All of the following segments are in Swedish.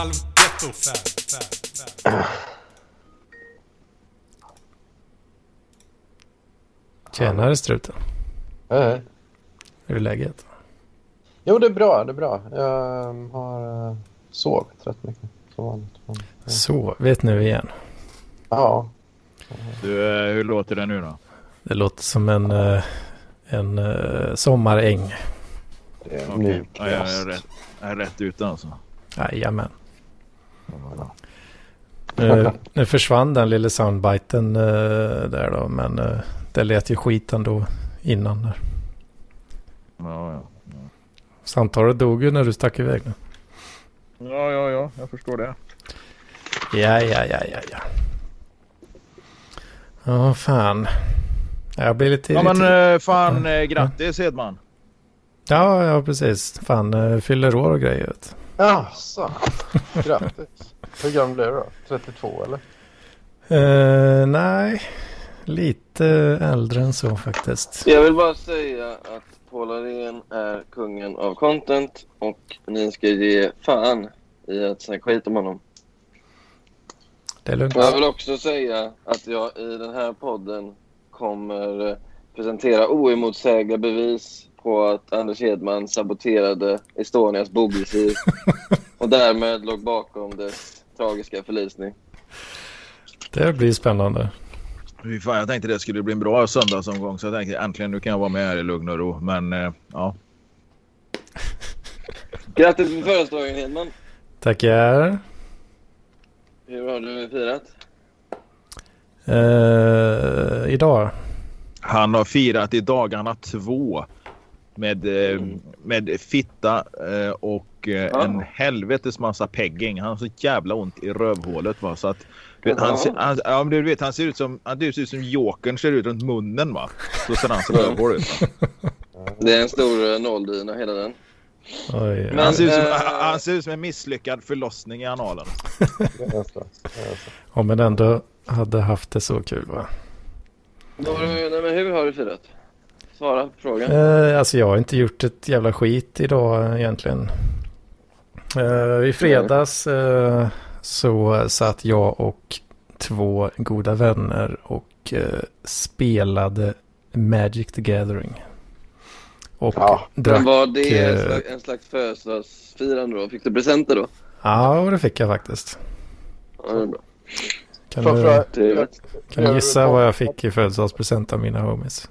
halvgetto. Tjenare struten. Hej. Hur är läget? Jo, det är bra. Det är bra. Jag um, har uh, sovit rätt mycket. Som vanligt. Vet nu igen. Ja. Du, eh, hur låter det nu då? Det låter som en, eh, en eh, sommaräng. Det är Okej. mjuk Ja, jag, är rätt, jag är rätt ute alltså. Jajamän. Ja. Nu, försvann den lilla soundbiten eh, där då. Men eh, det lät ju skit ändå innan. Där. Ja, ja. Samtalet dog ju när du stack iväg nu. Ja, ja, ja. Jag förstår det. Ja, ja, ja, ja, ja. Ja, fan. Jag blir lite Ja, men fan eh, grattis Hedman. Ja, ja, precis. Fan, fyller år och grejer. vet Jaså. Grattis. Hur gammal blir du då? 32 eller? du. Eh, nej, lite äldre än så faktiskt. Jag vill bara säga att Paul Arén är kungen av content och ni ska ge fan i att snacka skit om honom. Det är lugnt. Jag vill också säga att jag i den här podden kommer presentera oemotsägliga bevis på att Anders Hedman saboterade Estonias bogvisir och därmed låg bakom dess tragiska förlisning. Det blir spännande. Fan, jag tänkte det skulle bli en bra söndagsomgång så jag tänkte äntligen nu kan jag vara med här i lugn och ro. Men eh, ja. Grattis på födelsedagen Hedman! Tackar. Hur har du firat? Eh, idag. Han har firat i dagarna två. Med, eh, med fitta eh, och eh, Ja. en helvetes massa pegging. Han har så jävla ont i rövhålet va. Så att, du vet, han, ser, han, ja, du vet, han ser ut som, han ser ut som Jokern ser ut runt munnen va. Så ser hans rövhål ut. Va? Det är en stor nolldyna hela den. Oj, Men- Han, ser ut som, eh, han ser ut som en misslyckad förlossning i analen. Om man ändå hade haft det så kul va. Nej, men hur har du firat? Svara på frågan. Eh, alltså jag har inte gjort ett jävla skit idag egentligen. Eh, I fredags eh, så satt jag och två goda vänner och eh, spelade Magic the Gathering. Och Ja. drack. Men var det en eh, slags, en slags födelsedagsfirande då? Fick du presenter då? Ja, det fick jag faktiskt. Ja, det är bra. Kan du, kan du gissa vad jag fick i födelsedagspresent av mina homies?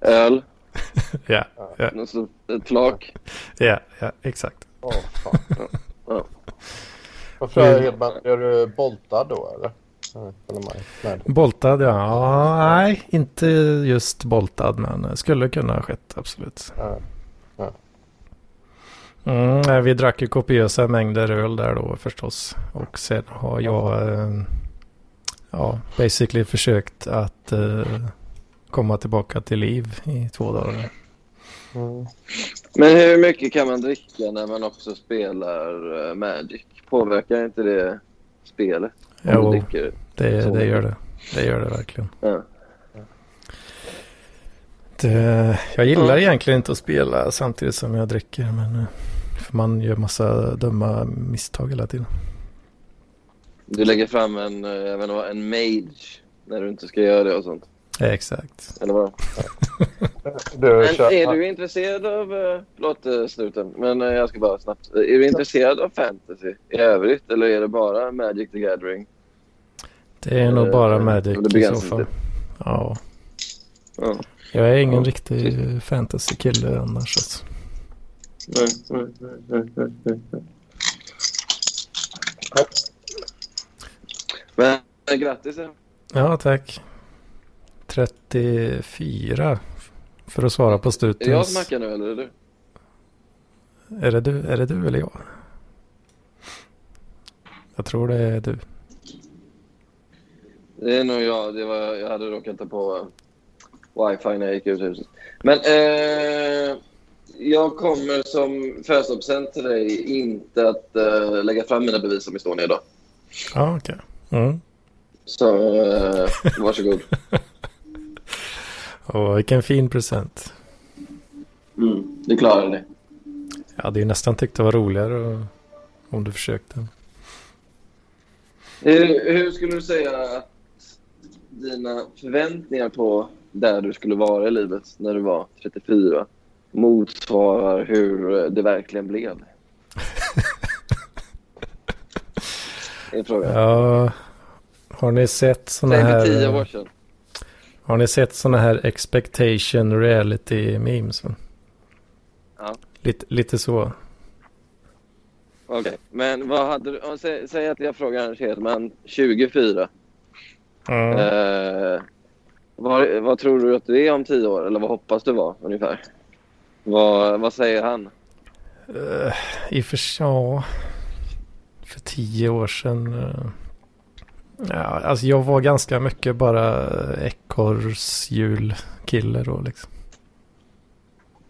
Öl, Ja, ja, ett flak. ja, ja exakt. Åh, fan. Ja. Vad frågar Hedman? Är du boltad då eller? Ja? Nej. Boltad, ja. ja. Nej, inte just boltad, men skulle kunna ha skett, absolut. Ja. Mm, nej, vi drack ju kopiösa mängder öl där då förstås. Och sen har jag eh, ja, basically försökt att eh, komma tillbaka till liv i två dagar. Mm. Men hur mycket kan man dricka när man också spelar eh, Magic? Påverkar inte det spelet? Jo, det, det gör det. Det gör det verkligen. Ja. Det, jag gillar egentligen inte att spela samtidigt som jag dricker. Men eh, för man gör massa dumma misstag hela tiden. Du lägger fram en, jag vet inte vad, en mage när du inte ska göra det och sånt. Exakt. Eller vad? Du, Men är du intresserad av, eh, förlåt eh, snuten, men eh, jag ska bara snabbt. Är du intresserad av fantasy i övrigt eller är det bara Magic the Gathering? Det är nog Eh, bara det Magic i så fall. Ja. Ja. Jag är ingen Ja, riktig fantasy-kille annars. Alltså. Nej, nej, nej, nej, nej. Men eh, grattis. eh. Ja, tack. 34. För att svara på Är det jag som hackar nu eller är det du? Är det du, är det du eller jag? Jag tror det är du. Det är nog jag. Det var, jag hade råkat ta på wifi när jag gick ut ur huset. Men eh, jag kommer som födelsedagspresent till dig inte att eh, lägga fram mina bevis om Estonia idag. Ja, okej. Mm. Så eh, varsågod. Och vilken fin present. Mm, du klarar det. Jag hade ju nästan tyckt det var roligare Om du försökte. Hur, hur skulle du säga att dina förväntningar på där du skulle vara i livet när du var 34 motsvarar hur det verkligen blev? En fråga. Ja, har ni sett för här... tio år sedan. Har ni sett såna här expectation reality memes? Ja. Lite, lite så. Okej, men vad hade du... om- Säg, säg att jag frågar Anders Hedman 24. Mm. Eh, vad, vad tror du att du är om tio år? Eller vad hoppas du vara ungefär? Vad, vad säger han? Eh, I och för sig, ja. För tio år sedan. eh, ja, alltså jag var ganska mycket bara ekorrshjulkille då liksom.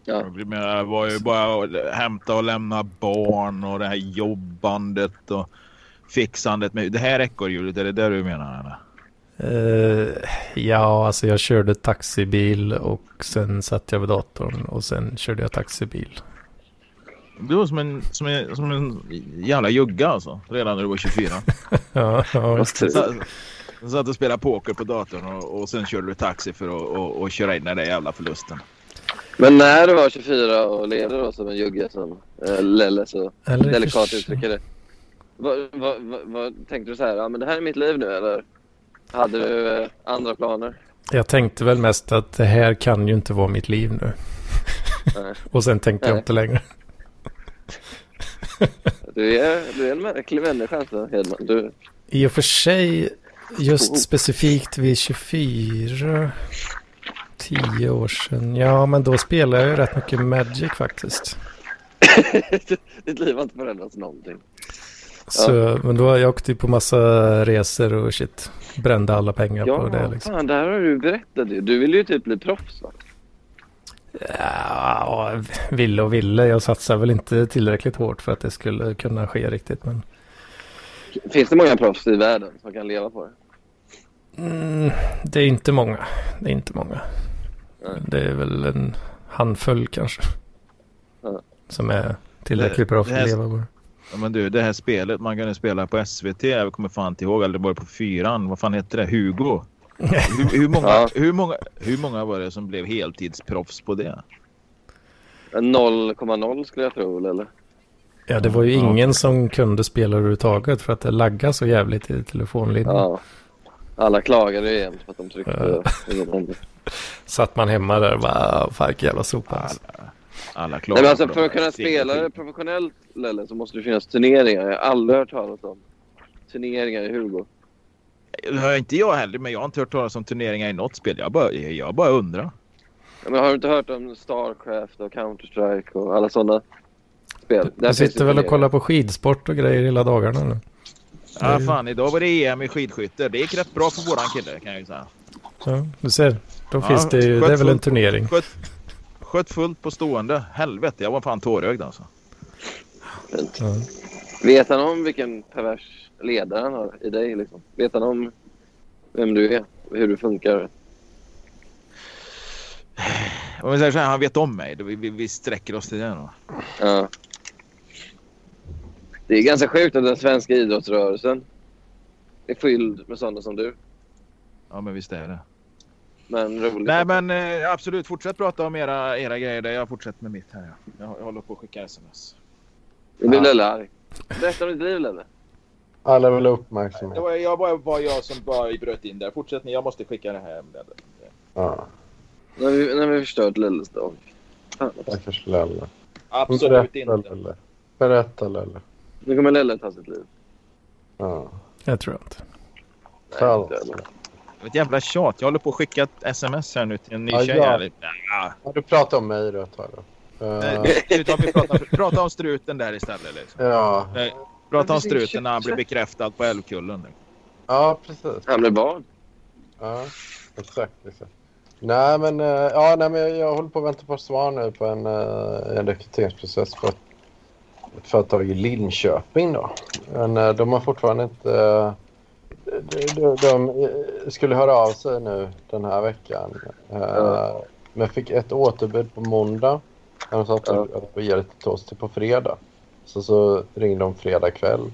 Ja. Jag menar, det var ju bara att hämta och lämna barn och det här jobbandet och fixandet med det här ekorrhjulet. Är det det du menar? Eller? Eh, ja, alltså jag körde taxibil och sen satt jag vid datorn och sen körde jag taxibil. Du var som en, som en, som en jävla jugga alltså. Redan när du var 24. ja, ja, det. Satt, satt och spelade poker på datorn och, och sen körde du taxi för att och, och köra in den där jävla förlusten. Men när du var 24 och levde då som en jugge som eh, Lelle så Eller delikat uttrycker det. Vad, vad, vad, vad tänkte du så här? Ja, men det här är mitt liv nu eller? Hade du eh, andra planer? Jag tänkte väl mest att det här kan ju inte vara mitt liv nu. Och sen tänkte jag Nej. inte längre. Du är, du är en märklig människa alltså, Hedman. Du, I och för sig, just specifikt vid 24, 10 år sedan. Ja, men då spelade jag ju rätt mycket Magic faktiskt. ditt liv har inte förändrats någonting. Så, men då jag åkte ju på massa resor och shit. Brände alla pengar Ja, på det liksom. fan, det här har du berättat ju. Du vill ju typ bli proffs va? Ja, ville och ville. Jag satsar väl inte tillräckligt hårt för att det skulle kunna ske riktigt. Men Finns det många proffs i världen som kan leva på det? mm, det är inte många. Det är inte många. Nej. Det är väl en handfull kanske. Ja. Som är tillräckligt Det- bra för det att här- leva på det. Ja, men du, det här spelet man kunde spela på SVT, jag kommer fan inte ihåg, eller det var på fyran. Vad fan hette det? Hugo? Hur, hur, många, Ja. hur, många, hur många var det som blev heltidsproffs på det? 0,0 skulle jag tro eller? Ja, det var ju Ja. ingen som kunde spela överhuvudtaget för att det laggade så jävligt i telefonlinjen. Ja. Alla klagade ju jämt för att de tryckte Ja. Satt man hemma där och bara, fan vilken jävla sopa. Alltså. Alla Nej, klarar men alltså, för att kunna spela det professionellt Lelle, så måste det finnas turneringar. Jag har aldrig hört talas om turneringar i Hugo. Det har inte jag heller, men jag har inte hört talas om turneringar i något spel. Jag bara, jag bara undrar. Ja, men har du inte hört om Starcraft och Counter-Strike och alla sådana spel? Jag finns sitter väl och kollar på skidsport och grejer hela dagarna nu. Ja, Mm. fan, idag var det EM i skidskytte. Det gick rätt bra för våran kille kan jag ju säga. Ja, du ser. Då Ja, finns det ju, det är väl en turnering. Sköt, sköt fullt på stående. Helvete, jag var fan tårögd alltså. Ja. Vet han om vilken pervers ledare han har i dig? Liksom? Vet han om vem du är och hur du funkar? Om vi säger så här, han vet om mig. Vi, vi, vi sträcker oss till det då. Ja. Det är ganska sjukt att den svenska idrottsrörelsen är fylld med sådana som du. Ja, men visst är det. Men roligt. Nej, men eh, absolut. Fortsätt prata om era, era grejer. Där. Jag fortsätter med mitt här. Ja. Jag, jag håller på att skicka sms. Nu blir Ja. Lelle arg. Berätta om ditt liv Lelle. Alla vill ha Det uppmärksamhet. var, jag, bara, var jag som bara bröt in där. Fortsätt ni. Jag måste skicka det här. Ja, Nu har vi, har vi förstört Lelles dag. För Lelle. Absolut Berätta inte. Lelle. Berätta Lelle. Nu kommer Lelle ta sitt liv. Ja. Jag tror inte. Fan. inte. Det var ett jävla tjat. Jag håller på att skicka ett sms här nu till en ny Ja, tjej. ja. Ja. Ja, du pratar om mig då ett tag då. Eh, Nej, vi prata, prata om struten där istället. Liksom. ja. Nej, Prata om struten när han blev bekräftad på Älvkullen. ja, precis. Han blev barn. Ja, exakt. exakt. Nej, men, eh, ja, nej, men jag, jag håller på att vänta på svar nu på en, eh, en rekryteringsprocess för ett, ett företag i Linköping. Då. Men eh, de har fortfarande inte... de, de, de skulle höra av sig nu den här veckan. Ja. Men jag fick ett återbud på måndag. De sa att Ja. de får ge det till oss till på fredag. Så, så ringde de fredag kväll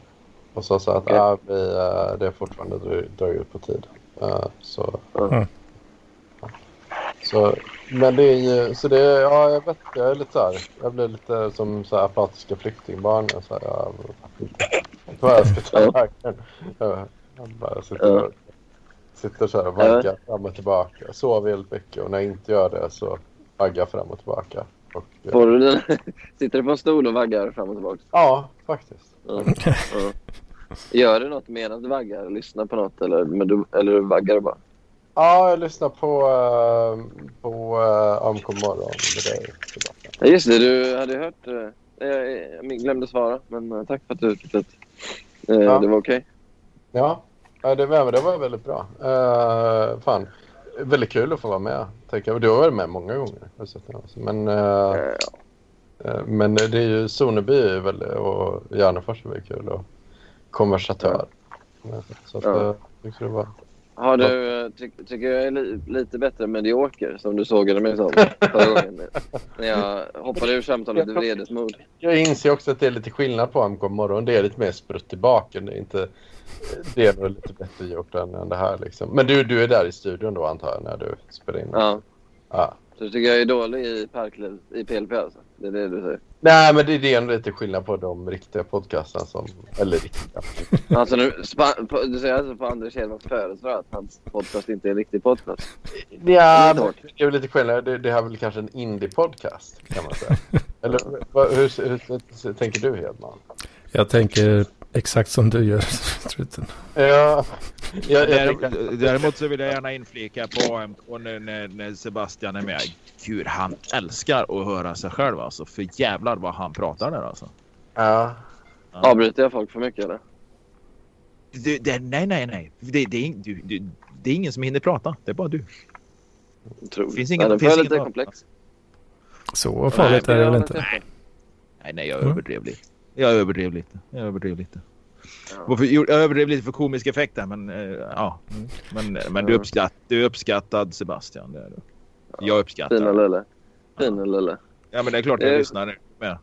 och sa så att Okej. ah, vi, eh, det är fortfarande drar- drar ut på tiden. Eh, så, Mm. så, men det är ju, så det, ja jag vet, jag är lite så här, jag blir lite som så här apatiska flyktingbarn. Jag, så här, jag vet inte vad jag ska ta vägen. Jag, jag bara sitter, sitter så här och vaggar fram och tillbaka. Sover väldigt mycket och när jag inte gör det så vaggar jag fram och tillbaka. Och, eh, Får du den? Sitter du på en stol och vaggar fram och tillbaka? ja, faktiskt. Ja. Ja. Gör du något medan du vaggar? Lyssnar på något eller, men du, eller du vaggar bara? Ja, jag lyssnar på, uh, på uh, AMK morgon med. Ja, just det, du hade hört... eh, Jag, jag glömde svara, men eh, tack för att du tyckte att eh, Ja. det var okej. Ja, ja det, var, det var väldigt bra. Uh, fan, väldigt kul att få vara med. Tänker. Du har varit med många gånger. Men, eh, Eh, eh, men det är ju Soneby och Järnefors är väldigt kul och konversatör. Så att, Ja. det var... Har du, ty, tycker jag är li, lite bättre medioker som du sågade mig som förra gången? När jag hoppade ur samtalet i vredesmod. Jag inser också att det är lite skillnad på AMK morgon. Det är lite mer sprutt i baken. Det är, inte, det är nog lite bättre gjort än, än det här. Liksom. Men du, du är där i studion då antar jag när du spelar in? Ja. Ja. Så du tycker jag är dålig i parkliv, i PLP alltså? Det är det du säger? Nej, men det, det är ändå lite skillnad på de riktiga podcasterna som... Eller riktiga. Alltså nu, spa, på, du säger alltså på Anders Hedmans födelsedag att hans podcast inte är en riktig podcast? Ja, Det är väl lite skillnad. Det, det här är väl kanske en indie-podcast kan man säga. Eller vad, hur, hur, hur, tänker du Hedman? Jag tänker exakt som du gör, Struten. Ja, jag, jag Däremot, så vill jag gärna inflika på AMK när, när, när Sebastian är med. Gud, han älskar att höra sig själv alltså. För jävlar vad han pratar där alltså. Ja. Avbryter jag folk för mycket eller? Det, det, nej, nej, nej. Det, det, är, du, du, det är ingen som hinner prata. Det är bara du. Otroligt. Finns ingen- ja, den finns ingen lite komplex. Så farligt är det väl inte? Nej, nej, jag Mm. överdrev lite. Jag överdrev lite. Jag överdrev lite. Ja. Varför, jag överdrev lite för komisk effekt där, men eh, ja. Mm. Men, men du, Ja. uppskatt, du är uppskattad Sebastian. Det är du. Jag uppskattar. Fina Lelle. Fina Lelle. Ja, men det är klart jag Eh, lyssnar med.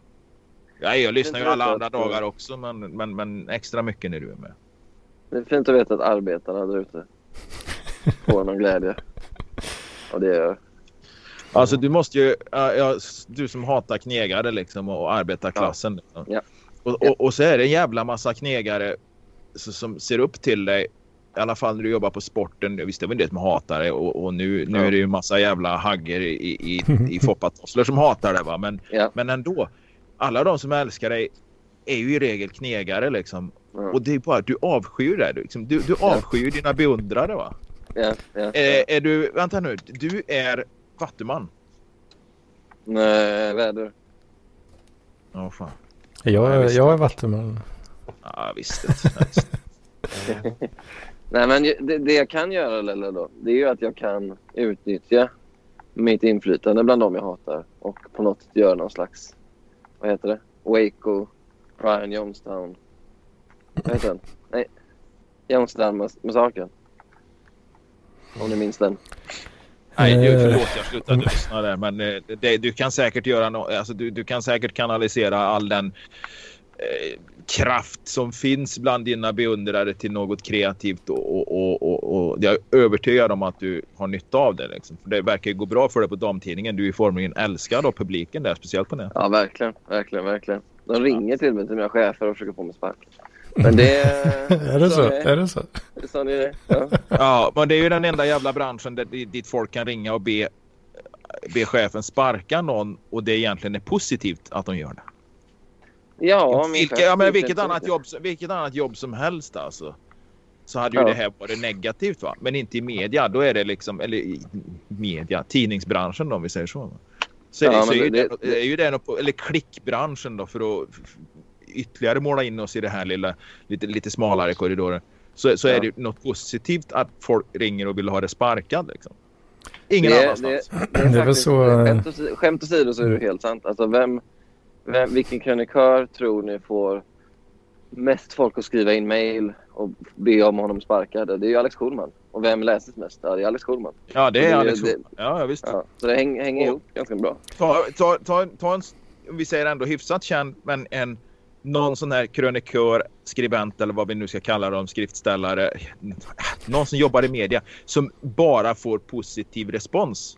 Ja, jag lyssnar ju alla andra dagar också, men, men, men extra mycket när du är med. Det är fint att veta att arbetarna där ute får någon glädje. Och det gör Alltså du måste ju, ja, ja, du som hatar knegare liksom och arbetarklassen. Liksom. Ja. Och, och, och så är det en jävla massa knegare som ser upp till dig. I alla fall när du jobbar på sporten. Visst det är väl det som hatar dig och, och nu, nu är det ju en massa jävla hagger i, i, i foppatosslar som hatar dig va. Men, Ja. men ändå. Alla de som älskar dig är ju i regel knegare liksom. Ja. Och det är bara du avskyr det. Du, liksom, du, du avskyr dina beundrare va. Ja, ja. Är, är du, vänta nu, du är vattuman. Nej, väder. Ja fan. Jag, är- jag är vattenman. Ja, visst. det. Visst. Nej, men det, det jag kan göra, Lelle, då, det är ju att jag kan utnyttja mitt inflytande bland dem jag hatar och på något sätt göra någon slags, vad heter det? Waco, Brian Jonestown. Vad heter den? Nej, Jonestown-massakern. Om ni minns den. Nej, du, Eh. förlåt jag slutade lyssna där. Men eh, det, du kan säkert göra no, alltså, du, du kan säkert kanalisera all den eh, kraft som finns bland dina beundrare till något kreativt och, och, och, och, och jag är övertygad om att du har nytta av det. Liksom. För det verkar ju gå bra för dig på damtidningen. Du är formligen älskad av publiken där, speciellt på nätet. Ja, verkligen. Verkligen, verkligen. De ringer till mig, till mina chefer och försöker få mig sparken. Men det... Är det så? det Är det så? Så det är. Ja. Ja, men det är ju den enda jävla branschen där, dit folk kan ringa och be, be chefen sparka någon och det egentligen är positivt att de gör det. Ja, Vilka, ja, men vilket, annat jobb, vilket annat jobb som helst alltså. Så hade ju Ja. det här varit negativt va. Men inte i media. Då är det liksom, eller i media, tidningsbranschen då om vi säger så. va. Så, är Ja, det, så men är, ju det- det, det- är ju det eller klickbranschen då för att ytterligare måla in oss i det här lilla, lite, lite smalare korridoren. Så, så Ja. är det något positivt att folk ringer och vill ha det sparkad liksom. Ingen Det- annanstans. Det är väl faktiskt- så, eh, Skämt, åsi- skämt åsido så är det helt sant. Alltså vem, vem, vilken krönikör tror ni får mest folk att skriva in mail och be om honom sparkade? Det är ju Alex Schulman. Och vem läses mest? Ja, det är Alex Schulman. Ja det det- är Alex det- Schulman. Ja, visst. Ja, så det häng, hänger Och- ihop ganska bra. Ta, ta, ta, ta en, vi säger ändå hyfsat känd, men en någon sån här krönikör, skribent eller vad vi nu ska kalla dem, skriftställare, någon som jobbar i media som bara får positiv respons.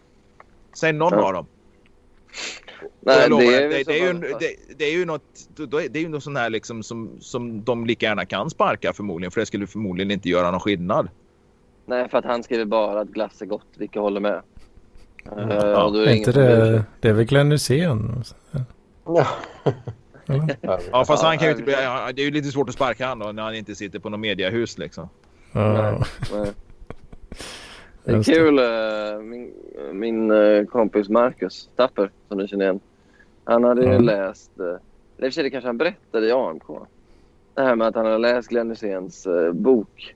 Säg någon Ja. av dem. Nej, det är, det, det, är ju, det, det, är ju något, det är ju något sån här liksom som, som de lika gärna kan sparka förmodligen. För det skulle förmodligen inte göra någon skillnad. Nej, för att han skriver bara att glass är gott, vilka håller med. Eh, Ja, och då är inte det, det är väl Glenn Hysén? Ja. Eller? Ja, fast han kan ju inte, bli- det är ju lite svårt att sparka han då när han inte sitter på något mediahus liksom. Ja. Nej. Det är kul. eh, Min, min eh, kompis Marcus Tapper, som du känner igen. Han hade ju Mm. läst... eh, Eller i och för sig, det kanske han berättade i AMK. Det här med att han hade läst Glenn Hyséns bok.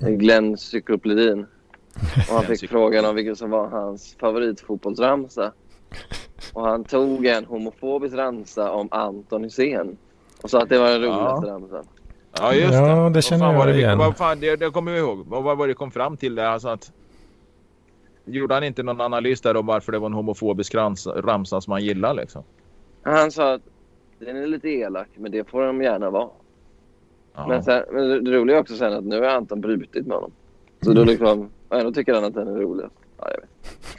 Glenn cyklopedin. Och han fick frågan om vilken som var hans favoritfotbollsramsa. Och han tog en homofobisk ramsa om Anton Hysén. Och sa att det var den roligaste ramsan. Ja, just Ja, det. det Vad känner jag var det, igen. Vad fan, det, det kommer jag ihåg. Vad var det kom fram till? Det? Alltså att, gjorde han inte någon analys där om varför det var en homofobisk ramsa, ramsa som han gillar liksom? Han sa att den är lite elak, men det får de gärna vara. Ja. Men, sen, men det- det roliga är också sen att nu har Anton brutit med honom. Så då liksom, och ändå tycker han att den är rolig. Ja, jag vet.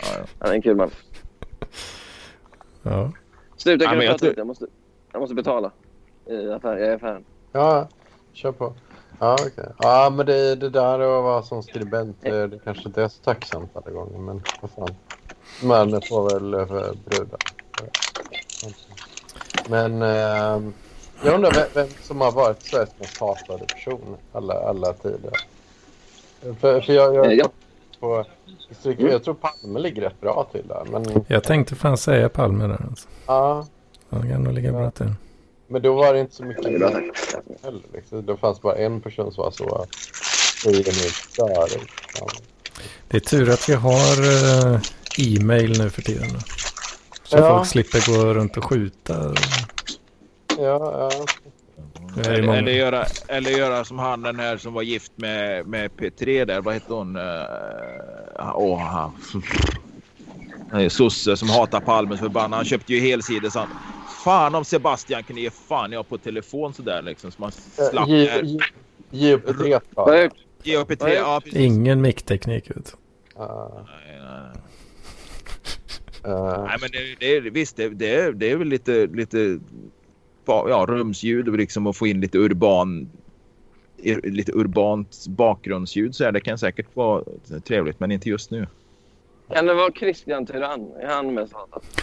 Ja, ja. Han är en kul man. Ja. Sluta Ja, kan vi jag tror-. Jag måste, jag måste betala. I affär, jag affären. Ja, kör på. Ja, okej. Ja, men det, det där att vara som skribent, det, det kanske inte är så tacksamt alla gånger, men vad fan. Man får väl brudar. Men eh, jag undrar vem, vem som har varit Sveriges mest hatade person alla, alla tider. För, för jag, Eh, jag, Ja, på, jag tror Palme ligger rätt bra till där. Men, Jag tänkte fan säga Palme där. Alltså. ja, Han kan nog ligga bra till. men då var det inte så mycket heller. Liksom. Det fanns bara en person som var så. Det är tur att vi har eh, e-mail nu för tiden. Så Ja. folk slipper gå runt och skjuta. Ja, ja. Eller, eller, göra, eller göra som han den här som var gift med, med P3 där. Vad hette hon? Uh, åh, han. Han sosse som hatar Palme så förbannat. Han köpte ju helsides. Han, fan om Sebastian kunde ge fan jag på telefon sådär liksom. Så man slapp Ge- upp ett Vad har jag repar. gjort? Ge upp ett Vad är det? ja, precis. Ingen mickteknik. Vet. du. Ja, Nej, nej, nej. ja. Nej, men det, det är, visst, det, det, är, det är väl lite, lite ja, rumsljud och liksom att få in lite urban lite urbant bakgrundsljud så här. Det kan säkert vara trevligt, men inte just nu. Kan det vara Christian Tyrann? Är han mest hatad?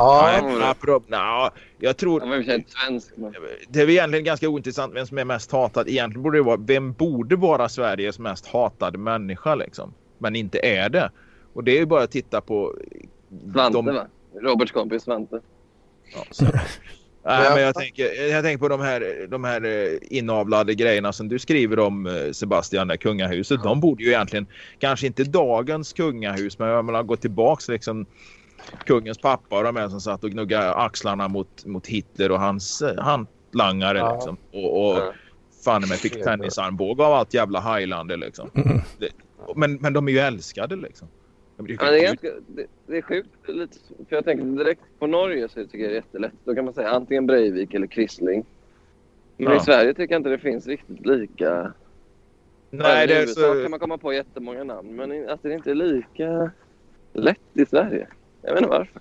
Ja, Nej, men- apropå, nej, jag tror Han var i svensk. Men... det är väl egentligen ganska ointressant vem som är mest hatad. Egentligen borde det vara vem borde vara Sveriges mest hatade människa liksom. Men inte är det. Och det är ju bara att titta på Svante, de- va? Roberts kompis Svante. Ja. Nej, men jag tänker, jag tänker på de här, de här eh, inavlade grejerna som du skriver om eh, Sebastian, där kungahuset. De borde ju egentligen, kanske inte dagens kungahus, men jag menar gå tillbaks liksom kungens pappa och de här som satt och gnuggade axlarna mot, mot Hitler och hans eh, hantlangare Ja. liksom. Och, och Ja. fan med fick tennisarmbåge av allt jävla Highlander liksom. Mm. Det, men, men de är ju älskade liksom. Är Ja, det, är ganska, det, det är sjukt. Lite, för jag tänker direkt på Norge så tycker jag det är jättelätt. Då kan man säga antingen Breivik eller Quisling. Men Ja. i Sverige tycker jag inte det finns riktigt lika. Nej, det är så... kan man komma på jättemånga namn. Men att det inte är lika lätt i Sverige. Jag vet inte varför.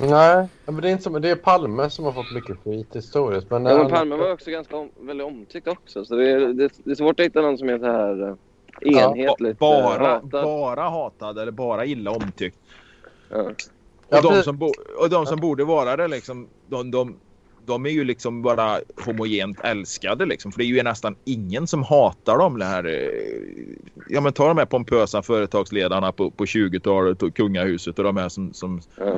Nej, men det är inte som, det är Palme som har fått mycket skit historiskt. Men, Ja, men Palme var också ganska om, väldigt omtyckt också. Så det är, det, det är svårt att hitta någon som är så här eh, Ja, enhetligt Ba- eh, bara, hatad. bara hatad eller bara illa omtyckt. Ja. Och, Ja, de, som bo, och de som borde vara det liksom, de, de, de är ju liksom bara homogent älskade liksom. För det är ju nästan ingen som hatar dem det här. eh, Ja men ta de här pompösa företagsledarna på, på 20-talet och kungahuset och de här som, som Ja.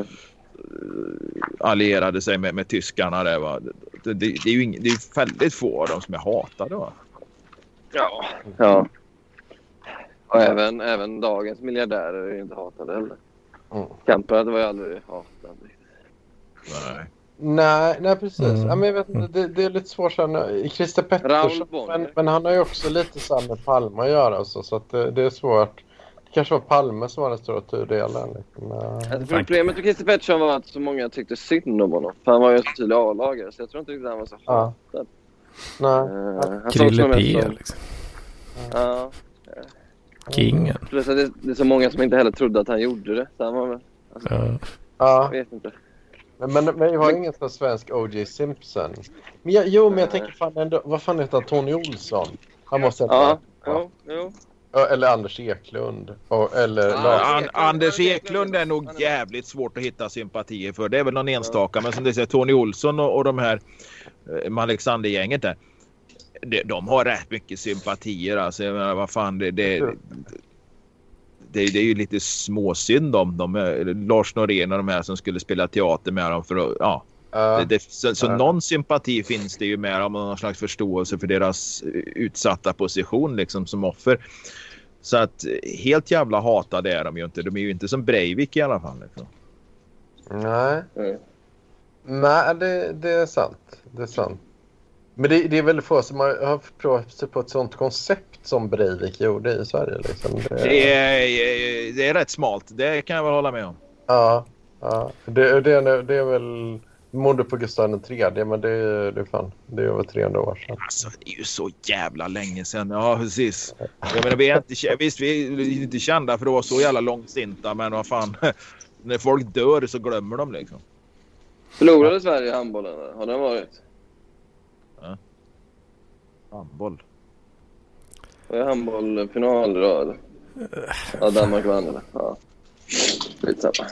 allierade sig med, med tyskarna där va. Det, det, det är ju ing, det är väldigt få av dem som är hatade va. Ja. ja. Och även, även dagens miljardärer är ju inte hatade heller. Mm. Kamprad var ju aldrig hatad. Nej. Nej, nej precis. Mm. Ja, men jag vet inte, det, det är lite svårt sen. Christer Pettersson, men, men han har ju också lite så med Palme att göra. Så, så att det, det är svårt. kanske var Palme som var den stora tudelaren. Liksom. Alltså, problemet med Christer Pettersson var att så många tyckte synd om honom. För han var ju en så tydlig A-lagare så jag tror inte riktigt han var så Ja. hatad. Nej. Eh, han sågs Krille P som- liksom. Ja. Kingen. Plus att det, det är så många som inte heller trodde att han gjorde det. Så han var väl... Alltså, Ja. Ja. Jag vet inte. Men, men, men vi har ingen sån svensk O.J. Simpson. Men jag, jo, men jag tänker fan ändå, vad fan heter han? Tony Olsson? Han måste heta... Ja, jo, jo. Ja, Eller Anders Eklund. Och, eller Ja, Lars. An- Anders Eklund är nog jävligt svårt att hitta sympatier för. Det är väl någon enstaka. Men som du säger, Tony Olsson och, och de här eh, Alexander-gänget där. De, de har rätt mycket sympatier. Alltså, jag menar, vad fan, det, det, det, det, det är ju lite småsynd om dem. Eh, Lars Norén och de här som skulle spela teater med dem. För att, ja, Ja. det, det, så så Ja. någon sympati finns det ju med dem och någon slags förståelse för deras utsatta position liksom som offer. Så att helt jävla hatade är de ju inte. De är ju inte som Breivik i alla fall. Liksom. Nej. Mm. Nej, det, det är sant. Det är sant. Men det, det är väldigt få som har, har provat sig på ett sånt koncept som Breivik gjorde i Sverige. Liksom. Det, Det, är, det är rätt smalt. Det kan jag väl hålla med om. Ja, ja. Det, det, är- det är väl mordet på Gustav tredje, men det, är- det är fan, det är över 300 år sedan. Alltså det är ju så jävla länge sedan. Ja precis. Jag menar, vi är inte, visst vi är inte kända för att vara så jävla långsinta men vad fan. När folk dör så glömmer de liksom. Förlorade Sverige i handbollen? Har den varit? Handboll. Var det handbollfinal då eller? Ja, Danmark vann eller? Ja. Skitsamma.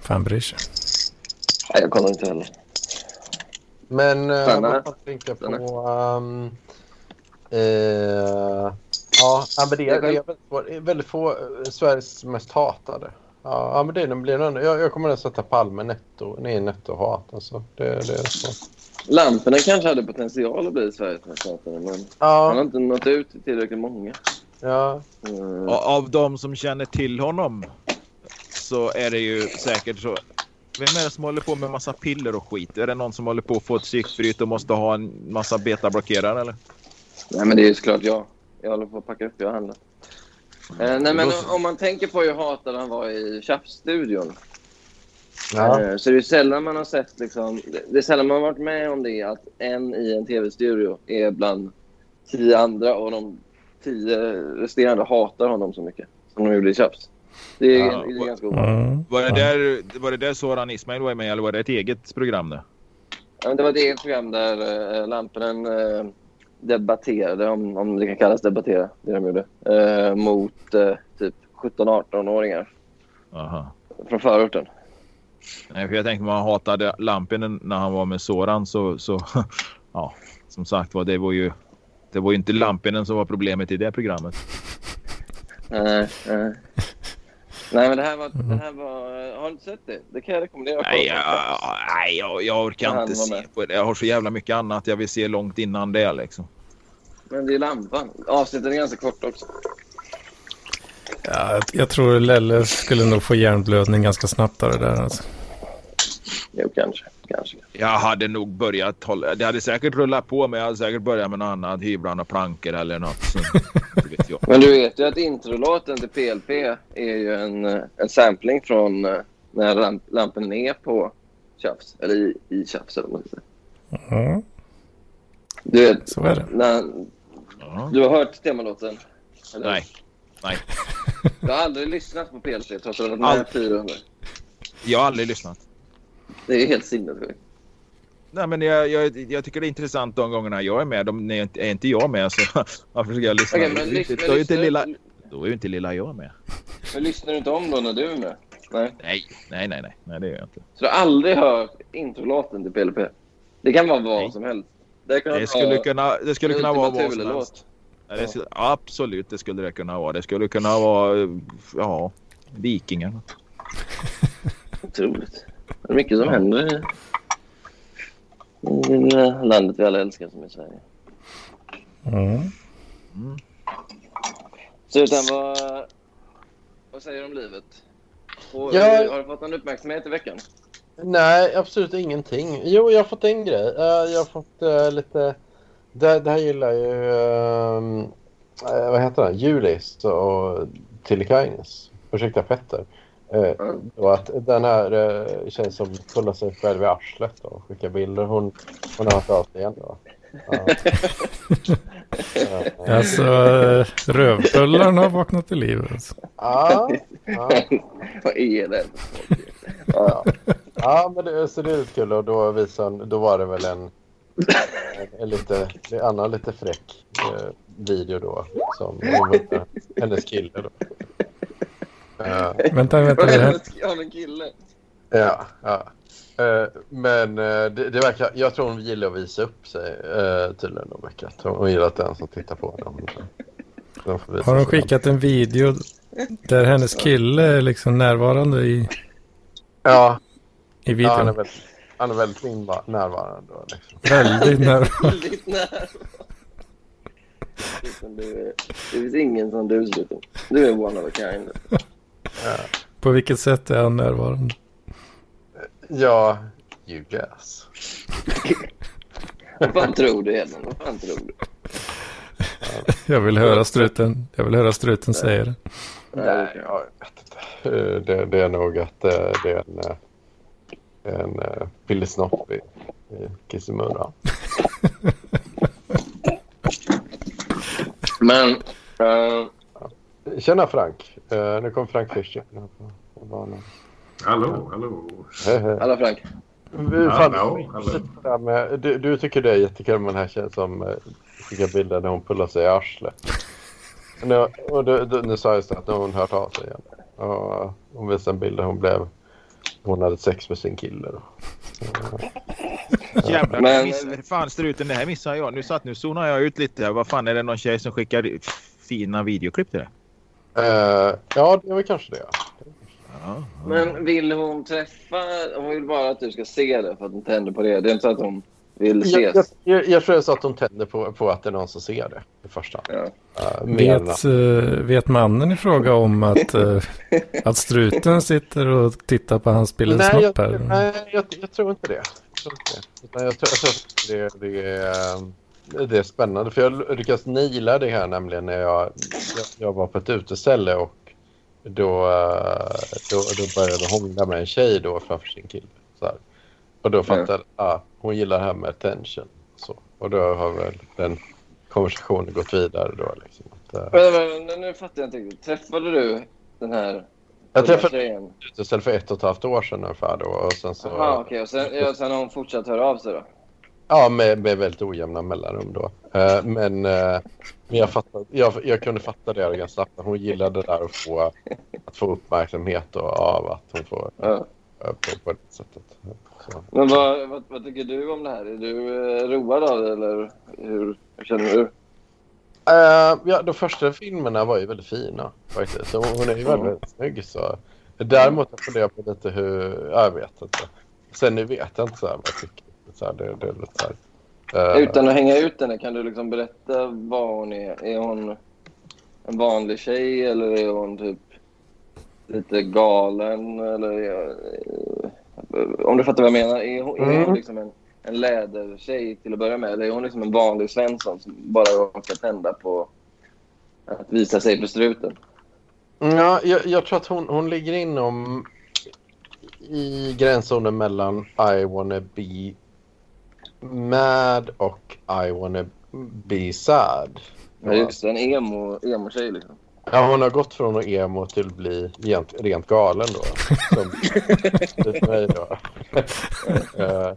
Fan bryr sig. Nej, jag kollar inte heller. Men tänkte jag Stanna. på? Um, eh, ja, men det, är- det är väldigt, få- det är väldigt få eh, Sveriges mest hatade. Ja, men det blir nog jag, jag kommer att sätta Palme netto, nej, netto hat. Alltså. Det, det är så. Lamporna kanske hade potential att bli Sveriges mest hatade, men han har Ja, inte nått ut till tillräckligt många. ja, Mm. Och av de som känner till honom så är det ju säkert så. Vem är det som håller på med massa piller och skit? Är det någon som håller på att få ett psykbryt och måste ha en massa betablockerare eller? Nej, men det är ju såklart jag. Jag håller på att packa upp. Jag har handlat. Eh, nej, men om man tänker på hur hatad han var i Tjafsstudion ja. eh, så är det ju sällan man har sett... Liksom, det- är sällan man har varit med om det att en i en tv-studio är bland tio andra och de tio resterande hatar honom så mycket som de gjorde i Tjafs. Det är, Ja, det är ganska ovanligt. Mm. Var det där, var det där Soran Ismail var med eller var det ett eget program det? Ja, men det var ett eget program där eh, Lamponen eh, debatterade, om, om det kan kallas debattera, det de gjorde, eh, mot eh, typ 17-18-åringar Aha. från förorten. Nej, för jag tänkte man hatade Lampinen när han var med Soran så, så ja, som sagt var det var ju det var ju inte Lampinen som var problemet i det programmet. Nej, nej. Nej, men det här var... Det här var har du inte sett det? Det kan jag rekommendera. Nej, jag, nej jag, jag orkar inte se på det. Jag har så jävla mycket annat jag vill se långt innan det liksom. Men det är lampan. Avsnitten är ganska kort också. Ja, jag- tror Lelle skulle nog få hjärnblödning ganska snabbt av det där. Alltså. Jo, kanske. Kanske. Jag hade nog börjat hålla. Det hade säkert rullat på men jag hade säkert börjat med något annat. Hyvlan och plankor eller något. Så, inte vet jag. Men du vet ju att introlåten till PLP är ju en, eh, en sampling från eh, när lamp, lampen är på Tjafs. Eller i, i Tjafs, eller vad man. Mm, Du vet, så är det. när, Ja. du har hört temalåten? Eller? Nej, nej. Du har aldrig lyssnat på PLC trots att du har varit med Aldrig. fyra gånger? Jag har aldrig lyssnat. Det är helt sinnessjukt. Nej, men jag, jag, jag tycker det är intressant de gångerna jag är med. De, är, inte, är inte jag med så varför ska jag lyssna? Okej, men Då är lys- inte- men då är inte lilla, då är ju inte lilla jag med. Men lyssnar du inte om då när du är med? Nej. Nej, nej, nej, nej, nej det gör jag inte. Så du har aldrig hört introlåten till PLP? Det kan vara vad Nej. som helst. Det, Det skulle vara kunna, det skulle kunna vara vad som helst. Ja, det skulle, absolut, det skulle det kunna vara. Det skulle kunna vara, ja, Vikingarna. Otroligt. Det är mycket som händer i landet vi alla älskar som är Sverige. Mm. Så utan vad, vad säger du om livet? Och, Ja. Har du fått någon uppmärksamhet i veckan? Nej, absolut ingenting. Jo, jag har fått en grej. Eh, jag har fått eh, lite... Det, det här gillar ju... eh, vad heter han? Julis och Tillikainen. Ursäkta Petter. Mm. och att den här eh, tjejen som pullar sig själv i arslet och skickar bilder. Hon, hon har hört av sig igen då. Eh, Alltså, rövpullarna har vaknat till liv. Alltså. Ja, ja, Vad är det? ja. men det, så det är lite kul och då visade hon- då var det väl en, en, en lite, en annan lite fräck eh, video då som hon hennes kille då. Eh, Vänta, vänta. Har en kille. ja, ja. Eh, men eh, det, det verkar, jag tror hon gillar att visa upp sig uh, tydligen då Hon, hon gillar att den som tittar på henne. De får visa Har de sig. skickat en video där hennes kille är liksom närvarande i, Ja, i ja han, är videon? väldigt, han är väldigt närvarande. Liksom. Väldigt närvarande. Väldigt är- Det finns ingen som du, Sluten. Du är one of a kind. Ja. På vilket sätt är han närvarande? Ja, you guess. Vad fan tror du, Hedman? Vad fan tror du? Jag vill höra struten, jag vill höra struten säga det. Nej, jag vet inte. Det, det är nog att eh, det är en, eh, en uh, billig snopp i, i Kissimurra. Men... eh, Tjena Frank. Eh, nu kom Frank Fischer. Hallå, hallå. Hej, hej. Alla Frank. Vi- fan, Hallå, hallå. med- Du, du tycker det är jättekul med den här tjejen som eh, skickar bilder när hon pullar sig i arslet. Nu, och du, du, nu sa jag så att nu har hon hört av sig igen. Och, eh, hon visade en bild där hon blev... Hon hade sex med sin kille. Då. Jävlar, Men- miss, fan struten, det här missade jag. Nu satt nu zonar jag ut lite. Vad fan är det någon tjej som skickar fina videoklipp till det? Eh, ja, det var kanske det. Ja. Men vill hon träffa... Hon vill bara att du ska se det för att hon tänder på det. Det är inte så att hon vill Jag, ses. jag, jag, jag tror det är så att hon tänder på, på att det är någon som ser det i första hand. Ja. Uh, Vet, eh, vet mannen i fråga om att, eh, att struten sitter och tittar på hans nej, bildensnopp jag, här? nej jag, jag tror inte det. Jag tror inte det. Utan jag tror, jag tror det, det, är, det är spännande. För jag lyckas naila det här nämligen när jag, jag, var på ett uteställe och då, då, då började hångla med en tjej då framför sin kille. Så här. Och då jag att ah, hon gillar det här med attention. Så. Och då har väl den konversationen gått vidare då. Liksom. Att, eh, Men, men, nu fattar jag inte riktigt. Träffade du den här jag träffade tjejen? uteställe för ett och ett halvt år sedan ungefär då. Och sen så... Jaha, okej. Och sen, ja, sen har hon fortsatt höra av sig då? Ja, med, med väldigt ojämna mellanrum då. Eh, men eh, men jag, fattade, jag, jag kunde fatta det ganska snabbt. Hon gillade det där att få, att få uppmärksamhet och, av att hon får eh, på, på det sättet. Så. Men vad, vad, vad tycker du om det här? Är du eh, road av det eller hur, hur känner du? Eh, ja, de första filmerna var ju väldigt fina faktiskt. Så hon är ju väldigt, väldigt snygg. Så. Däremot jag funderar på lite hur... ja, Jag vet inte. Sen nu vet jag inte så här vad jag tycker. Så här, det, det är lite så här, eh, Utan att hänga ut henne, kan du liksom berätta vad hon är? Är hon en vanlig tjej eller är hon typ lite galen? Eller om du fattar vad jag menar. Är hon, är hon Mm. liksom en, en lädertjej till att börja med? Eller är hon liksom en vanlig Svensson som bara råkar tända på att visa sig för struten? Ja, jag, jag tror att hon, hon ligger inom i gränszonen mellan I wanna be mad och I wanna be sad. Ja, just en emo, emo-tjej liksom. Ja, hon har gått från att emo till att bli rent, rent galen då. Som, typ mig då. Eh,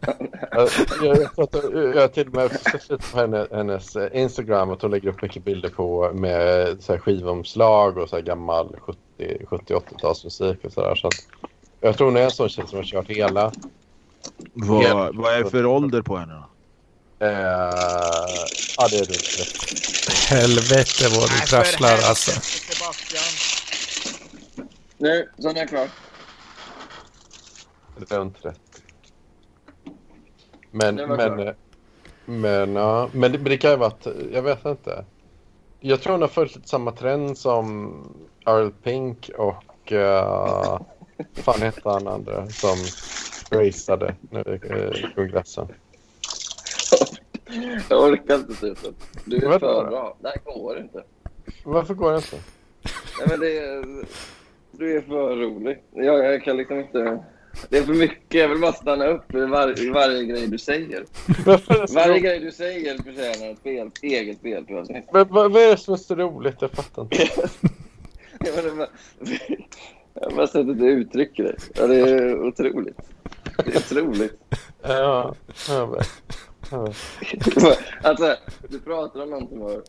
jag, jag, tror att, jag har till och med sett lite på henne, hennes eh, Instagram att hon lägger upp mycket bilder på med så här skivomslag och så här gammal 70, 70-80-talsmusik och sådär. Så jag tror hon är en sån tjej som har kört hela. Vad, vad är det för ålder på henne då? Eh, ja, det är runt Helvete vad du prasslar alltså. Sebastian. Nu, så är jag klar. Runt 30. Men, Det var men, eh, men, ja, men, det, det kan ju vara att, jag vet inte. Jag tror hon har följt lite samma trend som Earl Pink och uh, fan hette han andra som raceade nu i uh, kongressen. Jag orkar inte sluta. Du är för bra. Det här går inte. Varför går det inte? Nej, men det är, du är för rolig. Jag, jag kan liksom inte... Det är för mycket. Jag vill bara stanna upp i, var, i varje grej du säger. Varje grej du säger förtjänar ett spel, eget spelprovsnitt. Men vad, vad är det som är så roligt? Jag fattar inte. Jag menar, jag bara sättet du uttrycker det. Ja, det är otroligt. Det är otroligt. Ja, ja. Alltså, du pratar om någonting och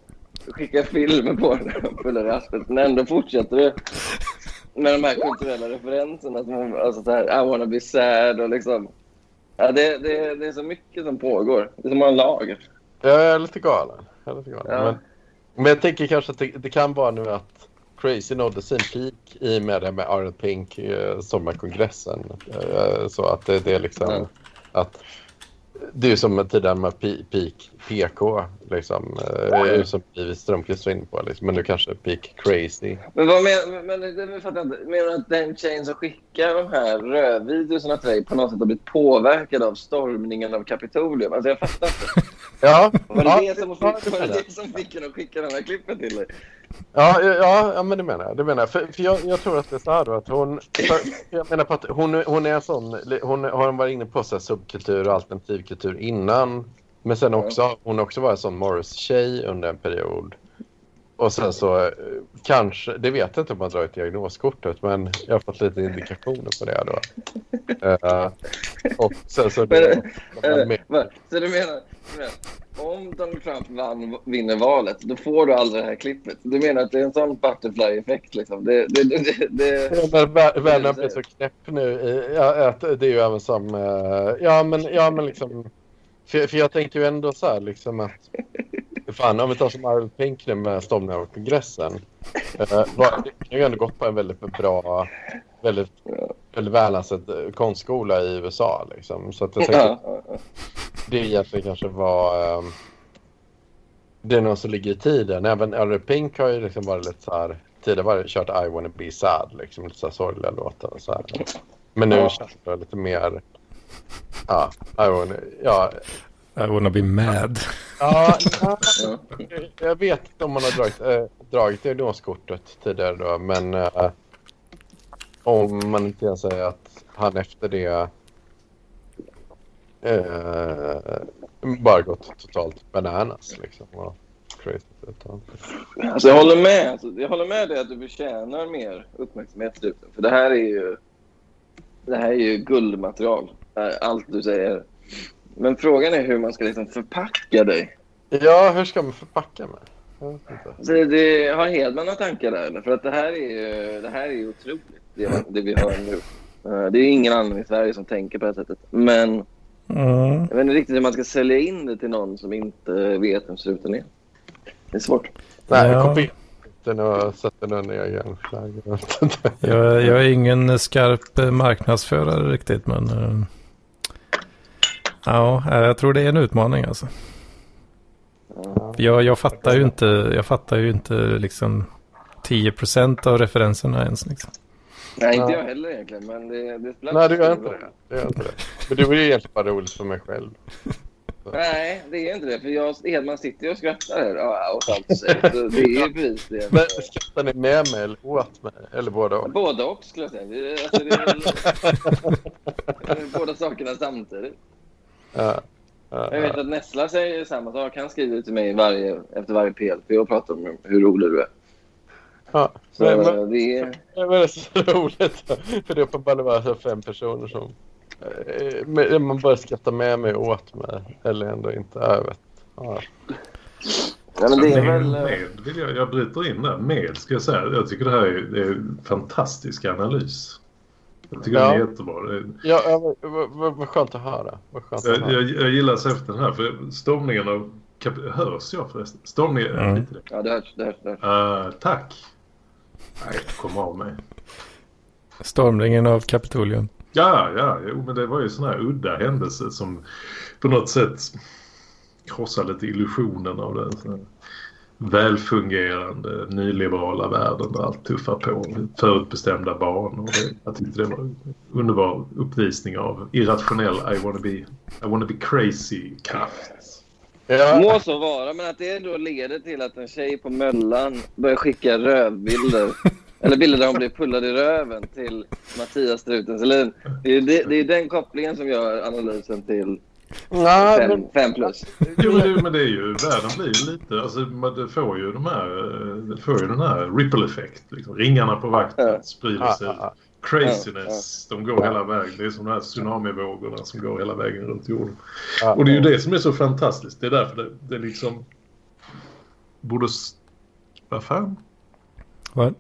skickar filmer på den fulla raspet, men ändå fortsätter du med de här kulturella referenserna. Som, alltså så här, I wanna be sad och liksom... Ja, det, det, det är så mycket som pågår. Det är så många lager. Jag är lite galen. Jag är lite galen. Ja. Men, men jag tänker kanske att det, det kan vara nu att Crazy nådde sin peak i med det med Arnold Pink eh, sommarkongressen. Eh, så att det, det är liksom Ja. att det är som tidigare med peak PK liksom. Eh, ja. som Liv Strömquist var inne på liksom. Men nu kanske peak Crazy. Men vad menar men, men, fattar inte. Menar du att den tjejen som skickar de här rödvideorna till dig på något sätt har blivit påverkad av stormningen av Kapitolium? Alltså jag fattar inte. Ja, Var det, ja, det, som fick, var det menar jag. det som fick henne att skicka den här klippet till dig? Ja, ja, ja, men det menar jag. Det menar jag. För, för jag, jag tror att det är så här då att hon... För, jag menar på att hon, hon är en sån... Hon har varit inne på så här subkultur och alternativkultur innan. Men sen också, hon har också varit en sån Morris-tjej under en period. Och sen så eh, kanske, det vet jag inte om man drar ut diagnoskortet, men jag har fått lite indikationer på det då. Eh, och sen så... Men, Det, Eh, va? Så du menar, du menar, om Donald Trump vann, vinner valet, då får du aldrig det här klippet? Du menar att det är en sån butterfly-effekt? Liksom. Det, det, det, det, det, Men vä- Världen blir så knäpp nu. Ja, det är ju även som... Ja, men, ja, men liksom... För, för jag tänkte ju ändå så här liksom att... Fan, om vi tar som Arnold Pink nu med stormningen av kongressen. Uh, var, det har ju ändå gått på en väldigt bra, väldigt, väldigt välansad eh, konstskola i USA. Liksom. Så att jag tänkte det egentligen kanske var... ehm, det är något som ligger i tiden. Även Arnold Pink har ju liksom varit lite så här... Tidigare var det kört I wanna be sad, liksom lite så här sorgliga låtar och så här. Men nu Ja. känns det lite mer... Ja, I wanna... Ja, I wanna be mad. ja, ja Ja. jag vet inte om man har dragit, äh, dragit diagnoskortet tidigare då, men eh, om man inte kan säga att han efter det eh, bara gått totalt bananas liksom. Och crazy utan. Alltså, jag håller med. Alltså, jag håller med dig att du förtjänar mer uppmärksamhet. För det här är ju, det här är ju guldmaterial. Allt du säger. Men frågan är hur man ska liksom förpacka dig. Ja, hur ska man förpacka mig? Jag vet inte. Så det, har Hedman några tankar där? Eller? För att det här är ju, det här är ju otroligt, det, det vi hör nu. Eh, Det är ingen annan i Sverige som tänker på det här sättet. Men Mm. jag vet inte riktigt hur man ska sälja in det till någon som inte vet vem struten är. Det är svårt. Nej, Ja. jag kopierar den och sätter den egen flagg. Jag. Jag, är ingen skarp eh, marknadsförare riktigt, men... Ja, eh, jag tror det är en utmaning alltså. Ja. Jag, jag fattar ju inte, jag fattar ju inte liksom 10% av referenserna ens liksom. Nej, inte Ja. jag heller egentligen. Men det, det spelar Nej, du gör inte det. Du gör inte det. Men det var ju egentligen bara roligt för mig själv. Nej, det är inte det. För jag, Hedman sitter ju och skrattar åt allt du säger. Det är ju bevis det. Men skrattar ni med mig eller åt mig? Eller båda och? Både och skulle jag säga. Det, alltså, det är väl, det båda sakerna samtidigt. Ja. Ja, Jag vet att Nessla säger samma sak. Han skriver till mig varje, efter varje PLP och pratar om hur rolig du är. ja. Så Men, men, det är... men det är så roligt. För det är uppenbarligen bara fem personer som... eh, men Man bara skrattar med mig och åt mig. Eller ändå inte. Ja, Jag vet. Ja. Ja, men det är med, väl... eh, med vill jag, jag bryter in där. Med ska jag säga. Jag tycker det här är, det är en fantastisk analys. Jag tycker Ja. den är jättebra. Det- Ja, vad, vad, vad, vad skönt att höra. Vad skönt att Jag, höra. jag, jag gillar särskilt den här. För stormningen av... Kap- hörs jag förresten? Stormningen... Mm. Det. Ja, det hörs. Det hörs, det hörs. Ah, tack. Nej, kom av mig. Stormningen av Kapitolium. Ja, ja, jo, men det var ju sån här udda händelse som på något sätt krossar lite illusionen av här välfungerande nyliberala världen där allt tuffar på förutbestämda banor. Det- Jag tyckte det var en underbar uppvisning av irrationell I wanna be, I wanna be crazy kraft. Ja, Må så vara, men att det då leder till att en tjej på Möllan börjar skicka rövbilder Eller bilder där hon blir pullad i röven till Mattias Struten Selin. Det är, det, det är den kopplingen som gör analysen till Nej, fem, men, fem plus. Jo, men det, men det är ju, världen blir ju lite, alltså man- det får ju de här, eh, det får ju den här ripple effekt. Liksom. Ringarna på vattnet sprider sig. Craziness, de går hela vägen. Det är som de här tsunamivågorna som går hela vägen runt jorden. Och det är ju det som är så fantastiskt. Det är därför det, det liksom borde... Vad fan? Vad?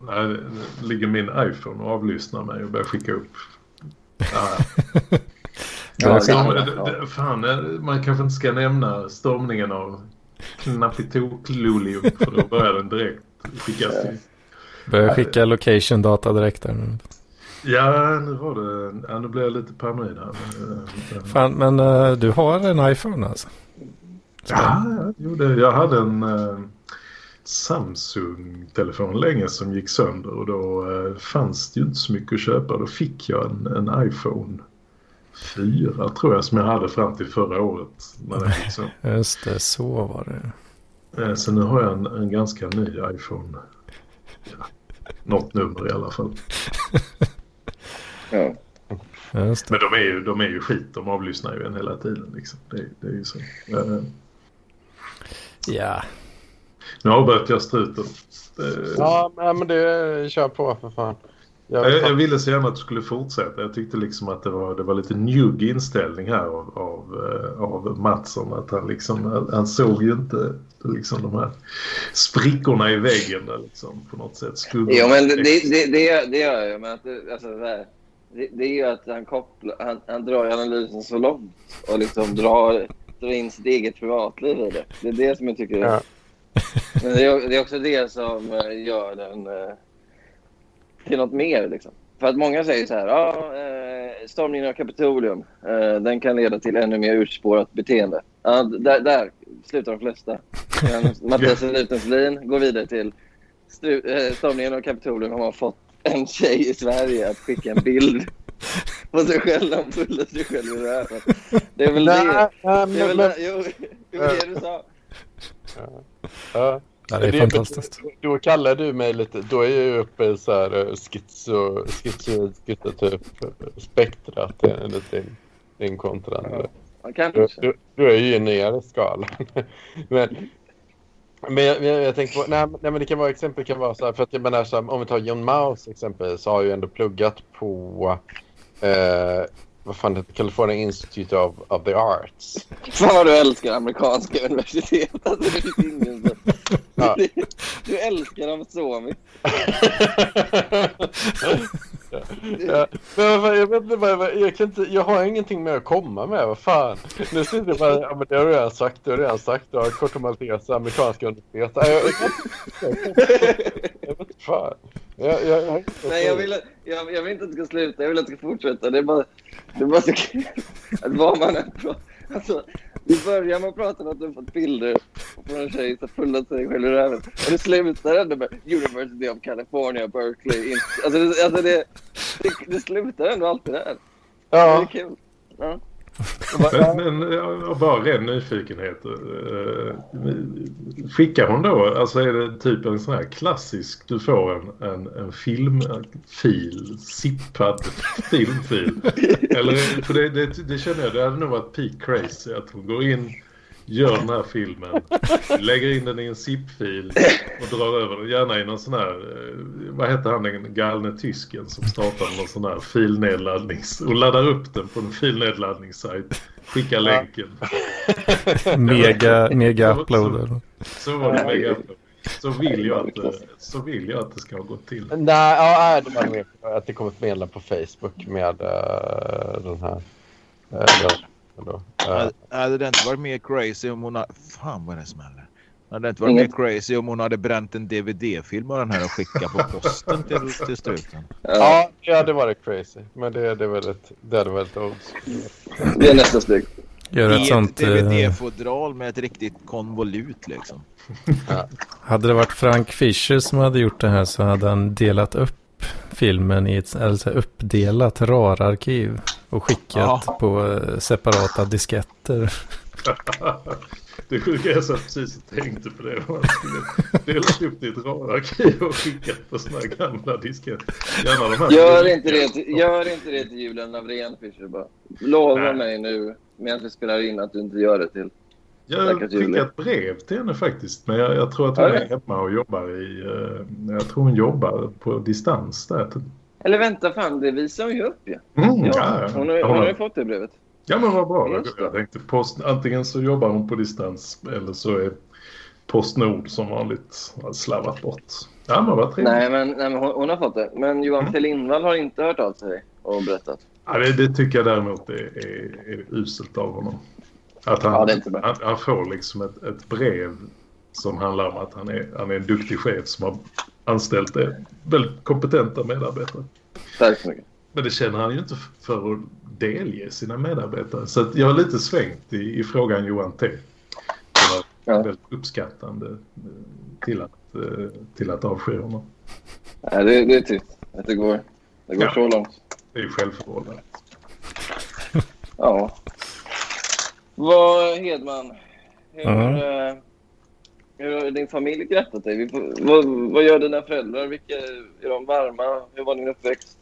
Nej, ligger min iPhone och avlyssnar mig och börjar skicka upp. Ah, Så, skicka- det, fan, man kanske inte ska nämna stormningen av Knapitoklulium för då börjar den direkt skickas till. Börjar skicka location data direkt där nu. Ja, nu var det... Ja, nu blir jag lite paranoid här. men, eh, Fan, men eh, du har en iPhone alltså? Ja, jag, gjorde, jag hade en eh, Samsung-telefon länge som gick sönder och då fanns det ju inte så mycket att köpa. Då fick jag en, en iPhone 4 tror jag som jag hade fram till förra året. När gick sönder. Just det, så var det. Eh, så nu har jag en, en ganska ny iPhone. Ja, något nummer i alla fall. Ja. Just det. Men de är ju, de är ju skit. De avlyssnar ju en hela tiden. Liksom. Det, det är ju så. Eh, Ja, nu avbröt jag struten. Eh, ja, men men det kör på för fan. Jag, Jag, jag ville så gärna att du skulle fortsätta. Jag tyckte liksom att det var, det var lite njugg inställning här av, av, eh, av Mattsson. Att han liksom, han såg ju inte liksom de här sprickorna i väggen där liksom på något sätt. Skuggorna. Jo, men det, det, det, det gör jag. Men att det, alltså, det, det är ju att han, kopplar, han, han drar analysen så långt och liksom drar, drar in sitt eget privatliv i det. Det är det som jag tycker. Ja. Men det är, det är också det som eh, gör den eh, till något mer. Liksom. För att många säger så här, ja, eh, stormningen av Kapitolium, eh, den kan leda till ännu mer urspårat beteende. Ja, där, där slutar de flesta. Men Mattias Lutenslin går vidare till eh, stormningen av Kapitolium har man fått en tjej i Sverige att skicka en bild på sig själv när hon pullar sig själv i röven. Det är väl det. Det är väl jo, det du sa. Ja. det är fantastiskt. Då, då kallar du mig lite, då är jag ju uppe i så här eh, schizo, schizoid schizotyp spektrat enligt din, din kontra. Ja, Du, du, du är ju nere i skalan. men men jag, jag, jag tänker på, nej, nej men det kan vara exempel kan vara så här, för att jag menar så här, om vi tar John Maus exempel så har jag ju ändå pluggat på eh, vad fan heter det? California Institute of, of the Arts. Fan vad du älskar amerikanska universitet. Alltså, det finns ingen som... Ja. Du älskar dem så mycket. ja, men vad- jag vet inte vad jag, kan inte, jag har ingenting mer att komma med, vad fan. Nu sitter jag bara, ja men det har du redan sagt, det har du redan sagt, du har Corto Maltese, amerikanska universitet. Ja, fan. Jag, jag, jag, Nej, jag vill, jag, jag vill inte att det ska sluta. Jag vill att det ska fortsätta. Det är bara, det är bara så kul att vad man än pratar... Alltså, vi börjar med att prata om att du har fått bilder från en tjej som fullat sig själv i röven. Och det slutar ändå med University of California, Berkeley. Alltså, det, alltså det, det, det slutar ändå alltid där. Det är ja, kul. Ja. Men, men bara ren nyfikenhet. eh, Skickar hon då, alltså är det typ en sån här klassisk, du får en, en, en filmfil, zippad filmfil. Eller, för det, det, det känner jag, det hade nog varit peak crazy att hon går in, gör den här filmen, lägger in den i en zip-fil och drar över den, gärna i någon sån här, eh, vad heter han den galne tysken som startar någon sån här filnedladdnings och laddar upp den på en filnedladdningssajt, skickar länken. Mega, mega uploader. Så var det med Upload. Så vill jag att, det- så vill jag att det ska ha gått till. Nej, ja, det var mer att det kom ett meddelande på Facebook med uh, den här. Uh, den, då. Eh, Hade- Hade det inte varit mer crazy om hon hade... Fan vad det smäller. Hade det inte varit Inget. mer crazy om hon hade bränt en DVD-film av den här och skickat på posten till, till struten? Ja, ja, det hade varit crazy. Men det, det, är väldigt, det hade varit old det är nästa steg. Gör ett ett sånt... eh, DVD-fodral med ett riktigt konvolut liksom. Hade det varit Frank Fischer som hade gjort det här så hade han delat upp filmen i ett alltså uppdelat RAR-arkiv och skickat Ja. på eh, separata disketter. Det sjuka är så att jag precis tänkte på det. Man skulle delat upp ditt radarkiv och skickat på sådana gamla disketter. Gärna de här gör, inte det till, gör inte det till Julian Lavrén, Fischer. Bara. Lova Nej. mig nu, medan vi spelar in, att du inte gör det till jag skickade ett brev till henne faktiskt. Men jag, jag tror att hon är hemma och jobbar i... Uh, jag tror hon jobbar på distans där. Eller vänta, fan det visar hon ju upp ju. Ja. Mm, ja. ja. Hon, har, hon har ju fått det brevet. Ja men vad bra. Jag, jag tänkte post, antingen så jobbar hon på distans eller så är Postnord som vanligt slarvat bort. Ja men vad trevligt. Nej men, nej, men hon, hon, har fått det. Men Johan mm. Lindvall har inte hört av sig och berättat. Ja, det, det tycker jag däremot är, är, är uselt av honom. Att han, ja, han, han, får liksom ett, ett, brev som handlar om att han är, han är en duktig chef som har anställt väldigt kompetenta medarbetare. Tack så mycket. Men det känner han ju inte för att delge sina medarbetare. Så jag har lite svängt i, i frågan Johan T. Jag var ja. väldigt uppskattande eh, till att, eh, till att avsky honom. Ja, det, det är tyst. Det går, det går ja. så långt. Det är självförvållande. ja. Vad, Hedman, hur, mm. uh, hur har din familj grattat dig? Vad, vad gör dina föräldrar? Vilka, är de varma? Hur var din uppväxt?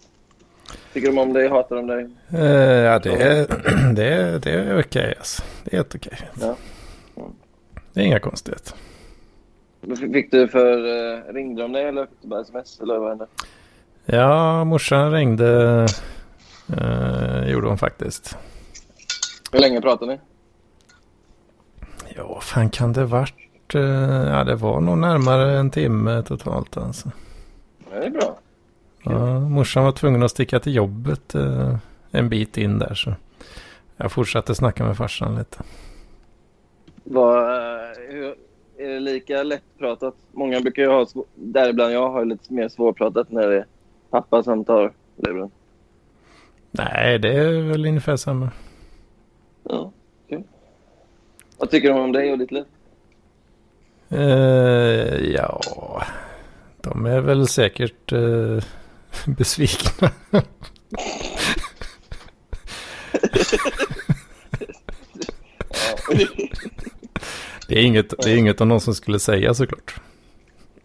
Tycker de om dig? Hatar de dig? Uh, ja, det är, det är, det är okej. Okay, alltså. Det är helt okej. Okay. Ja. Mm. Det är inga konstigheter. Fick du för... Uh, ringde de dig eller fick du bara sms? Eller vad hände? Ja, morsan ringde. Uh, gjorde hon faktiskt. Hur länge pratade ni? Ja, vad fan kan det varit? Ja, det var nog närmare en timme totalt alltså. Det är bra. Ja, morsan var tvungen att sticka till jobbet eh, en bit in där så jag fortsatte snacka med farsan lite. Var, hur, är det lika lättpratat? Många brukar ju ha, däribland jag, har lite mer svårpratat när det är pappa som tar luren. Nej, det är väl ungefär samma. Ja. Vad tycker de om dig och ditt liv? Uh, ja, de är väl säkert uh, besvikna. det, är inget, det är inget av någon som skulle säga såklart.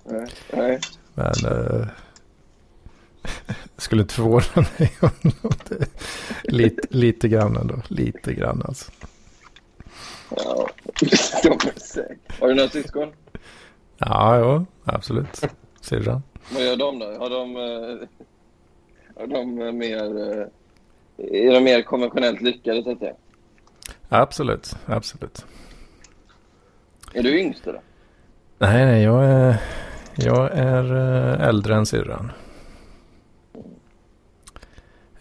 Nej. nej. Men uh, skulle inte förvåna mig om det. Lite, lite grann ändå. Lite grann alltså. Ja, de är säkert. Har du några syskon? Ja, jo, absolut. Syrran. Vad gör de då? Har de, eh, har de mer, eh, är de mer konventionellt lyckade så att säga? Absolut, absolut. Är du yngst då? Nej, nej, jag är, jag är eh, äldre än syrran.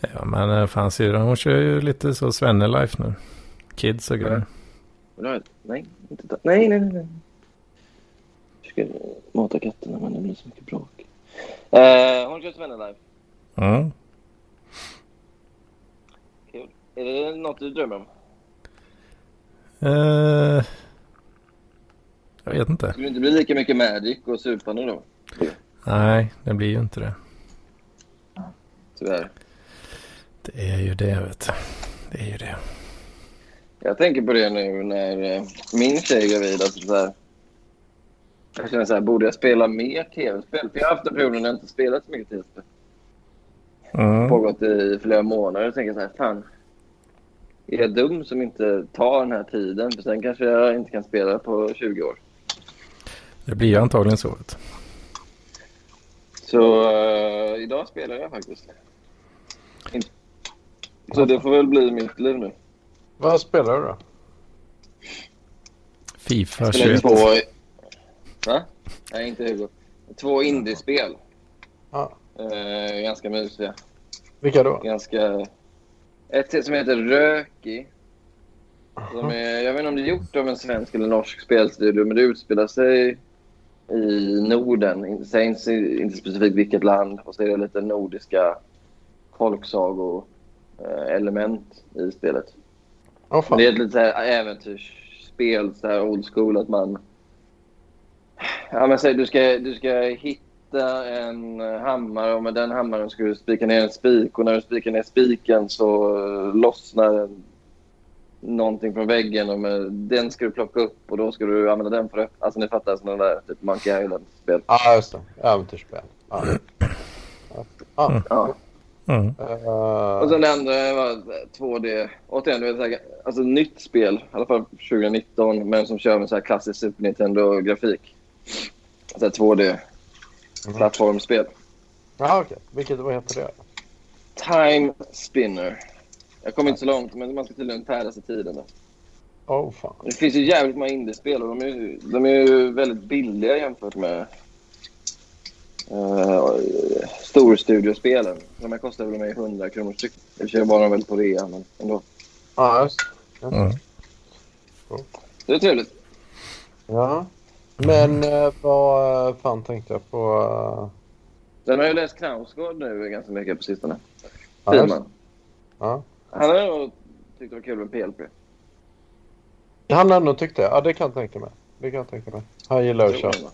Ja, men fan syrran hon kör ju lite så svenne-life nu. Kids och grejer. Nej, inte ta. Nej, nej, nej. Jag ska mata katterna men det blir så mycket bråk. Du kört Svenne Live? Mm. Kul. Är det något du drömmer om? Uh, jag vet inte. Skulle det inte bli lika mycket Magic och supande då? Nej, det blir ju inte det. Tyvärr. Det är ju det, vet du. Det är ju det. Jag tänker på det nu när eh, min tjej är gravid. Alltså så här, jag känner så här, borde jag spela mer tv-spel? För jag har haft en period när jag inte spelat så mycket tv-spel. Mm. Pågått i flera månader. Jag tänker så här, fan. Är jag dum som inte tar den här tiden? För sen kanske jag inte kan spela på 20 år. Det blir antagligen så. Så uh, idag spelar jag faktiskt. Så det får väl bli mitt liv nu. Vad spelar du då? Fifa 21. Två... Va? Nej, inte Hugo. Två indiespel. Ah. Eh, ganska mysiga. Vilka då? Ganska... Ett som heter Röki. Som är, jag vet inte om det är gjort av en svensk eller norsk spelstudio, men det utspelar sig i Norden. Säg inte, inte specifikt vilket land. Och så är det lite nordiska folksago-element i spelet. Oh, det är ett lite så här äventyrsspel, så här old school. Att man... Ja, men säg du ska, du ska hitta en hammare och med den hammaren ska du spika ner en spik. Och när du spikar ner spiken så lossnar en någonting från väggen och med, den ska du plocka upp och då ska du använda den för att... Alltså ni fattar sådana där typ Monkey Island-spel. Ja, just det. Äventyrsspel. Ja. Ja. Ja. Mm. Och sen det andra var 2D. Återigen, så här, alltså nytt spel. I alla fall 2019. Men som kör med så här klassisk Super Nintendo-grafik. Så här 2D-plattformsspel. ja, okej. Vilket, vad heter det? Time Spinner. Jag kom inte så långt, men man ska tydligen färdas i tiden. Då. Oh, fan. Det finns ju jävligt många indiespel och de är, ju- de är ju väldigt billiga jämfört med uh, storstudiospelen. De här kostar väl mig 100 kronor styck. I och för sig var de väl på rea, men ändå. Ja, just det. Mm. Det är trevligt. Ja. Men uh, vad eh, fan tänkte jag på? Uh, Sen har jag läst Knausgård nu ganska mycket på sistone. ja, ja. Han har nog tyckt det var kul med PLP. Han har nog tyckt det. Ja, det kan jag tänka mig. Det kan jag tänka mig. Han gillar att köra.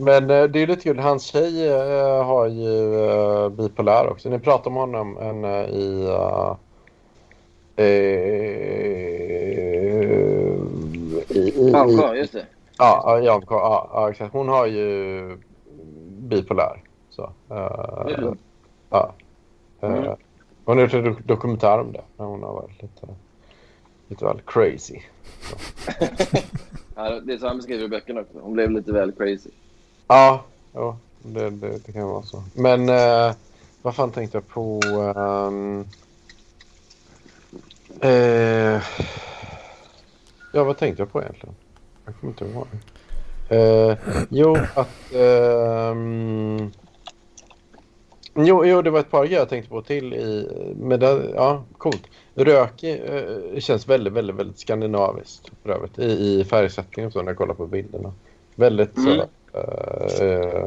Men eh, det är lite kul. Hans tjej eh, har ju uh, bipolär också. Ni pratade om honom en, eh, i... Uh, i, i, i, ja, just det. Ja, ja, ja, ja, exakt. Hon har ju bipolär. Så, eh, lugnt. ja. Eh, Mm. Hon har gjort en dok- dokumentär om det. När hon har varit lite, lite väl crazy. Ja, det är så han beskriver i böckerna också. Hon blev lite väl crazy. Ja, ja det, det, det kan vara så. Men eh, vad fan tänkte jag på? ehm, eh, ja, vad tänkte jag på egentligen? Jag kommer inte ihåg. Eh, jo, att... ehm, jo, jo, det var ett par grejer jag tänkte på till i... Men det, ja, coolt. Rök eh, känns väldigt, väldigt, väldigt skandinaviskt för övrigt. I, i färgsättningen så när jag kollar på bilderna. Väldigt så... Mm. eh,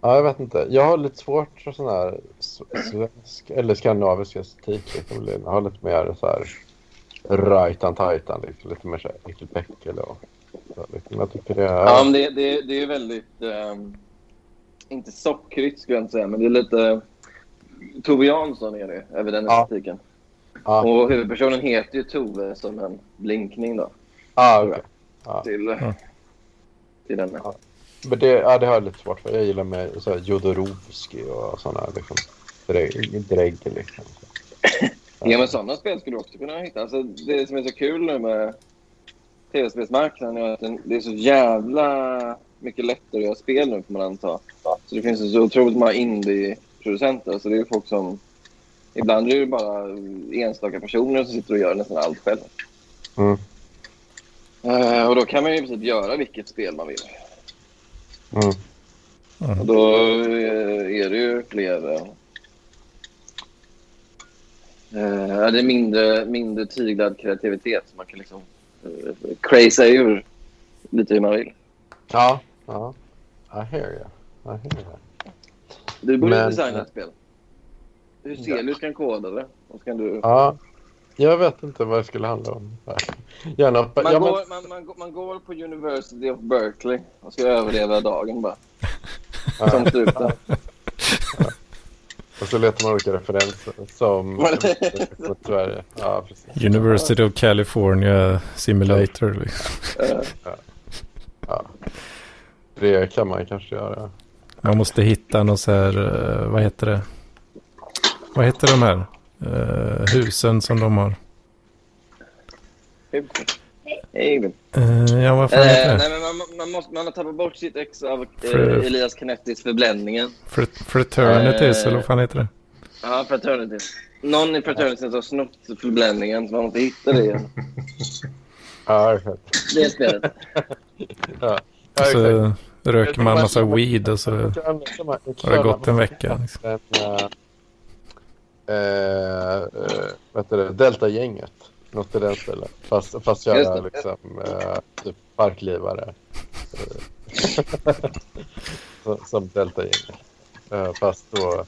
ja, jag vet inte. Jag har lite svårt för sån här svensk eller skandinavisk estetik. Liksom. Jag har lite mer så här rajtan tajtan. Liksom. Lite mer så här äckelpäckel och så. Liksom. Jag tycker det är... Ja, men det, det, det är ju väldigt... ehm, inte sockrigt skulle jag inte säga, men det är lite... Tove Jansson är det, över den Ja. estetiken. ja, Och huvudpersonen heter ju Tove som en blinkning då. ja, okej. Till, Ja. till den. Ja. Men det, ja, det har jag lite svårt för. Jag gillar med så här Jodorowsky och sådana liksom, drägg, drägg liksom. Ja, men sådana spel skulle du också kunna hitta. Alltså, det som är så kul nu med tv-spelsmarknaden är att den, det är så jävla mycket lättare att göra spel nu får man anta. Så det finns så otroligt många indie-producenter. Så det är folk som... Ibland är det bara enstaka personer som sitter och gör nästan allt själv. Mm. Eh, och då kan man ju i princip göra vilket spel man vill. Mm. Och då eh, är det ju fler... eh, Eh, det är mindre, mindre tyglad kreativitet. Så man kan liksom eh, craza ur lite hur man vill. Ja, ja. I hear you. I hear you. Du borde Men- designa ett spel. Hur Celius kan koda det. Och så kan du... Ja, jag vet inte vad det skulle handla om. Gärna. Man, ja, men, går, man, man, man går på University of Berkeley och ska överleva dagen bara. Som strupen. och så letar man olika referenser som mot Sverige. Ja. University of California Simulator. Liksom. Eh, Ja. Det kan man kanske göra. Man måste hitta något så här, eh, vad heter det? Vad heter de här eh, husen som de har? Hej. Eh, ja, vad fan Eh, heter det? nej, men man, man, måste, man har tappat bort sitt ex av eh, För- Elias Canettis Förbländningen. Fr- Fraternities, eh, eller vad fan heter det? Ja, Fraternity. Någon i Fraternity har snott Förbländningen så man måste hitta det igen. Ja, exakt. Det är spelet. Ja, exakt. så röker man massa weed och så har det gått en vecka. Liksom. Äh, vad heter det? Delta-gänget. Något i den stilen. Fast, fast göra liksom, äh, typ parklivare. Eh, som- som Delta-gänget. Äh, fast då,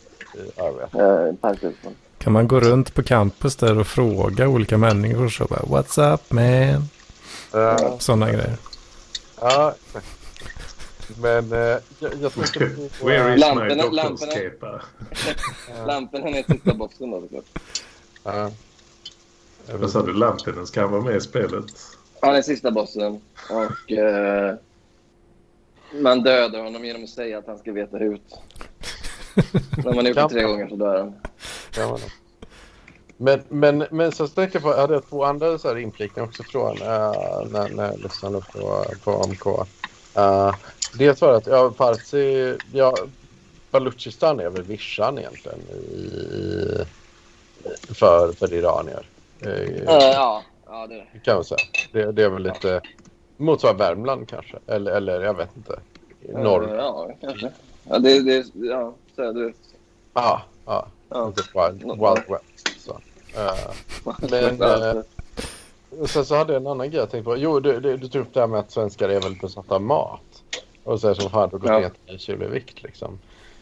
eh, vet. Uh, Parkhusman. Kan man gå runt på campus där och fråga olika människor så bara What's up man? Äh, Sådana grejer. ja, exakt. Men äh, jag, jag tänkte på... Where is Lamporna- my lamporna. cape? Lamporna är sista bossen då såklart. Ja. Vad sa du? Lampinen ska han vara med i spelet? Han är sista bossen och eh, man dödar honom genom att säga att han ska veta ut. När man gjort det tre gånger så dör han. Det. Men, men, men så tänker jag på, jag hade två andra så här inflikningar också från uh, när, när jag lyssnade på, på AMK. Uh, dels det att ja, Farsi, ja, Baluchistan är väl vischan egentligen i, för, för iranier. Uh, Uh, ja, ja, det är det. kan man säga. Det, det är väl lite motsvarar Värmland kanske. Eller, eller jag vet inte. Norr. Uh, ja, kanske. Ja, det, det, ja, söderut. Ja, ja. Ja. Lite wild, wild west. Så. Uh, Men, eh, sen så hade jag en annan grej jag tänkte på. Jo, du, du, du tog upp det här med att svenskar är väldigt besatta av mat. Och så är det som du gått Ja. ner till 10 kilo i vikt liksom.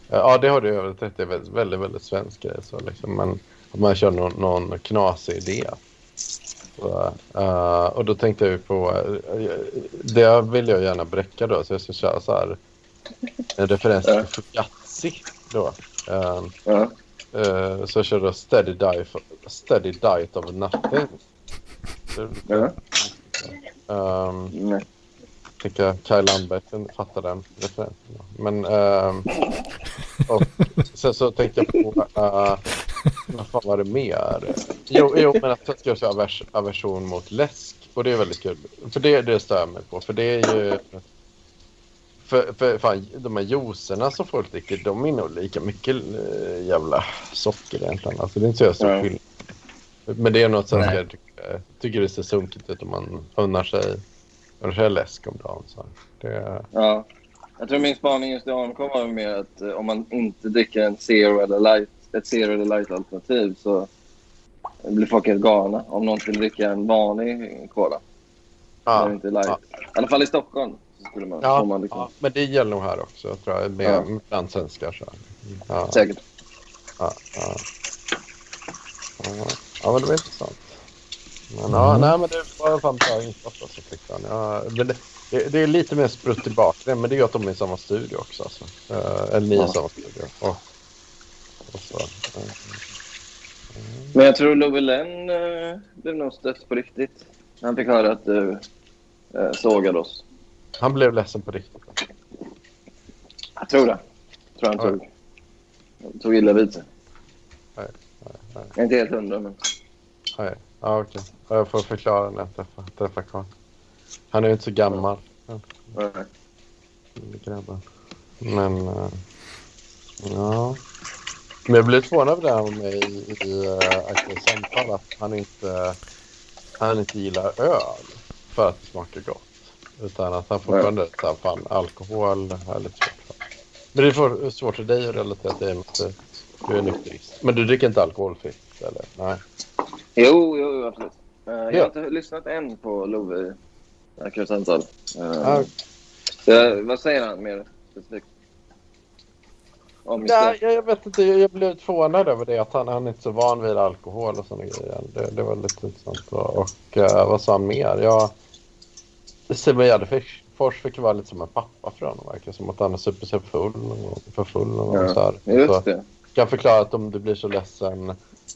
Eh, ja, det har du övrigt rätt. Det är väldigt, väldigt, väldigt svensk grej. Så liksom, man, att man kör någon, någon knasig idé. Så, eh, och då tänkte jag på, uh, det vill jag gärna bräcka då. Så jag ska köra så här, en referens till. Fugazi då. Eh, Ja. Eh, så jag körde steady diet, steady diet of nothing. Um, Tycker Kaj Landberg kunde fatta den referensen. Men ehm, och sen så tänkte jag på, uh, vad fan var det mer? Jo, jo men att jag ska avers, aversion mot läsk. Och det är väldigt kul. För det, det stör jag mig på. För det är ju... För, för fan, de här juicerna som folk dricker, de innehåller lika mycket eh, jävla socker egentligen. Alltså det är inte så jävla stor skillnad. Men det är något som jag tycker, tycker det ser sunkigt ut om man unnar sig, unnar sig läsk om dagen. Så det, Ja. Jag tror min spaning just i AMK var mer att eh, om man inte dricker en zero eller light, ett zero eller light alternativ så blir folk helt galna. Om någon skulle dricka en vanlig cola. Ja. Inte light. ja. I alla fall i Stockholm. Så skulle man, Ja, man liksom, ja, men det gäller nog här också tror jag. Med, Ja. Bland svenskar. Så. Ja, Säkert. ja, ja. Ja, ja, men det var intressant. Men, ja, Mm. nej, men det var fan bra infört alltså, han. Ja, det, det, är lite mer sprutt i bakgrunden, men det är ju att de är i samma studio också. Alltså. Eh, eller ni är i Ja. samma studio. Och så, eh, Men jag tror Lovelen eh, blev nog stött på riktigt. Han fick höra att du eh, sågade oss. han blev ledsen på riktigt. Jag tror det. Jag tror han Ja. tog, tog illa vid sig. Nej, nej, nej. Jag är inte helt hundra, men... Nej. Ja, okej. Ja, Jag får förklara när jag träffar, träffar Carl. Han är ju inte så gammal. Nej. grabben. Men, eh, ja. Men jag blev förvånad över det här med i, i uh, Aktuellt samtal att han inte, han inte gillar öl för att det smakar gott. Utan att han fortfarande så här, fan alkohol är lite svårt. Men det är för, svårt för dig att relatera till det du är nykterist. Men du dricker inte alkoholfritt eller? Nej. Jo, jo, absolut. Jag Ja. har inte lyssnat än på Love i samtal. Uh, så, vad säger han mer specifikt? Om Nej, det. jag, jag vet inte. Jag, jag blev lite förvånad över det. Att han, han är inte så van vid alkohol och sådana grejer. Det, det var lite intressant. Och, och eh, vad sa han mer? Jag, Simon Gärdenfors fick vara lite som en pappa för honom. Verkar som att han har supit sig full. och- För full och Ja, så här. Just så, det. kan förklara att om du blir så ledsen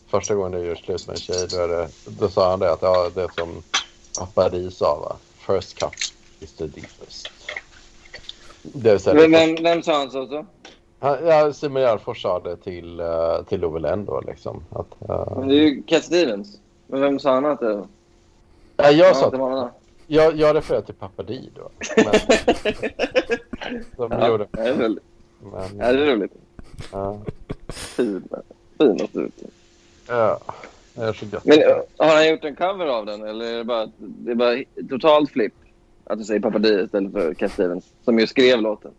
första gången du gör slut med en tjej. Då, är det, då sa han det att ja, det är som pappa Ri sa va. First cup is the deepest. Det vill säga, Vem, vem, vem sa han så? så? Ja, Simon Gärdenfors sa det till, uh, till Love Lenn då liksom. Att, eh, Men det är ju Cat Stevens. Men vem sa han att det var? ja, jag, Ja, sa, det jag, jag refererar till Pappa Di då. Men, som Ja, gjorde, det är roligt. men, Ja, det är roligt. ja, Fin. Fin och. Ja, det är så gött. Men eh, har han gjort en cover av den eller är det bara, det är bara totalt flipp? Att du säger Pappa Di istället för Cat Stevens som ju skrev låten.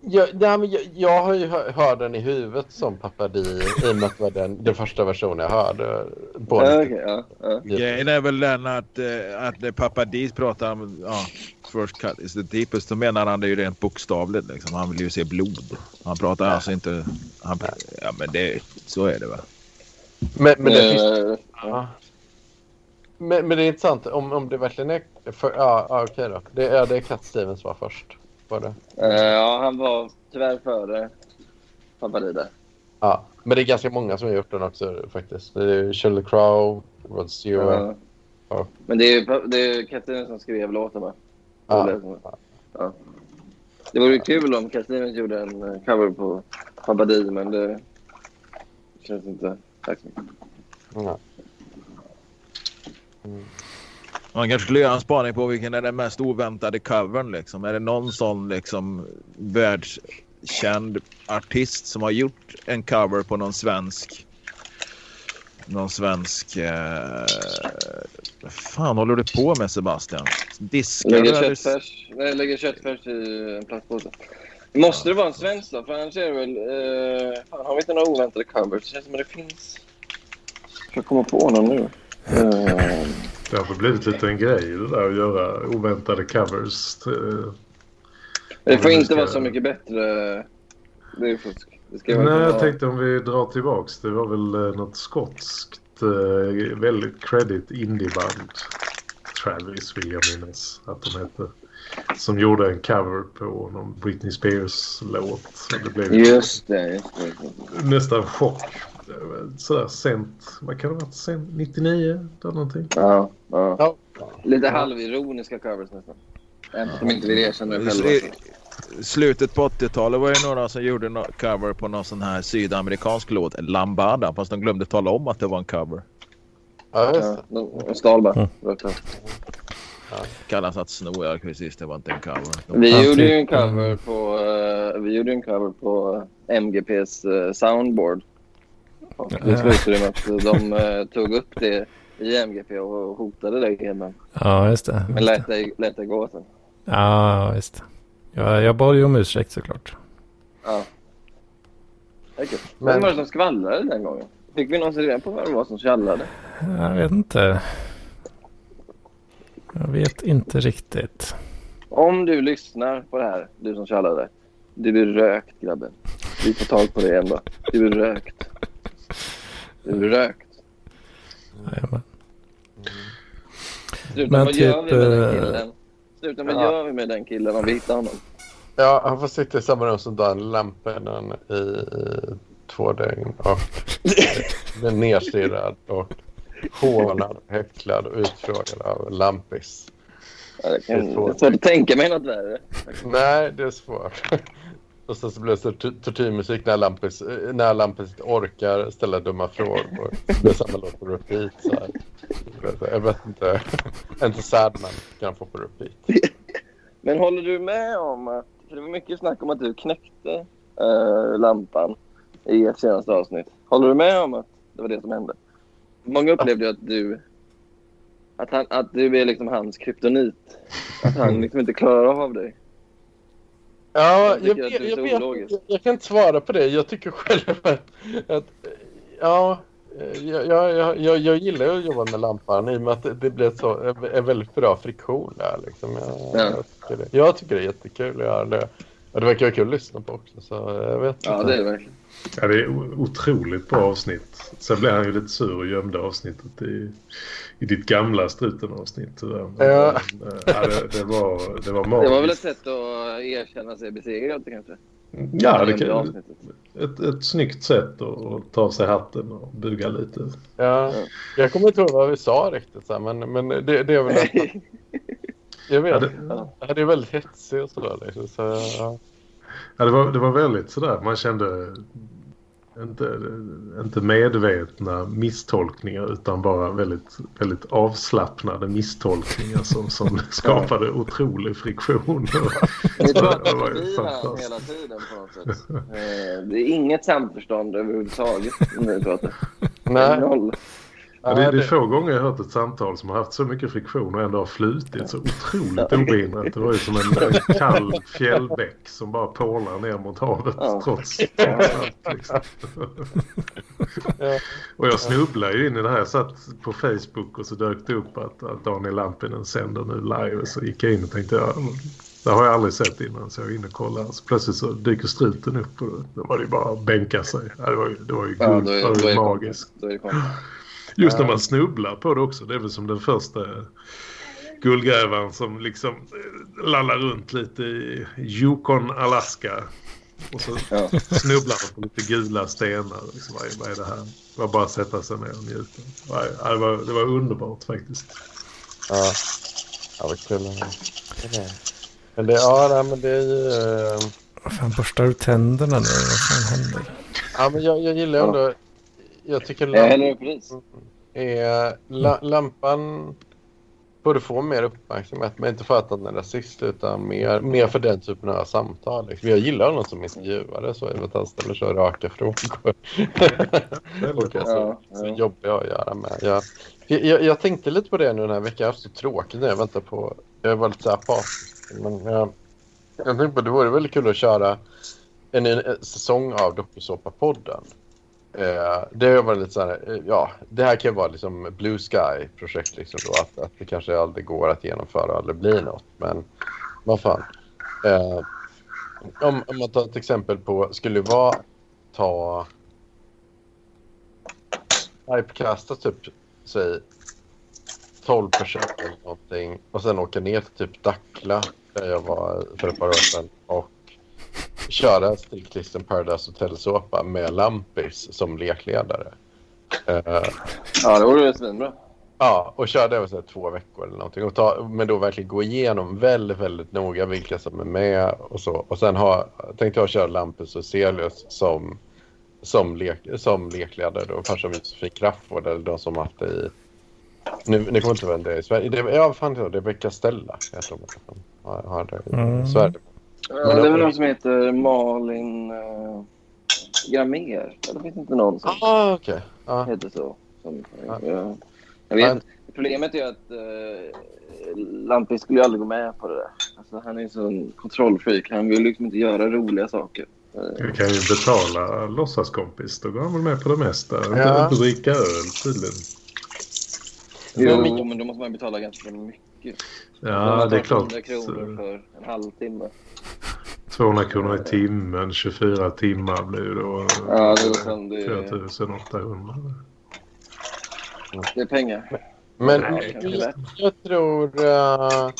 Jag, nej, men jag, jag har ju hör, hört den i huvudet som Pappa Di i och med att det var den, den första versionen jag hörde. På Ja, okej, ja, ja. Grejen är väl den att, eh, att när pappa Dis pratar om ja, first cut is the deepest så menar han det ju rent bokstavligt. Liksom. Han vill ju se blod. Han pratar alltså inte... Han, ja, men det, så är det väl. Men, men, det finns, Eh, ja. men, men det är intressant om, om det verkligen är... För, ja, ja, okej då. Det, ja, det är Cat Stevens var först. Var det? eh, ja, han var tyvärr före där. Ja, men det är ganska många som har gjort den också faktiskt. Det är Sheryl Crow, Rod Stewart. Ja. Men det är, det är Katrin som skrev låten, va? Ja. Ja. Det vore ju kul om Katrin gjorde en eh, cover på Pabadi, men det känns inte... Tack så mycket. Ja. Man kanske skulle göra en spaning på vilken är den mest oväntade covern. Liksom. Är det någon sån liksom, världskänd artist som har gjort en cover på någon svensk... Någon svensk... Eh, vad fan håller du på med Sebastian? Diskar du Lägger eller- köttfärs, nej, lägger köttfärs i en plastpåse. Måste det vara en svensk då? För annars är det väl... Eh, fan, har vi inte några oväntade covers? Det känns som att det finns... Ska jag komma på någon nu? Eh, Det har väl blivit lite en grej det där att göra oväntade covers. Till, det får inte ska- vara så mycket bättre. Det är fusk. Nej, jag tänkte om vi drar tillbaks. Det var väl eh, något skotskt eh, väldigt credit indieband. Travis vill jag minnas att de hette. Som gjorde en cover på någon Britney Spears-låt. Det blev Just det, just det. nästan chock. Sådär sent, vad kan det ha varit? Sent 99 eller någonting? Ja, ja. Ja. Lite halvironiska covers nästan. Även om de inte vill erkänna det själva. Slutet på 80-talet var det några som gjorde no cover på någon sån här sydamerikansk låt, Lambada, fast de glömde tala om att det var en cover. Ja, just Ja, det. de, de stal bara. Mm. Kallas att sno, ja precis, det var inte en cover. Vi Ja, gjorde typ, ju en eh, cover på, eh, vi gjorde en cover på eh, MGPs eh, soundboard. Och det slutade med att de eh, tog upp det i MGP och hotade dig. Men, Ja, just det. men lät det, lät det gå sen. Ja, just det. Ja, jag bad ju om ursäkt såklart. Ja. Det är kul. Men- Vem var det som skvallrade den gången? Fick vi någonsin reda på vad det var som tjallade? Jag vet inte. Jag vet inte riktigt. Om du lyssnar på det här, du som tjallade. Du är rökt grabben. Vi får tag på dig ändå. Du är rökt. Du är rökt. Jajamän. Sluta, Men vad gör vi typ, med den eh, killen? Sluta, vad ja. gör vi med den killen om vi hittar honom? Ja, han får sitta i samma rum som Dan Lampinen i, i två dygn och blir nerstirrad och hånad, häcklad och utfrågad av Lampis. Ja, det, kan, Det är det svårt. är svårt att tänka mig något värre. Nej, det är svårt. Och sen så blir det så tor- tortyrmusik när Lampis, eh, när Lampis orkar ställa dumma frågor. Det blir samma låt på repeat. Så här. Jag vet inte. Inte Sadman kan få på repeat. Men håller du med om att... För det var mycket snack om att du knäckte eh, lampan i ett senaste avsnitt. Håller du med om att det var det som hände? Många upplevde ju att du... Att, han, att du är liksom hans kryptonit. Att han liksom inte klarar av dig. Ja, Jag jag, jag, jag, kan inte svara på det. Jag tycker själv att... att ja, jag, jag, jag, jag, jag gillar att jobba med lampan i och med att det, det blir så, en väldigt bra friktion där. Liksom. Jag, Ja. jag, tycker det, jag tycker det är jättekul att göra det. Och det verkar vara kul att lyssna på också. Så jag vet Ja, inte. det är det verkligen. Ja, det är otroligt bra avsnitt. Sen blev han ju lite sur och gömde avsnittet i, i ditt gamla struten-avsnitt. Ja. eh, Ja, det, det, var, det var Det var väl ett magiskt. sätt att erkänna sig besegrad kanske? Ja, det kan, avsnittet. ett, ett snyggt sätt att, ta av sig hatten och buga lite. Ja, jag kommer inte ihåg vad vi sa riktigt, men, men det, det är väl att, Jag vet. Ja, det- Ja, det är väldigt hetsig och sådär. Liksom, så, ja. Ja, det, var, det var väldigt sådär. Man kände inte, inte medvetna misstolkningar utan bara väldigt, väldigt avslappnade misstolkningar som, som skapade otrolig friktion. Vi var hela tiden på något sätt. Eh, Det är inget samförstånd överhuvudtaget. Nej, Noll. Ja, det, det är det- få gånger jag har hört ett samtal som har haft så mycket friktion och ändå har flutit så otroligt obehindrat. Det var ju som en, en kall fjällbäck som bara pålar ner mot havet Ja. trots, allt. Liksom. Ja. Och jag snubblade ju in i det här. Jag satt på Facebook och så dök det upp att, att Daniel Lampinen sänder nu live. Så gick jag in och tänkte ja, det har jag aldrig sett innan. Så jag var inne och kollade. Så plötsligt så dyker struten upp och då var det bara att bänka sig. Ja, det var ju, det var ju, Ja, guld, då är, det var är ju magiskt. Då är det. Just när man snubblar på det också. Det är väl som den första guldgrävaren som liksom eh, lallar runt lite i Yukon, Alaska. Och så Ja. snubblar man på lite gula stenar. Liksom, vad, är, det här? Det var bara att sätta sig ner och njuta. Det, var, det var underbart faktiskt. Ja, ja vad kul. Men det, ja, nej, men det är ju... eh, Vad fan borstar du tänderna nu? Vad fan händer? Ja, men jag, jag gillar ändå... Jag tycker häller lamp, är, la, lampan borde få mer uppmärksamhet. Men inte för att han är rasist utan mer, mer för den typen av samtal. Liksom. Jag gillar någon som intervjuare så att han ställer så raka frågor. Och alltså, Ja, så ja. jobbiga att göra med. Jag, jag, jag tänkte lite på det nu den här veckan. Jag har haft så tråkigt när jag väntar på... Jag var lite så här apatisk. Men jag, jag tänkte på det vore väldigt kul att köra en, ny säsong av Dokusåpa-podden. Eh, det har varit lite så här, eh, ja, det här kan ju vara liksom Blue Sky-projekt liksom då, att, att det kanske aldrig går att genomföra och aldrig blir något. Men vad fan. Eh, om, om man tar ett exempel på, skulle det vara ta typecasta typ, säg 12 personer eller någonting och sen åka ner till typ Dackla där jag var för ett par år sedan och köra Strictlisten Paradise Hotel-såpa med Lampis som lekledare. Eh, Ja, det vore svinbra. Ja, och körde över så här två veckor eller någonting. Och ta, men då verkligen gå igenom väldigt, väldigt noga vilka som är med och så. Och sen ha, tänkte jag köra Lampus och Celius som, som, lek, som lekledare då. Kanske som Josefin Crafoord eller de som haft det i... Nu, nu kommer jag inte vem det är i Sverige. Det, ja, fan det är det? är Becka Stella. Jag tror att de har, har det i Mm. Sverige. Ja, det är väl någon som heter Malin uh, Gramer. Det finns inte någon som Ah, okej. Ja. heter så. Som, Ja. ja. Jag vet. Problemet är att uh, Lampi skulle ju aldrig gå med på det där. Alltså, han är en sån kontrollfreak. Han vill liksom inte göra roliga saker. Eh, Du kan ju betala låtsaskompis. Då går han väl med på det mesta. Ja. Inte dricka öl tydligen. Jo, men- men då måste man betala ganska mycket. Ja, det är klart. 100 kronor för en halvtimme. 200 kronor i timmen, 24 timmar blir det då. Ja, det är det- 4800. Det är pengar. Men Nej. jag, jag tror... eh,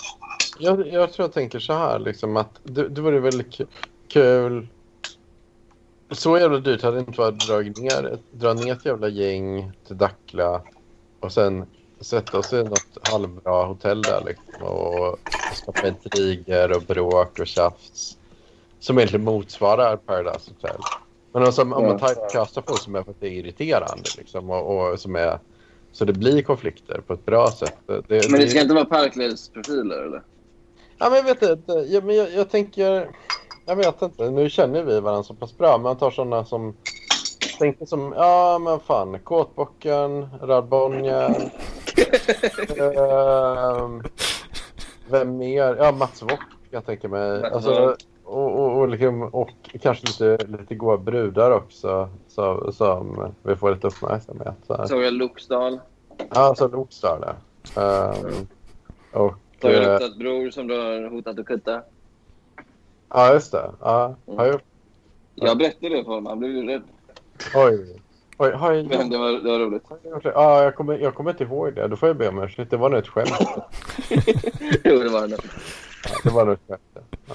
jag, jag tror jag tänker så här liksom att det, det vore väldigt ku- kul. Så jävla dyrt hade det inte varit att dra ner, dra ner ett jävla gäng till Dackla och sen sätta oss i något halvbra hotell där liksom och skapa intriger och bråk och tjafs som egentligen motsvarar Paradise Hotel. Men alltså, om man typecastar folk som är för att det är irriterande liksom och, och som är så det blir konflikter på ett bra sätt. Det, Men det ska inte vara Parklivsprofiler eller? Ja, men jag vet inte. Ja, men jag, jag tänker... Jag vet inte. Nu känner vi varandra så pass bra. Man tar sådana som... Tänkte som... Ja, men fan. Kåtbocken, Radbonja. ehm, vem mer? Ja, Mats Wock jag tänker mig. Alltså, och, och, och, liksom, och kanske lite, lite goa brudar också. Så, som vi får lite uppmärksamhet. Så. Såg jag Loksdal. Ja, så Lokstar där. Ehm, och... Såg jag eh, Luktas bror som du har hotat att kutta. Ja, just det. Ja, har jag Jag berättade det för honom. Han blev ju rädd. Oj. Oj, har jag Men det var, det var roligt. det? Ja, jag kommer, jag kommer inte ihåg det. Då får jag be om ursäkt. Det var nog ett skämt. jo, det var det. Ja, det var nog ett skämt. Ja.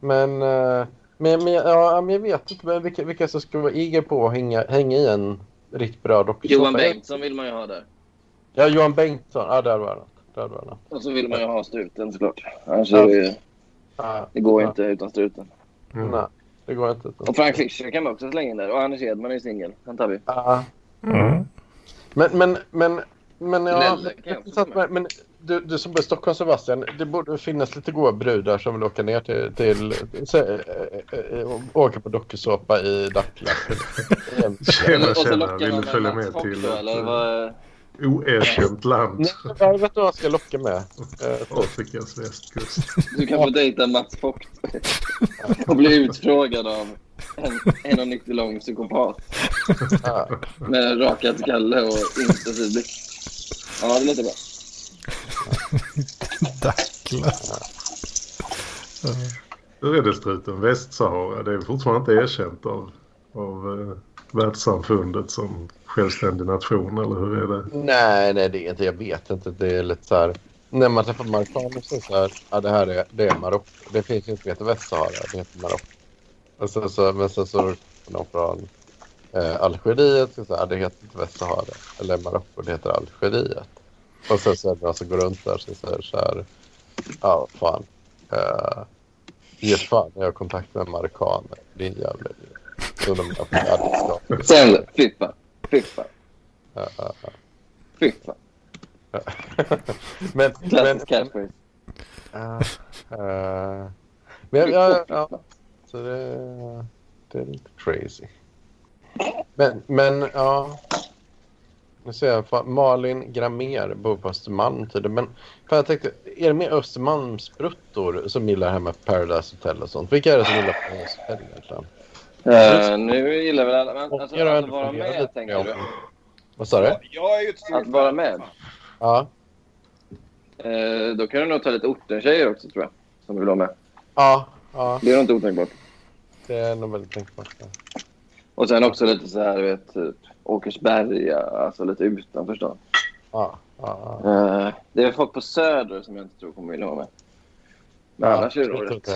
Men, eh, men, men, ja, men jag vet inte men vilka, vilka som skulle vara eager på att hänga, hänga i en riktigt bra dokusåpa. Johan Bengtsson vill man ju ha där. Ja, Johan Bengtsson. Ja, där var något. Där var något. Och så vill man ju ha struten såklart. Annars Ja. är det, Ja, det går ja. inte utan struten. Mm. Nej, det går inte. Och Frank Fischer kan man också slänga in där. Och Anders Edman är singel. Han tar vi. Ja. Mm. Men, men, men, men, ja, Lelle kan jag men, men, du, du som bor i Stockholm Sebastian, det borde finnas lite goda brudar som vill åka ner till, till så, äh, äh, äh, åka på dokusåpa i Dackla. Tjena, tjena. Vill du följa med till eller vad? Oerkänt land? Nej, jag vet du vad jag ska locka med? Eh. Afrikas västkust. Du kan få dejta Mats Fock. och bli utfrågad av en 1,90 lång psykopat. Med rakat galle och intensiv blick. Ja, det låter bra. Dackla. Hur är det struten? Västsahara, det är fortfarande inte erkänt av, av eh, världssamfundet som självständig nation, eller hur är det? Nej, nej, det är inte. Jag vet inte. Det är lite så här. När man träffar marockaner så är det så här. Ja, det här är, det är Marocko. Det finns inte Det heter Västsahara. Det heter Marocko. Och sen så, men sen så någon från eh, Algeriet. Så här, det heter inte Västsahara. Eller Marocko, det heter Algeriet. Och sen så är det någon som går runt där så säger så här. Ja, fan. Eh, ge fan jag har kontakt med marockaner. Din jävla idiot. är fan. Fy fan. Ja, ja, ja. Fy fan. men, Klassisk catchphrase. Ja, eh, men ja, ja, så det, det är lite crazy. Men, men ja. Nu ser jag Malin Gramer bor på Östermalm tydligen. Men fan, jag tänkte, är det mer Östermalmsbruttor som gillar det här med Paradise Hotel och sånt? Vilka är det som gillar Paradise Hotel egentligen? Uh, nu gillar väl alla... Men, alltså, att ändå vara med, lite tänker om- du? Vad sa du? Jag är ju Att vara med? Ja. Eh, då kan du nog ta lite ortentjejer också, tror jag. Som vill vara med. Ja, ja, Det är nog inte otänkbart. det är nog väldigt tänkbart. ja. Och sen också lite så här, du vet, typ Åkersberga, alltså lite utanför stan. Ja, ja, ja. Eh, det är folk på Söder som jag inte tror kommer vilja vara med. Men annars är det nog rätt,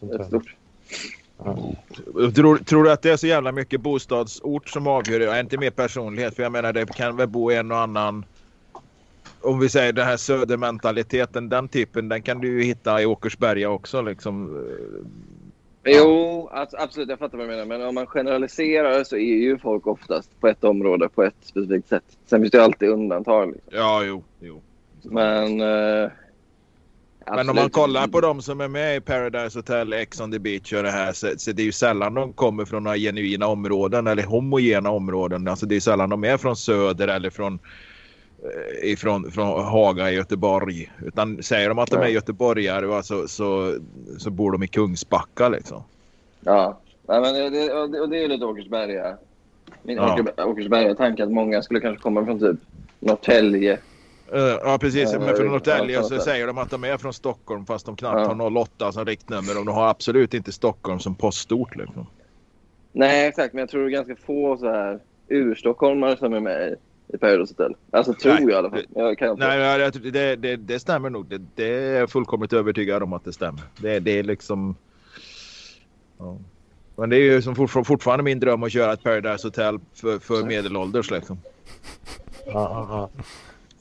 rätt stort. Tror, tror du att det är så jävla mycket bostadsort som avgör det? Är inte mer personlighet. För jag menar det kan väl bo en och annan. Om vi säger den här södermentaliteten. Den typen. Den kan du ju hitta i Åkersberga också liksom. Jo, alltså, absolut. Jag fattar vad du menar. Men om man generaliserar så är ju folk oftast på ett område på ett specifikt sätt. Sen finns det ju alltid undantag. Liksom. Ja, jo. jo. Men... eh, Men om man absolut. kollar på de som är med i Paradise Hotel, Ex on the Beach och det här. Så, så det är ju sällan de kommer från några genuina områden eller homogena områden. Alltså det är sällan de är från söder eller från eh, ifrån från Haga i Göteborg. Utan säger de att de är göteborgare va, så, så, så bor de i Kungsbacka liksom. Ja, men det, det, och det, är lite Åkersberga. Min Ja. Åker, Åkersberga-tanke att många skulle kanske komma från typ Norrtälje. Eh, Ja precis, men från Norrtälje så säger de att de är från Stockholm fast de knappt Ja. har 08 som riktnummer och de har absolut inte Stockholm som postort. Liksom. Nej, exakt. Men jag tror det är ganska få så här urstockholmare som är med i, i Paradise Hotel. Alltså tror Nej, jag i alla fall. Jag kan inte. Nej, det, det, det stämmer nog. Det, det är jag fullkomligt övertygad om att det stämmer. Det, det är liksom... Ja. Men det är ju som fortfar- fortfarande min dröm att köra ett Paradise Hotel för, för medelålders liksom. Ja, ja,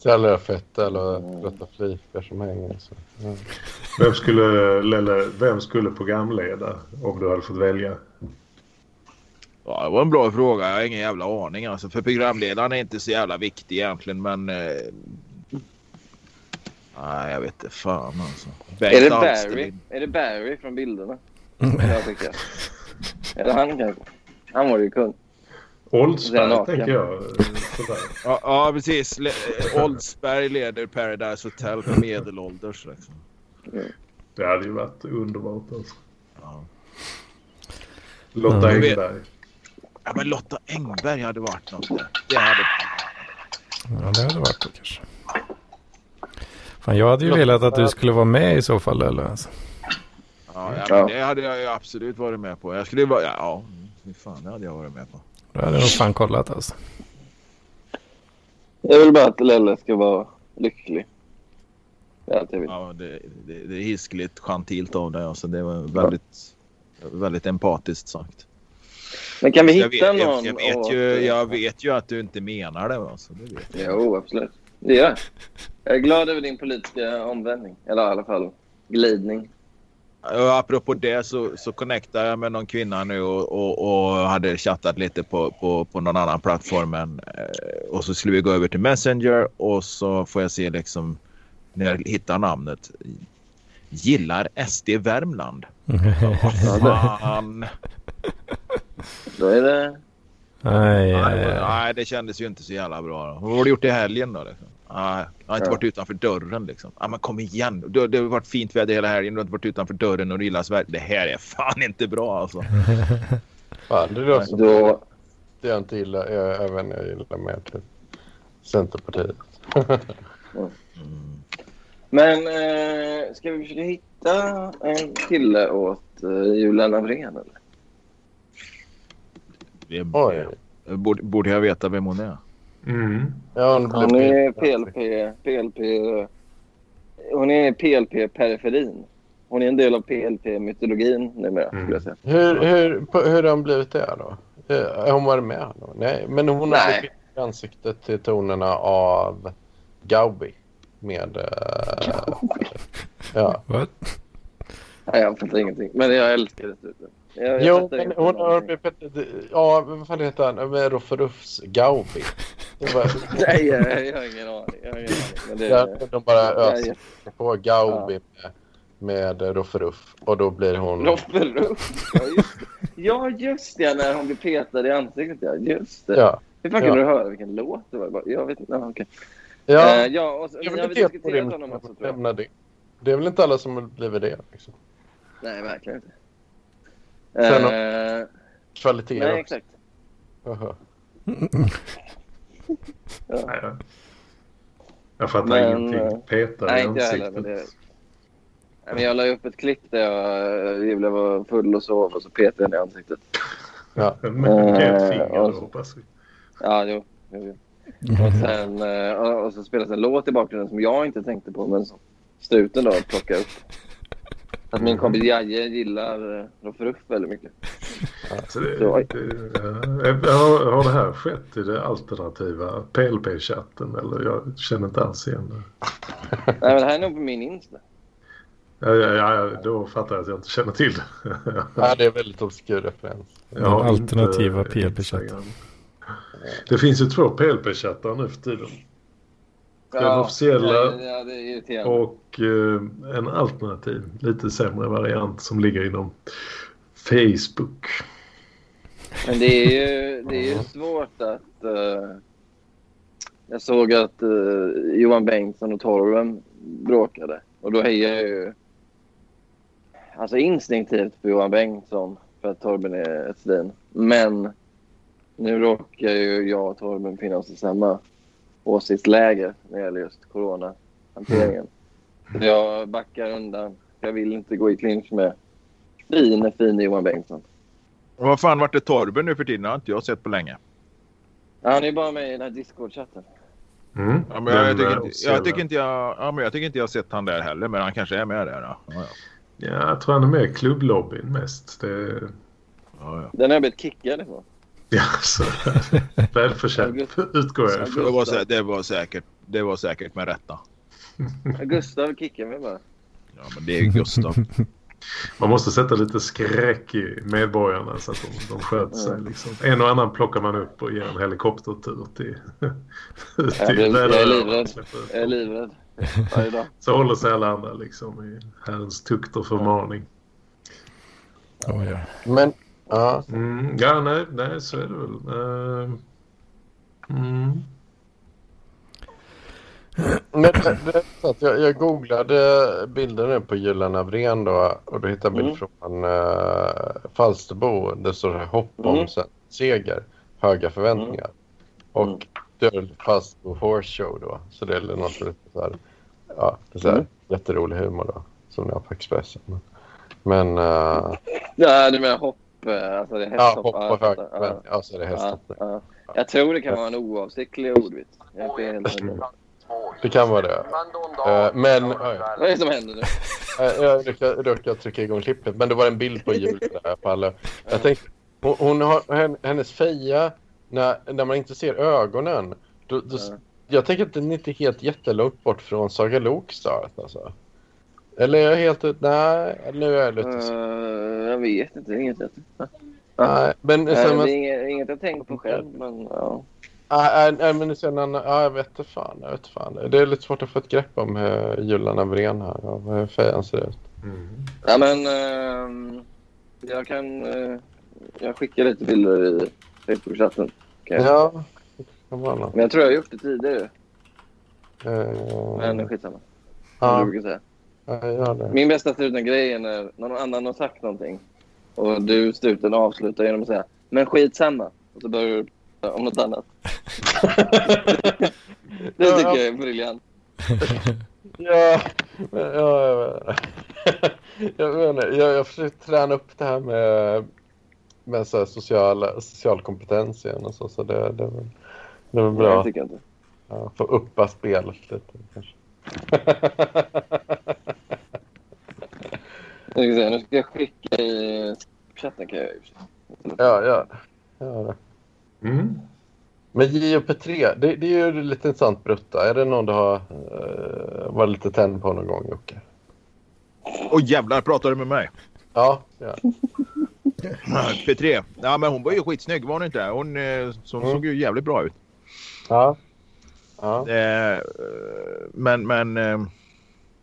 alla fett eller trötta flikar som hänger. Så. Ja. Vem skulle, Lelle, vem skulle programleda om du hade fått välja? Ja, det var en bra fråga. Jag har ingen jävla aning alltså. För programledaren är inte så jävla viktig egentligen men... Eh... Nej, jag vet inte fan alltså. Bengt Är det Barry? Är det Barry från bilderna? Jag tycker. Är det han kanske? Han var ju kung. Oldsberg tänker jag. Ja, ja precis. Le- eh, Oldsberg leder Paradise Hotel för medelålders. Liksom. Det hade ju varit underbart alltså. Ja. Lotta Ja. Engberg. Ja, men Lotta Engberg hade varit något. där. Det hade... Ja, det hade varit det kanske. Fan, jag hade ju velat att du skulle vara med i så fall. Eller? Alltså. Ja, ja, det hade jag ju absolut varit med på. Jag skulle ju vara... Ja, ja, fan, det hade jag varit med på. Då hade jag nog fan kollat alltså. Jag vill bara att Lelle ska vara lycklig. Det är allt jag vill. Ja, det, det, det är hiskligt gentilt av dig. Alltså, det var väldigt, väldigt empatiskt sagt. Men kan vi Jag hitta vet, någon? jag, jag, vet ju, jag vet ju att du inte menar det. Alltså, det vet jag. Jo, absolut. Det gör jag. Jag är glad över din politiska omvändning. Eller i alla fall glidning. Och apropå det så, så connectade jag med någon kvinna nu och, och, och hade chattat lite på, på, på någon annan plattform. än, eh, Och så skulle vi gå över till Messenger och så får jag se liksom när jag hittar namnet. Gillar SD Värmland. Fan. Då är det... Nej, Nej, nej, det kändes ju inte så jävla bra. Vad har du gjort i helgen då? Liksom? Nej, jag har inte Ja. varit utanför dörren liksom. Ja, men kom igen. Det, det har varit fint väder hela helgen. Du har inte varit utanför dörren och gillar Sverige. Det här är fan inte bra alltså. Fan, det låter som Då... det jag inte gillar. Jag, även jag gillar mer till Centerpartiet. Mm. Men eh, ska vi försöka hitta en kille åt eh, Julia Lavrén eller? Det Oj. borde, borde jag veta vem hon är? Mm. Ja, hon Hon är PLP... PLP... Hon är PLP-periferin. hon är en del av PLP-mytologin numera, Mm. skulle jag säga. Hur, hur, på, hur har de blivit det då? Eh, Har hon varit med? Då? Nej, men hon har blivit ansiktet till tonerna av Gaubi. Med... eh, ja. What? Nej, jag fattar ingenting. Men jag älskar det. Jag, jag Jo, men hon har blivit... Ja, vad fan heter han? Med Rofferufs Gaubi. Var, Nej, jag, jag har ingen aning. Jag har ingen aning. Men det, de bara jag öser är på Gaubi med, med Rofferuff. Och då blir hon... Rofferuff. Ja, just det. Ja, just det. När hon blir petad i ansiktet. Ja, just det. Ja. Hur fan Ja. kunde du höra vilken låt det var? Jag bara, Jag vet inte. Ja, okej. Ja, Eh, ja och så, jag vill har diskuterat honom också, tror jag. Det. Är väl inte alla som blivit det. Liksom. Nej, verkligen inte. Sen Eh, Kvaliteter nej, också. exakt. Ja. Nej, jag- Jag fattar Men, ingenting. eh, Peta nej, i inte jag heller, ansiktet. men det- Nej, men jag la upp ett klipp där jag, Julia var full och sov och så petade jag i ansiktet. Ja. Med ett Eh, finger hoppas vi. Ja, jo. jo, jo. Och, sen, eh, och och så spelas en låt i bakgrunden som jag inte tänkte på men som struten då plockade upp. Att min kompis Jaje gillar Roffe väldigt mycket. Så det, Så, det, ja. har, har det här skett i det alternativa PLP-chatten? Eller jag känner inte alls igen det. Nej, men det här är nog på min Insta. Ja, ja, ja, då fattar jag att jag inte känner till det. ja, det är väldigt obskur referens. Den alternativa inte PLP-chatten. Det finns ju två PLP-chattar nu för tiden. Den officiella Ja, ja, det. Och eh, en alternativ, lite sämre variant som ligger inom Facebook. Men det är ju, det är ju svårt att... eh, jag såg att eh, Johan Bengtsson och Torben bråkade. Och då hejar jag ju alltså instinktivt på Johan Bengtsson för att Torben är ett svin. Men nu råkar ju jag och Torben finna oss i samma åsiktsläger när det gäller just coronahanteringen. Så Jag backar undan. Jag vill inte gå i clinch med fine, fine Johan Bengtsson. Och vad fan vart det Torben nu för tiden? Det har inte jag sett på länge. Ja, Han är bara med i den här Discord-chatten. Mm. Ja, men jag, Den, tycker inte, jag, tycker inte jag, ja, men jag tycker inte jag har sett han där heller, men han kanske är med där. Ja, ja, Ja, jag tror han är med i klubblobbyn mest. Det, ja, ja. Den har jag blivit kickad ifrån. ja, så, välförtjänt utgår jag Det, ifrån. var, sä- det, var säkert, det var säkert med rätta. Gustav kickar mig bara. Ja, men det är ju Gustav. Man måste sätta lite skräck i medborgarna så att de, de sköter sig. Mm. Liksom. En och annan plockar man upp och ger en helikoptertur till, Jag, till blir, jag är livrädd. Jag är livrädd. Så håller sig alla andra liksom i Herrens tukt och förmaning. Oh, ja. Men, ja. Mm, ja, nej, nej, så är det väl. Uh, mm. Men det, det att jag, jag googlade bilder nu på Gyllene Avrén då och då hittade jag bild från uh, Falsterbo. Det står så här, hopp om Mm. sen, seger, höga förväntningar. Och det är Falsterbo Horse Show då. Så det är något lite så här, ja, det är så här, Mm. jätterolig humor då. Som ni har på Expressen. Men, eh, Ja, du menar hopp? Eh, Alltså det är ja, hästhopp? hopp Ja, på jag höga fattar. förväntningar. Ja, så är det Ja, hästhopp. ja, ja. Jag tror det kan vara en oavsiktlig ordvits. Är. Det kan vara det. Eh, men Vad är det som händer nu? Eh, Jag råkade, trycka igång klippet, men det var en bild på Julia i här fallet. Jag tänkte, hon, hon har, hen- hennes feja, när, när man inte ser ögonen, då, då, Ja. jag tänker att den inte är helt jättelångt bort från Saga Lokstart alltså. Eller är jag helt ut, nej, nu är jag lite. Eh, jag vet inte. Inget jag Nej, men Nej, sen, det är inget, inget jag tänkt på själv. Men, ja. nej, nej, men sen, ja, jag vet inte fan, jag vet fan. Det är lite svårt att få ett grepp om hur Julan Avrén här, ja, hur fejan ser ut. Mm. ja, men ehm, jag kan... eh, jag skickar lite bilder i Facebook-chatten. Jag- Ja. Men jag tror jag har gjort det tidigare. Eh, Men skitsamma. Som ja, du brukar säga. Ja. Min bästa struten-grej är när någon annan har sagt någonting och du, struten, avslutar genom att säga “men skitsamma” och så börjar du om något annat. det tycker jag är briljant. Ja, ja jag, vet. jag, jag, försöker träna upp det här med, med så här social, social kompetens igen och så, så det, det, det är väl Jag bra. tycker inte. Ja, få uppa spelet lite kanske. Ska se, nu ska jag skicka i chatten. Kan jag, i. Ja, ja. ja. Mm. Men JOP3, det, det är ju lite intressant brutta. Är det någon du har uh, varit lite tänd på någon gång Jocke? Åh jävlar, pratar du med mig? Ja, ja. P3. Ja, men hon var ju skitsnygg var hon inte? Hon, eh, hon Mm. såg ju jävligt bra ut. ja. ja. Eh, men men eh,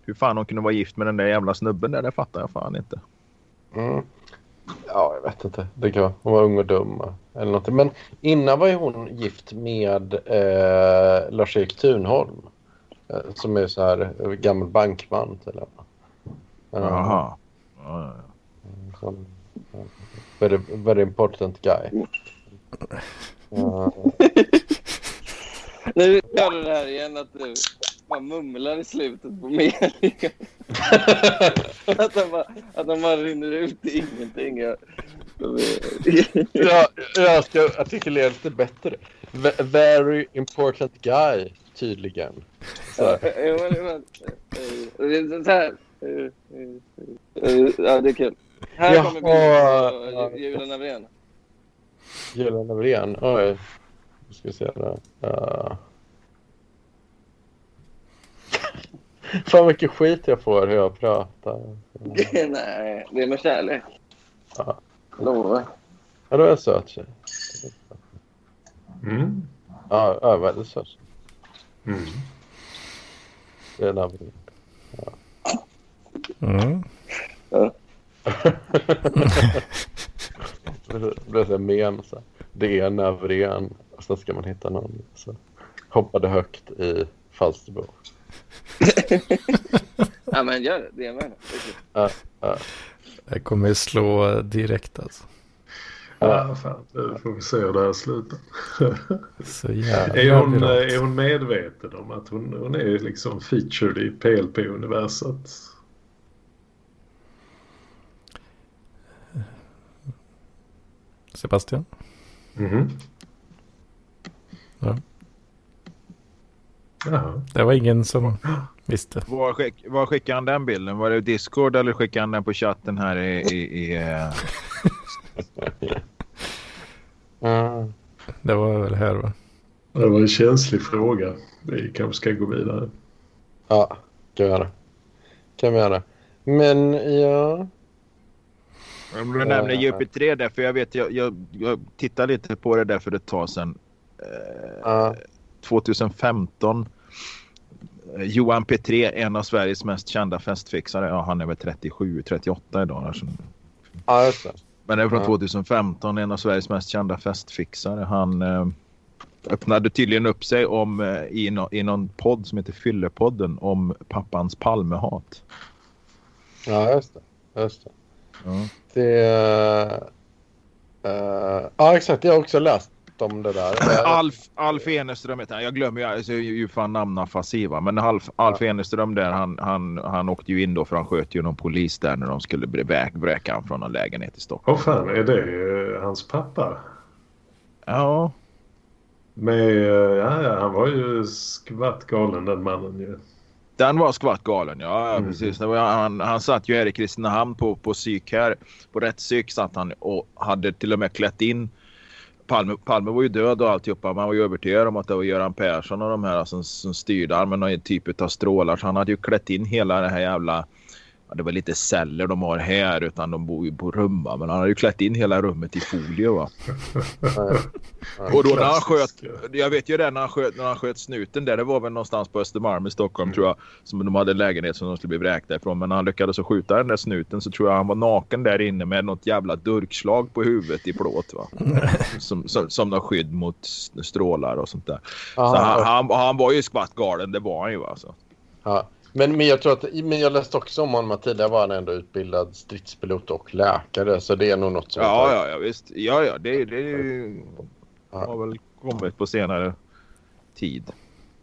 hur fan hon kunde vara gift med den där jävla snubben där, det fattar jag fan inte. Mm. Ja, jag vet inte. Det kan vara. Hon var ung och dum eller någonting. Men innan var ju hon gift med eh, Lars-Erik Thunholm. Eh, som är så här eh, gammal bankman till. Eh, Jaha. Ja, ja, ja. Som, eh, very, very important guy. Eh, Nu gör du det här igen att du bara mumlar i slutet på meningen. att, de bara, att de bara rinner ut i ingenting. Jag, ja, jag ska artikulera lite bättre. V- very important guy, tydligen. Så. Här. Ja, det är kul. Här Jaha, kommer Julen Avrén. Julian Avrén. Oj. Nu ska vi se där. Uh. Fan mycket skit jag får hur jag pratar. Nej, det är med kärlek. Ja. Lovar. Ja, du är en söt tjej. Mm. Ja, ja väldigt söt. Mm. Julian Avrén. Mm. Det blev så men. Så. Det är en Avrén. Och sen ska man hitta någon. Så. Hoppade högt i Falsterbo. Ja, men gör det. Det är med. Kul. Jag kommer slå direkt alltså. Ja, fan. Nu får vi se hur det här slutar. Så Är hon, viralt. är hon medveten om att hon, hon är liksom featured i PLP-universet? Sebastian? Mhm. Ja. Jaha. Det var ingen som visste. Var, skick, var skickade han den bilden? Var det Discord eller skickade han den på chatten här i... i, i. Mm. Det var väl här va? Det var en känslig fråga. Vi kanske ska gå vidare. Ja, kan vi göra. Kan vi göra. Men ja. Om du nämner JP3 där, för jag vet, jag, jag, jag tittade lite på det där för ett tag sedan. Eh, ja. 2015. Eh, Johan P3, en av Sveriges mest kända festfixare. Ja, han är väl 37, 38 idag. Alltså. Ja, just det. Men det är från Ja. 2015, en av Sveriges mest kända festfixare. Han eh, öppnade tydligen upp sig om, eh, i, no, i någon podd som heter Fyllepodden om pappans Palmehat. Ja, just det. Just det. Ja. det eh, ja, exakt. Jag har också läst om det där. Alf, Alf Eneström heter han. Jag glömmer ju, alltså, jag är ju fan namnafasi va. Men Alf, Alf Eneström där han, han, han åkte ju in då för han sköt ju någon polis där när de skulle vräka, vräka han från en lägenhet i Stockholm. Åh fan, är det eh, hans pappa? Ja, Med, eh, ja, ja, han var ju skvatt galen den mannen ju. den var skvatt galen. Ja, ja Mm. precis. Det var, han, han satt ju här i Kristinehamn på, på psyk här. På rättspsyk satt han och hade till och med klätt in Palme, Palme var ju död och alltihopa. Man var ju övertygad om att det var Göran Persson och de här som, som styrde armen med någon typ av strålar. Så han hade ju klätt in hela det här jävla... Ja, det var lite celler de har här utan de bor ju på rum va? Men han hade ju klätt in hela rummet i folie va. Och då när han sköt, jag vet ju det när han sköt, när han sköt snuten där, det var väl någonstans på Östermalm i Stockholm tror jag. Som de hade en lägenhet som de skulle bli vräkta ifrån. Men när han lyckades skjuta den där snuten så tror jag han var naken där inne med något jävla durkslag på huvudet i plåt va. Som, som, som något skydd mot strålar och sånt där. Så han, Aha, han, han var ju skvatt galen, det var han ju alltså. ja. Men, men jag tror att, men jag läste också om honom att tidigare var han ändå utbildad stridspilot och läkare. Så det är nog något som... Ja, ja, ja visst. Ja, ja, det, det är ju- Ja. har väl kommit på senare tid.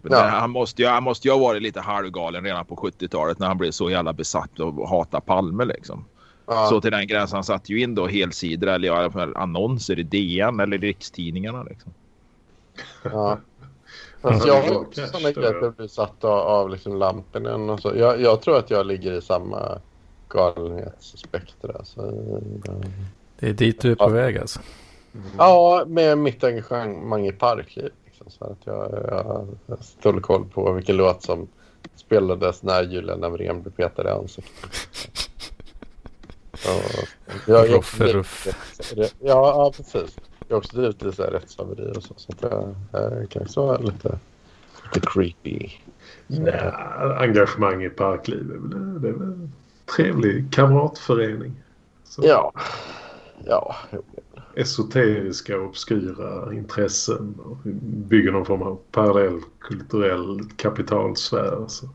Ja. Han, måste ju, han måste ju ha varit lite halvgalen redan på 70-talet när han blev så jävla besatt och hatade Palme liksom. ja. Så till den gränsen han satte ju in då helsidor eller fall annonser i DN eller i rikstidningarna liksom. Ja. Alltså, jag har Ja, också sådana grejer ja. att jag blir satt av, av liksom lamporna och så. Jag, jag tror att jag ligger i samma galenhetsspektra. Så, Det är dit du är på Ja. väg alltså. Ja, med mitt engagemang i parkliv. Liksom, så att jag, jag, jag står koll på vilken låt som spelades när Julia Navrén blev petad i ansiktet. Och jag, Ruff ruff. Ja, ja, precis. Jag har också drivit lite så här rättshaveri och så. Så att jag, jag kan också vara lite, lite creepy. Nej, engagemang i parkliv är väl, det är väl en trevlig kamratförening. Så Ja, ja. Esoteriska och obskyra intressen och bygger någon form av parallell kulturell kapitalsfär. Så.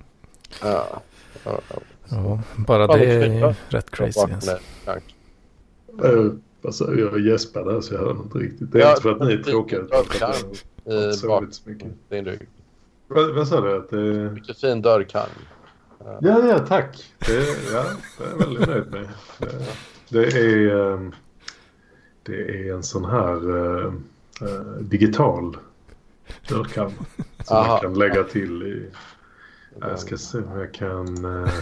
ja. ja, ja. Ja, bara det det är kul, rätt crazy alltså. Uh, alltså, jag gäspade här så jag hörde inte riktigt. Det är Ja, inte för att ni är tråkiga. det- utan för att jag har sovit så mycket. Vad, vad sa du? Att det... Mycket fin dörrkarm. Ja, ja, tack. Det, ja, det är jag väldigt nöjd med. Det, är, ehm, det är en sån här eh, eh, digital dörrkammare som Aha. man kan lägga till i... Jag ska se om jag kan... eh, ändra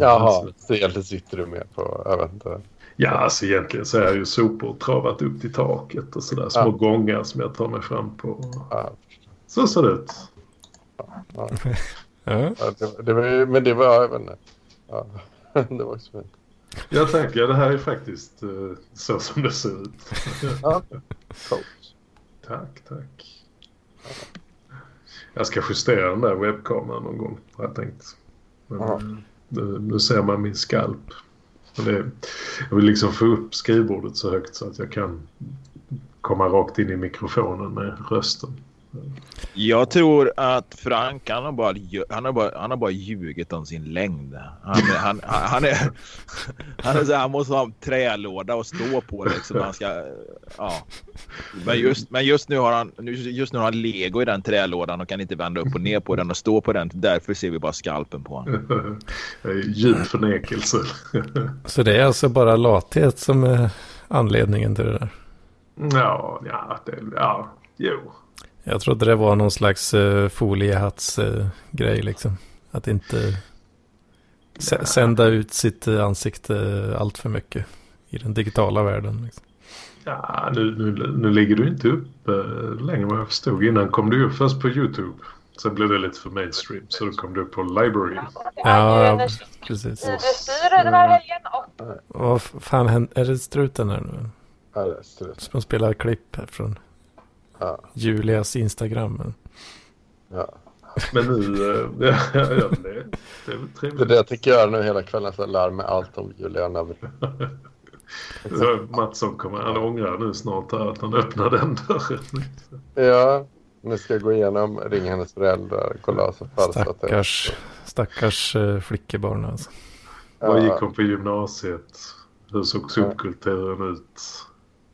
Jaha, så- egentligen sitter du med på, jag vet inte. Ja, alltså egentligen så är ju sopor travat upp till taket och sådär. Små Ja. gångar som jag tar mig fram på. Ja, Så ser det ut. ja. Ja. Ja, det, det var, ju- men det var, jag vet inte. Ja, det var också fint. Jag tänker det här är faktiskt eh, så som det ser ut. Ja. Tack, tack. Jag ska justera den där webbkameran någon gång har jag tänkt. Men, Ja. eh, nu, nu ser man min skalp. Det, jag vill liksom få upp skrivbordet så högt så att jag kan komma rakt in i mikrofonen med rösten. Jag tror att Frank, han har bara, han har bara, han har bara ljugit om sin längd. Han, han, han, han, är, han, är så här, han måste ha en trälåda att stå på liksom. Han ska, ja. men, just, men just nu har han just nu har han lego i den trälådan och kan inte vända upp och ner på den och stå på den. Därför ser vi bara skalpen på honom. Djup förnekelse. Så det är alltså bara lathet som är anledningen till det där. ja, ja, det, ja, jo. Jag trodde det var någon slags uh, foliehatts-grej liksom. Att inte s- sända ut sitt uh, ansikte allt för mycket i den digitala världen. Liksom. Ja, nu, nu, nu ligger du inte upp eh, längre vad jag förstod. Innan kom du upp först på YouTube. Sen blev det lite för mainstream så då kom du upp på Library. Ja, Ja, ja, precis. Idrottsstyr den här helgen och Vad fan händer? Är det struten här nu? Ja, det är strut. Som spelar klipp här från Ja, Julias Instagram. ja. Men nu, eh, ja, ja, ja, det, det är väl Det är trevligt. det jag tänker göra nu hela kvällen. Så larm med allt om Julia. Så Mattsson kommer, han ångrar nu snart här att han öppnar den dörren. Ja, nu ska jag gå igenom, ringa hennes föräldrar, kolla att det Stackars, stackars uh, flickebarn alltså. Var gick hon på gymnasiet? Hur såg subkulturen ut?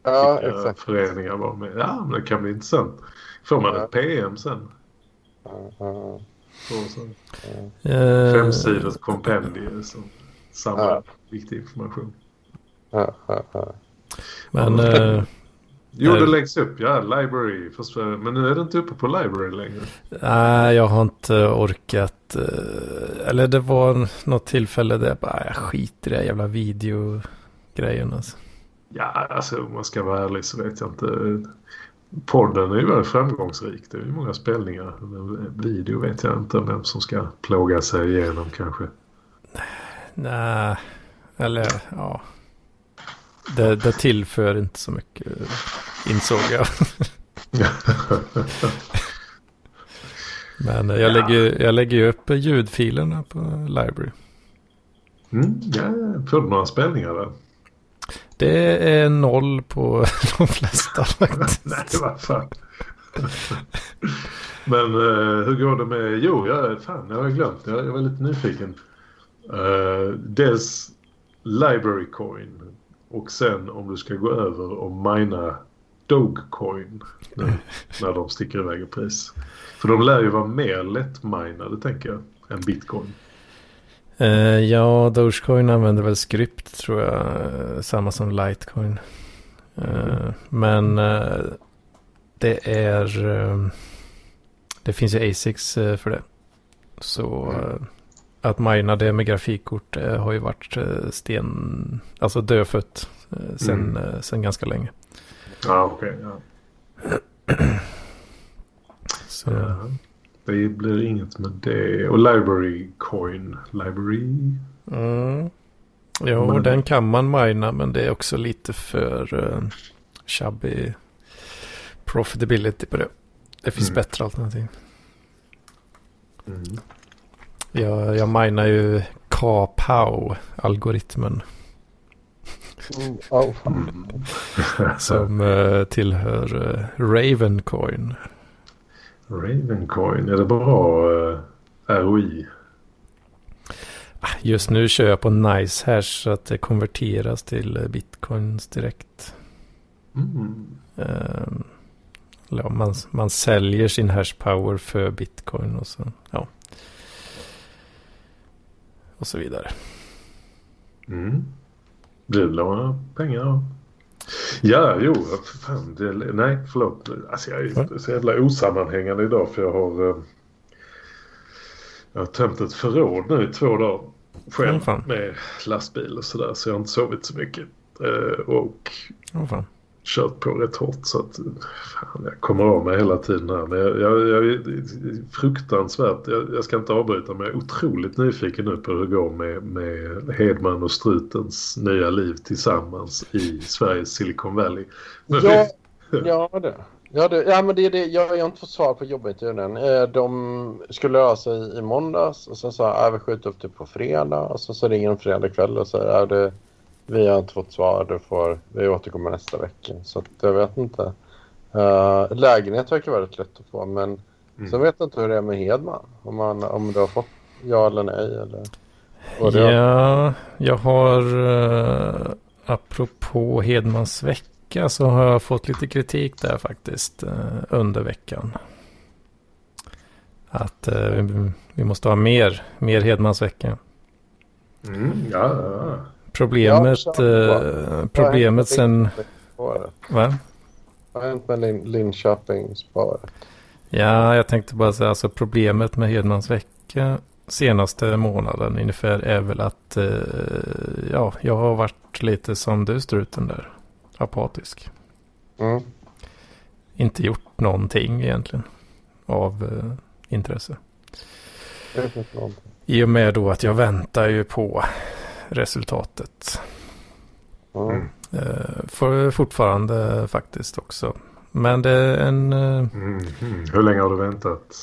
Ja Vilka exakt. föreningar var med? Ja, men det kan bli intressant. Får man Ja. ett PM sen? Ja, ja. Så Eh, Femsidors kompendium som samlar Ja. viktig information. Ja, ja, ja. Men eh, Jo, det Eh. läggs upp. Ja, library. Fast, men nu är det inte uppe på library längre. nej, jag har inte orkat. eller det var något tillfälle där jag bara, jag skiter i det jävla videogrejen alltså. Ja, alltså om man ska vara ärlig så vet jag inte. Podden är ju väldigt framgångsrik. Det är ju många spelningar. Men video vet jag inte vem som ska plåga sig igenom kanske. Nej, eller ja. Det, det tillför inte så mycket, insåg jag. Men eh, jag, Ja. lägger, jag lägger ju upp ljudfilerna på Library. Mm, ja, du några spelningar där? Det är noll på de flesta faktiskt. Nej, vad fan. Men eh, hur går det med... Jo, jag, fan, jag har glömt. Jag, jag var lite nyfiken. Uh, dels Library Coin. Och sen om du ska gå över och mina Dogecoin. Nu, när de sticker iväg i pris. För de lär ju vara mer lättminade, tänker jag, än Bitcoin. Eh, ja, Dogecoin använder väl skrypt tror jag. eh, Samma som Litecoin. Eh, men eh, det är... eh, det finns ju ASICs för det. Så... att mina det med grafikkort har ju varit sten, alltså dödfött sen, Mm. sen ganska länge. Ja, okej. ja. Så, Ja. Det blir inget med det. Och Library Coin. Library? mm. Jo, Men- den kan man mina men det är också lite för uh, chubby profitability på det. Det finns Mm. bättre alternativ. Mm. Jag, jag minar ju Kapow-algoritmen Mm, oh, fan. som eh, tillhör uh, Ravencoin. Ravencoin. Är det bra uh, ROI? Just nu kör jag på Nice Hash så att det konverteras till eh, bitcoins direkt. Mm. Ehm, ja, man, man säljer sin hash power för bitcoin och så, ja. Och så vidare. Mm. Det några pengar? Ja, jo, för fan. Det, nej, förlåt. Alltså jag är så jävla osammanhängande idag för jag har... eh, Jag har tömt ett förråd nu i två dagar. Själv Mm, med lastbil och sådär. Så jag har inte sovit så mycket. Eh, Och Åh fan. Kört på rätt hårt så att fan, jag kommer av mig hela tiden här. Men jag, jag, jag är fruktansvärt, jag, jag ska inte avbryta men jag är otroligt nyfiken nu på hur det går med, med Hedman och Strutens nya liv tillsammans i Sveriges Silicon Valley. Men Ja, ja, det. Ja, det, ja, men det är det. Jag har inte fått svar på jobbet i den. Eh, De skulle lösa sig i måndags och sen sa jag vi skjuter upp det på fredag. Och så, så ringer de fredag kväll och säger att det, vi har inte fått svar. Du får, vi återkommer nästa vecka. Så att, jag vet inte. Uh, lägenhet verkar vara rätt lätt att få men Mm. sen vet jag inte hur det är med Hedman. Om, man, om du har fått ja eller nej. Eller. Ja, jag har uh, apropå Hedmans vecka så har jag fått lite kritik där faktiskt eh, under veckan. Att vi, vi måste ha mer, mer Hedmans vecka. Mm, ja, ja. Problemet, eh, problemet sen, va? Vad har hänt med Lin, Linköping-spåret? Ja, jag tänkte bara säga alltså problemet med Hedmans vecka senaste månaden ungefär är väl att eh, ja, jag har varit lite som du struten där. Apatisk. Mm. Inte gjort någonting egentligen av eh, intresse. I och med då att jag väntar ju på resultatet. Mm. Eh, för, fortfarande faktiskt också. Men det är en, eh, Mm, mm. Hur länge har du väntat?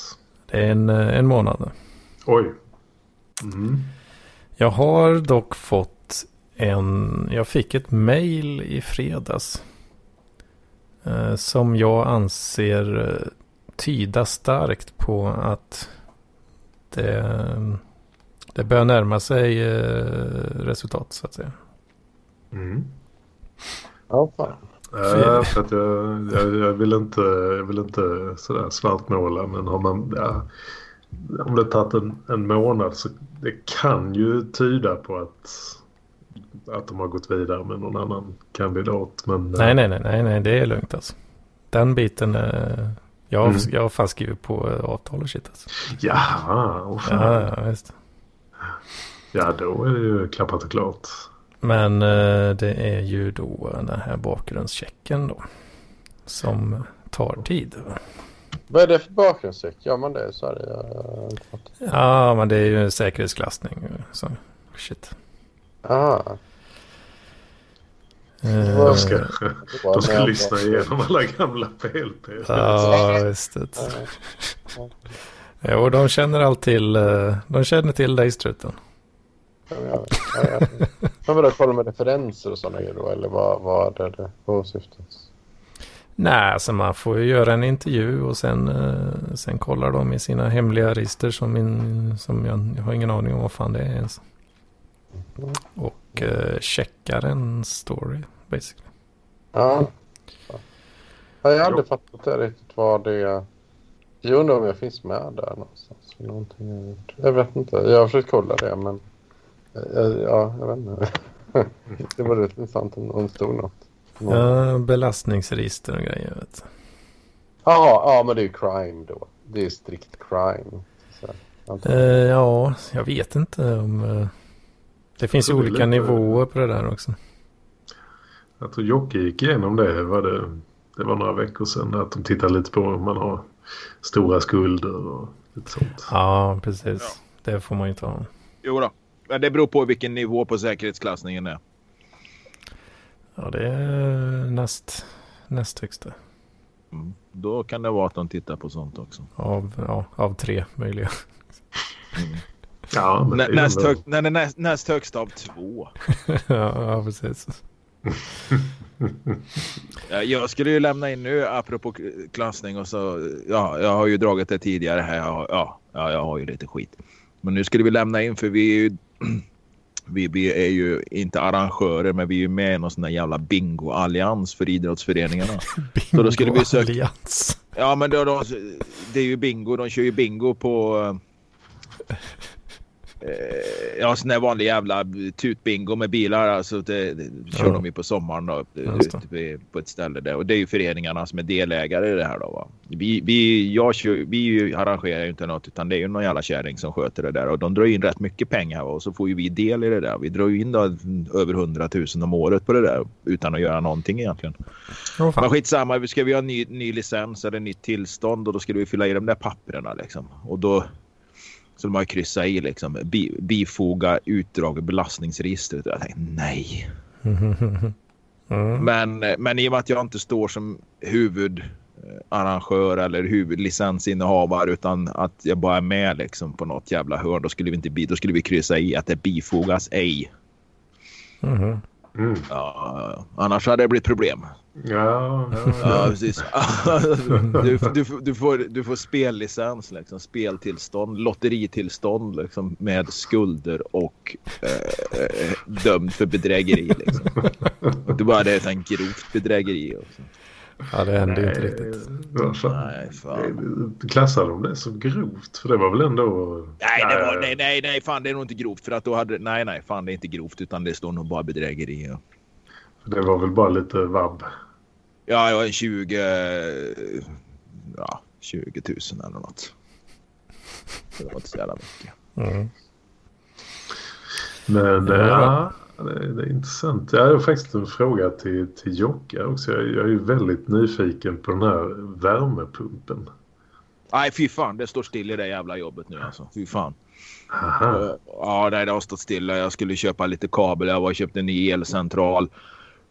det är en, eh, en månad. Oj. Mm. Jag har dock fått en, jag fick ett mail i fredags. Som jag anser tyda starkt på att det, det börjar närma sig eh, resultat så att säga. Mm. Ja, fan. Ja, för att jag, jag, jag, vill inte, jag vill inte sådär svartmåla men har man, ja, om det tagit en, en månad så det kan ju tyda på att, att de har gått vidare med någon annan kandidat. Men, Nej, nej, nej, nej, nej, det är lugnt alltså. Den biten, eh, jag, har- Mm. jag har fan skrivit på eh, avtal och shit alltså. Jaha, åh fan. Ja, ja, visst. Ja då är det ju klappat och klart. Men eh, det är ju då den här bakgrundschecken då. Som tar tid. Vad är det för bakgrundscheck? Gör man det i Sverige? Jag inte. Ja, men det är ju en säkerhetsklassning. Så shit. Aha. Eh, De ska, de ska lyssna igenom alla gamla PLP. Ja, visst. det. Ja, Jo, de känner allt till. eh, De känner till dig struten. Ja, ja. Men vadå, kolla med referenser och sådana grejer då? Eller vad, vad är det åsyftas? Nej, så man får ju göra en intervju och sen, eh, sen kollar de i sina hemliga register som, min, som jag, jag har ingen aning om vad fan det är ens. Och eh, checkar en story basically. Ja. ja jag hade Jo. fattat det riktigt vad det är. Jag undrar om jag finns med där någonstans. Någonting jag, har jag vet inte. Jag har försökt kolla det men ja, jag vet inte. det var rätt intressant om det stod något. Ja, belastningsregister och grejer. Vet. ja men det är ju crime då. Det är strikt crime. Så. Eh, ja, jag vet inte om... Eh, det finns ju olika lite- nivåer på det där också. Jag tror Jocke gick igenom det. Var det, det var några veckor sedan. Att de tittade lite på om man har stora skulder och lite sånt. Ja, precis. Det får man ju inte ha. Jo då. Det beror på vilken nivå på säkerhetsklassningen är. Ja, det är näst, näst högsta. Mm. Då kan det vara att de tittar på sånt också. Av, ja, av tre möjliga. Ja, men det Nä, är näst, hög, nej, nej, näst, näst högst av två. ja, ja, precis. Ja, Jag skulle ju lämna in nu apropå klassning och så. Ja, jag har ju dragit det tidigare här. Ja, ja, ja, jag har ju lite skit. Men nu skulle vi lämna in för vi är ju. Vi, vi är ju inte arrangörer men vi är ju med i någon sån där jävla bingo-allians för idrottsföreningarna. Så då skulle vi söka- Allians. Ja men då, då, det är ju bingo. De kör ju bingo på... Eh, ja sån där vanlig jävla tutbingo med bilar. Alltså det, det kör Ja. de ju på sommaren då. Ute på ett ställe där. Och det är ju föreningarna som är delägare i det här då va. Vi, vi, jag vi arrangerar ju inte något utan det är ju någon jävla kärring som sköter det där. Och de drar in rätt mycket pengar va? och så får ju vi del i det där. Vi drar ju in då över 100 000 om året på det där utan att göra någonting egentligen. Fan. Men skitsamma, ska vi ha ny, ny licens eller nytt tillstånd och då skulle vi fylla i de där papperna liksom. Och då skulle man ju kryssa i liksom bi, bifoga utdrag ur belastningsregistret. Och jag tänkte nej. Mm. Men, men i och med att jag inte står som huvudarrangör eller huvudlicensinnehavare utan att jag bara är med liksom på något jävla hörn. Då skulle vi inte bi, då skulle vi kryssa i att det bifogas ej. Mhm. Mm. Ja, annars hade det blivit problem. Ja, ja, Ja, precis. du, du, får- du, får, du får spellicens, liksom, speltillstånd, lotteritillstånd liksom, med skulder och eh, eh, dömd för bedrägeri. Liksom. Och det var det en grovt bedrägeri. Också. Ja, det hände ju inte riktigt. Nej, fan. Klassade de det så grovt? För det var väl ändå... Nej, det var, nej, nej, nej, fan det är nog inte grovt. För att då hade, nej, nej, fan det är inte grovt utan det står nog bara bedrägeri. Ja, Det var väl bara lite vabb. ja jag är 20, eh, ja, 20 000 eller något. Så det var inte så jävla mycket. Mm. Men eh, ja, det, det är intressant. Jag har faktiskt en fråga till, till Jocke också. Jag, jag är ju väldigt nyfiken på den här värmepumpen. Nej, fy fan, det står still i det jävla jobbet nu alltså. Fy fan. Aha. Ja, nej, det har stått stilla. Jag skulle köpa lite kabel. Jag var och köpte en ny elcentral.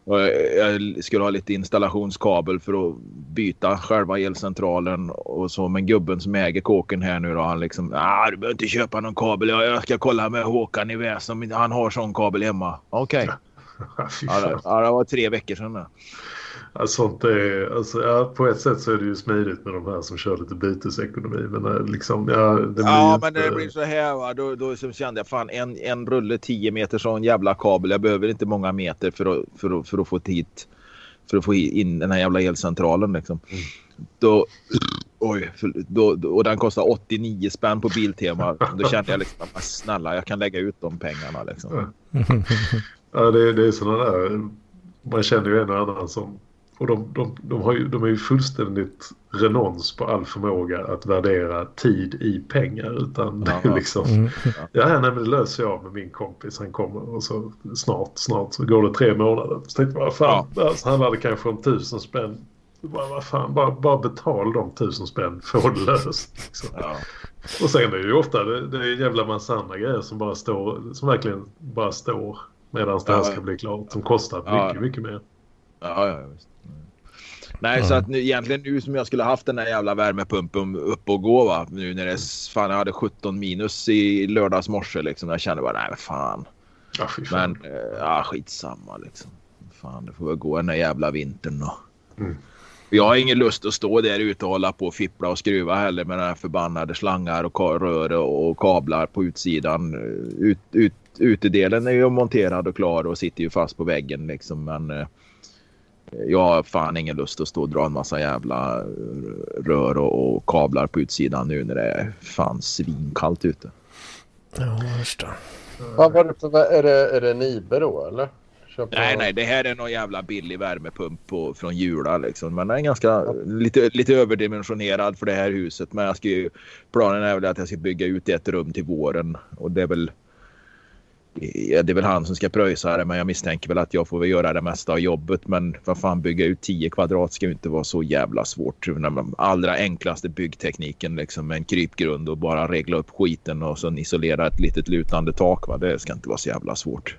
Jag skulle ha lite installationskabel för att byta själva elcentralen och så. Men gubben som äger kåken här nu då, han liksom. Ah, du behöver inte köpa någon kabel. Jag, ska kolla med Håkan i Väsum. Han har sån kabel hemma. Okej. Fy Ja, det, fan. ja, det var tre veckor sedan. Ja, sånt är, alltså, ja, på ett sätt så är det ju smidigt med de här som kör lite bytesekonomi. Men eh, liksom, ja, det blir Ja, ju men inte... det blir så här va. Då, då så kände jag fan en, en rulle 10 meter sån jävla kabel. Jag behöver inte många meter för att, för att, för att få hit för att få in den här jävla elcentralen liksom. Då, oj, då, då, och den kostar 89 spänn på Biltema. Då kände jag liksom, "Men snälla jag kan lägga ut de pengarna liksom. Ja, det, det är sådana där... Man känner ju en och annan som... Och de, de, de, har ju, de är ju fullständigt renons på all förmåga att värdera tid i pengar. Utan det är liksom... Mm. Ja, nej, men det löser jag med min kompis. Han kommer och så snart, snart så går det tre månader. Så tänkte jag, vad fan, alltså, handlar det kanske om tusen spänn. Bara, vad fan, bara, bara betal de tusen spänn, få det löst. Liksom. Ja. Och sen är det ju ofta det, det är en jävla massa andra grejer som bara står, som verkligen bara står medan det här Ja. ska bli klart. Som kostar Ja. mycket, mycket mer. Ja, ja, visst. Nej, så att nu, egentligen nu som jag skulle haft den där jävla värmepumpen upp och gå va. Nu när det fan jag hade 17 minus i lördags morse liksom. Jag kände bara nej men fan. Ja, fan. Men eh, ja, skitsamma liksom. Fan, det får väl gå den där jävla vintern då. Mm. Jag har ingen lust att stå där ute och hålla på och fippla och skruva heller med den här förbannade slangar och rör och kablar på utsidan. Ut, ut, utedelen är ju monterad och klar och sitter ju fast på väggen liksom. Men eh, jag har fan ingen lust att stå och dra en massa jävla rör och, och kablar på utsidan nu när det är fan svinkallt ute. Ja, värsta. Vad var det för, är, det, är det Nibe då eller? Kör på- Nej, nej, det här är någon jävla billig värmepump på, från Jula liksom. Men den är ganska lite, lite överdimensionerad för det här huset. Men jag ska ju, planen är väl att jag ska bygga ut ett rum till våren och det är väl Ja, det är väl han som ska pröjsa det men jag misstänker väl att jag får väl göra det mesta av jobbet. Men vad fan bygga ut 10 kvadrat ska ju inte vara så jävla svårt. Den allra enklaste byggtekniken liksom en krypgrund och bara regla upp skiten och sen isolera ett litet lutande tak. Va? Det ska inte vara så jävla svårt.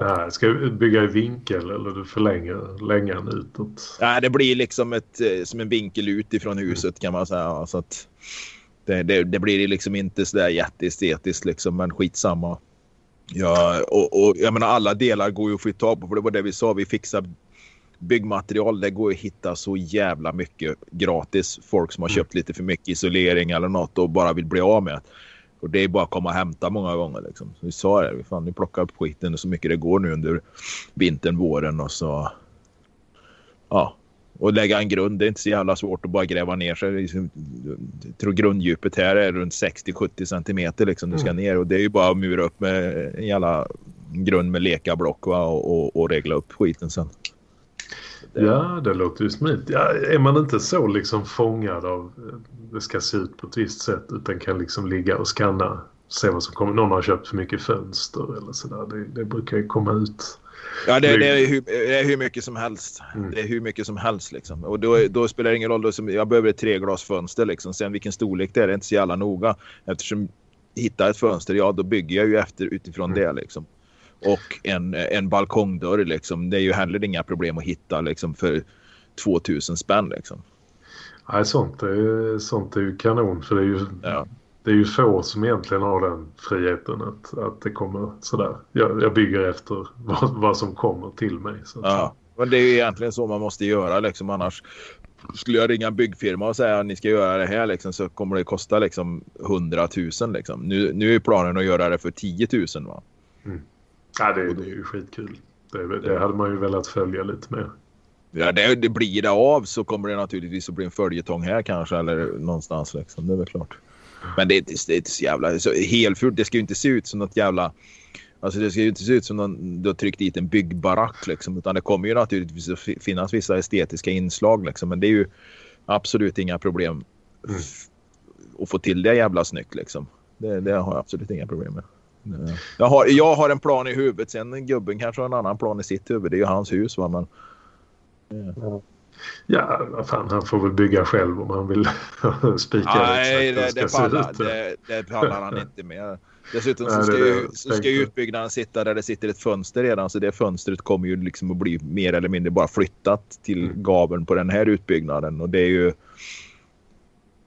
Nej, ska du bygga i vinkel eller du förlänger längan utåt? Nej, det blir liksom ett, eh, som en vinkel utifrån huset kan man säga. Så att det, det, det blir liksom inte så där jätteestetiskt liksom, men skitsamma. Ja, och, och jag menar alla delar går ju att få tag på för det var det vi sa. Vi fixar byggmaterial. Det går att hitta så jävla mycket gratis. Folk som har köpt lite för mycket isolering eller något och bara vill bli av med det. Och det är bara att komma och hämta många gånger. Liksom. Så vi sa det, fan, ni plockar upp skiten så mycket det går nu under vintern, våren och så. Ja, och lägga en grund. Det är inte så jävla svårt att bara gräva ner sig. Jag tror grunddjupet här är runt 60-70 centimeter liksom du ska ner och det är ju bara att mura upp med en jävla grund med lekablock va? Och, och, och regla upp skiten sen. Ja, det låter ju smidigt. Ja, är man inte så liksom fångad av eh, det ska se ut på ett visst sätt utan kan liksom ligga och scanna se vad som kommer. Någon har köpt för mycket fönster eller sådär. Det, det brukar ju komma ut. Ja, det, det, är hur, det är hur mycket som helst. Mm. Det är hur mycket som helst liksom. Och då, då spelar det ingen roll. Då, som, jag behöver ett treglasfönster liksom. Sen vilken storlek det är, det är inte så jävla noga. Eftersom hitta ett fönster, ja då bygger jag ju efter utifrån Mm. det liksom. Och en, en balkongdörr liksom. Det är ju heller inga problem att hitta liksom för 2000 spänn liksom. Nej, sånt är, sånt är ju kanon för det är ju, Ja. Det är ju få som egentligen har den friheten att, att det kommer sådär. Jag, jag bygger efter vad, vad som kommer till mig. Så Ja, men det är ju egentligen så man måste göra liksom annars skulle jag ringa en byggfirma och säga att ni ska göra det här liksom, så kommer det kosta liksom 100 000 liksom. Nu, nu är planen att göra det för 10 000 va. Ja, det, det är ju skitkul. Det, det hade man ju velat följa lite mer. Ja, det, det blir det av så kommer det naturligtvis att bli en följetong här kanske eller någonstans liksom. Det är väl klart. Men det är det är inte så jävla så helfult. Det ska ju inte se ut som något jävla Alltså det ska ju inte se ut som någon, du har tryckt dit en byggbarack liksom. Utan det kommer ju naturligtvis att fi- finnas vissa estetiska inslag liksom. Men det är ju absolut inga problem f- att få till det jävla snyggt liksom. Det, det har jag absolut inga problem med. Jag har, jag har en plan i huvudet. Sen gubben kanske har en annan plan i sitt huvud. Det är ju hans hus va. Men, Ja, vad fan, han får väl bygga själv om han vill spika Nej, det, det, pallar, det, det pallar han inte med. Dessutom så ska, det ju, så ska ju utbyggnaden sitta där det sitter ett fönster redan. Så det fönstret kommer ju liksom att bli mer eller mindre bara flyttat till Mm. gaveln på den här utbyggnaden. Och det är ju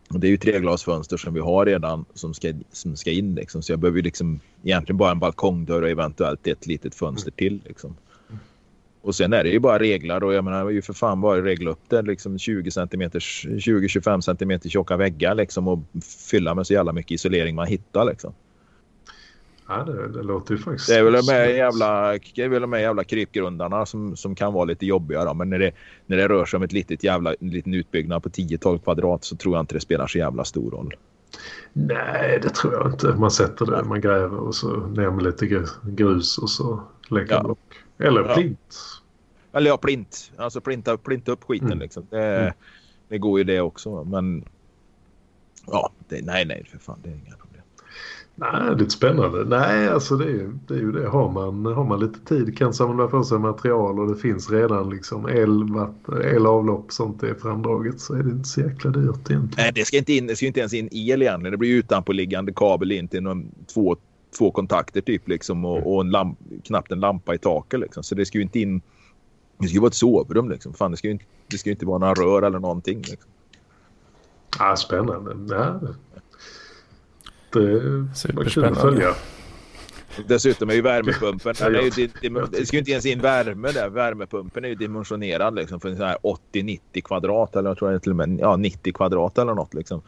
det är ju treglasfönster som vi har redan som ska, som ska in. Liksom. Så jag behöver ju liksom egentligen bara en balkongdörr och eventuellt ett litet fönster till. Liksom. Och sen är det ju bara reglar och jag menar, ju för fan bara regla upp det liksom 20 centimeters, 20-25 centimeter tjocka väggar liksom och fylla med så jävla mycket isolering man hittar liksom. Ja, det, det låter ju faktiskt... Det är väl de här jävla, det är väl de här jävla krypgrundarna som, som kan vara lite jobbiga då. Men när det, när det rör sig om ett litet jävla, en liten utbyggnad på 10-12 kvadrat så tror jag inte det spelar så jävla stor roll. Nej, det tror jag inte. Man sätter det, man gräver och så ner med lite gr- grus och så lägger Ja. block. Eller Ja. plint. Eller ja, plint. Alltså plinta, plinta upp skiten Mm. liksom. Det, Mm. det går ju det också. Men ja, det, nej, nej, för fan. Det är inga problem. Nej, lite spännande. Nej, alltså det är, ju- det är ju det. Har man, har man lite tid kan samla på sig material och det finns redan liksom el, vatten, el avlopp och sånt är framdraget så är det inte så jäkla dyrt egentligen. Nej, det ska inte, in, det ska inte ens in el egentligen. Det blir utanpåliggande kabel in till någon, två, två kontakter typ liksom och, och en lamp, knappt en lampa i taket liksom. Så det ska ju inte in. Det ska ju vara ett sovrum liksom. Fan, det ska ju inte, det ska ju inte vara några rör eller någonting. Liksom. Ja, spännande. Ja, det, Superspännande. följa. Dessutom är ju värmepumpen, Ja, är ju, jag- det ska ju inte ens in värme där. Värmepumpen är ju dimensionerad liksom för en sån här 80-90 kvadrat eller jag tror är till och med ja, 90 kvadrat eller något liksom.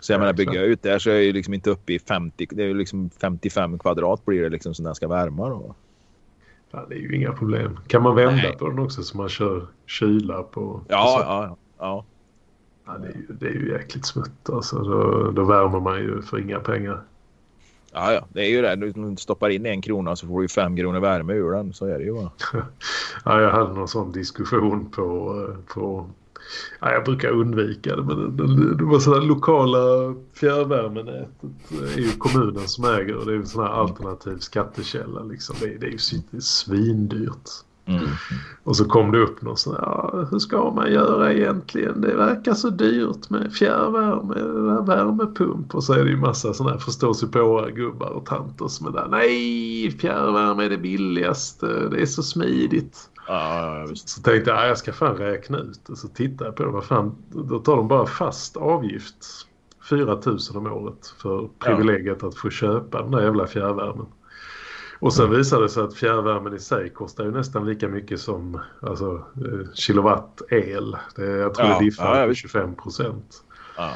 Så jag Ja, menar bygga ut där så är jag ju liksom inte uppe i 50, det är ju liksom 55 kvadrat blir det liksom som den ska värma då. Ja, det är ju inga problem. Kan man vända Nej. på den också så man kör kyla på? Ja, ja, ja. ja det, är ju, det är ju jäkligt smutt. Alltså, då, då värmer man ju för inga pengar. Ja, ja, det är ju det. Du stoppar in en krona så får du fem kronor värme ur den. Så är det ju bara. ja, jag hade någon sån diskussion på, eh, på Ja, jag brukar undvika det men det, det, var sådär lokala fjärrvärmenätet är ju kommunen som äger och det är en sån här alternativ skattekälla liksom. Det, det är ju svindyrt. Mm. Och så kom det upp någon sån här, ja, hur ska man göra egentligen? Det verkar så dyrt med fjärrvärme, värmepump. Och så är det ju massa sådana här förståsigpåare gubbar och tanter som är där. Nej, fjärrvärme är det billigaste, det är så smidigt. Ja, så tänkte jag, jag ska fan räkna ut. Och så tittar jag på det, vad fan, då tar de bara fast avgift. 4 000 om året för privilegiet ja. att få köpa den där jävla fjärrvärmen. Och sen visade det sig att fjärrvärmen i sig kostar ju nästan lika mycket som alltså, eh, kilowatt el. Det, jag tror ja, det diffar ja, på 25 procent. Ja.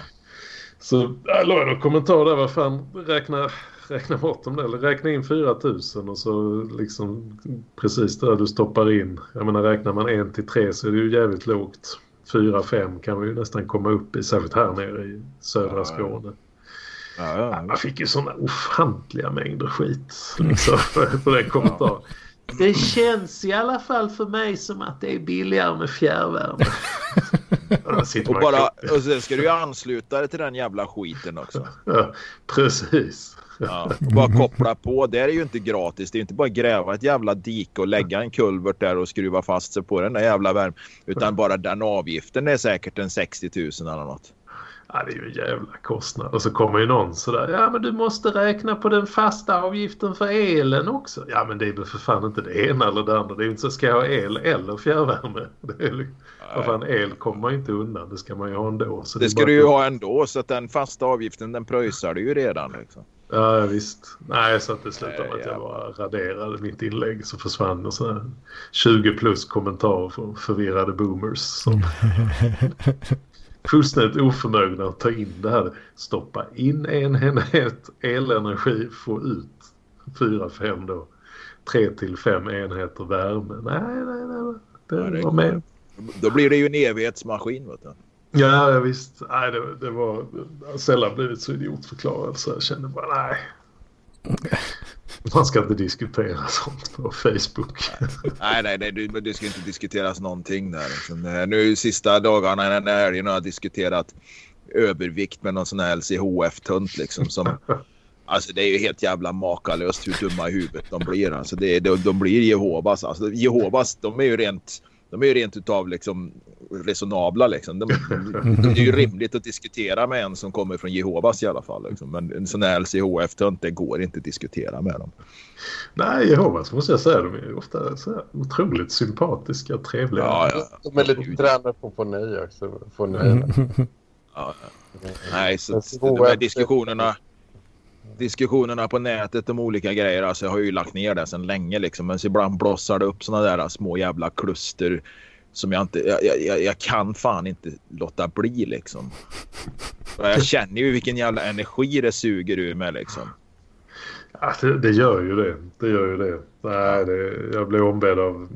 Så jag la någon kommentar där, vad fan, räkna, räkna bort dem där. Eller räkna in 4 000 och så liksom precis där du stoppar in. Jag menar räknar man 1 till 3 så är det ju jävligt lågt. 4-5 kan vi ju nästan komma upp i, särskilt här nere i södra Skåne. Ja, ja, Man fick ju sådana ofantliga mängder skit liksom, för den kommentaren. Det känns i alla fall för mig som att det är billigare med fjärrvärme. och, bara, och sen ska du ju ansluta dig till den jävla skiten också. Ja, precis. Ja, och bara koppla på. Det är ju inte gratis. Det är inte bara gräva ett jävla dike och lägga en kulvert där och skruva fast sig på den där jävla värmen. Utan bara den avgiften är säkert en 60 000 eller något. Ja, det är ju en jävla kostnad. Och så kommer ju någon sådär. Ja, men du måste räkna på den fasta avgiften för elen också. Ja, men det är väl för fan inte det ena eller det andra. Det är ju inte så ska jag ha el eller fjärrvärme. Det är liksom, vad fan, el kommer man inte undan. Det ska man ju ha ändå. Så det, det ska du ju ha ändå. Så att den fasta avgiften den pröjsar du ju redan. Liksom. Ja, visst. Nej, så att det slutade med att jag bara raderade mitt inlägg så försvann det så 20 plus kommentarer från förvirrade boomers. Som fullständigt oförmögna att ta in det här. Stoppa in en enhet elenergi, få ut 4-5 då. 3 till 5 enheter värme. Nej, nej, nej. Det, det var med. Då blir det ju en evighetsmaskin. Vet du. Ja, visst. Nej, det, det var sällan blivit så idiotförklarad så jag kände bara nej. Man ska inte diskutera sånt på Facebook. Nej, nej, nej det, det ska inte diskuteras någonting där. Liksom. Sen, nu sista dagarna den här helgen har jag diskuterat övervikt med någon sån här LCHF-tunt liksom. Som, alltså det är ju helt jävla makalöst hur dumma i huvudet de blir. Alltså det, de, de blir Jehovas. Alltså Jehovas, de är ju rent de är ju rent utav liksom resonabla liksom. De, det är ju rimligt att diskutera med en som kommer från Jehovas i alla fall. Liksom. Men en sån här LCHF-tönt, det går inte att diskutera med dem. Nej, Jehovas måste jag säga. De är ofta så otroligt sympatiska och trevliga. Ja, ja. De är lite tränade på få nej också. Få nej. ja, ja. Nej, så de här diskussionerna diskussionerna på nätet om olika grejer. Alltså jag har ju lagt ner det sedan länge liksom. Men så ibland blossar det upp sådana där små jävla kluster som jag inte, jag, jag, jag kan fan inte låta bli liksom. Jag känner ju vilken jävla energi det suger ur mig liksom. Ja, det, det, gör ju det. Det gör ju det. Nej, det, jag blev ombedd av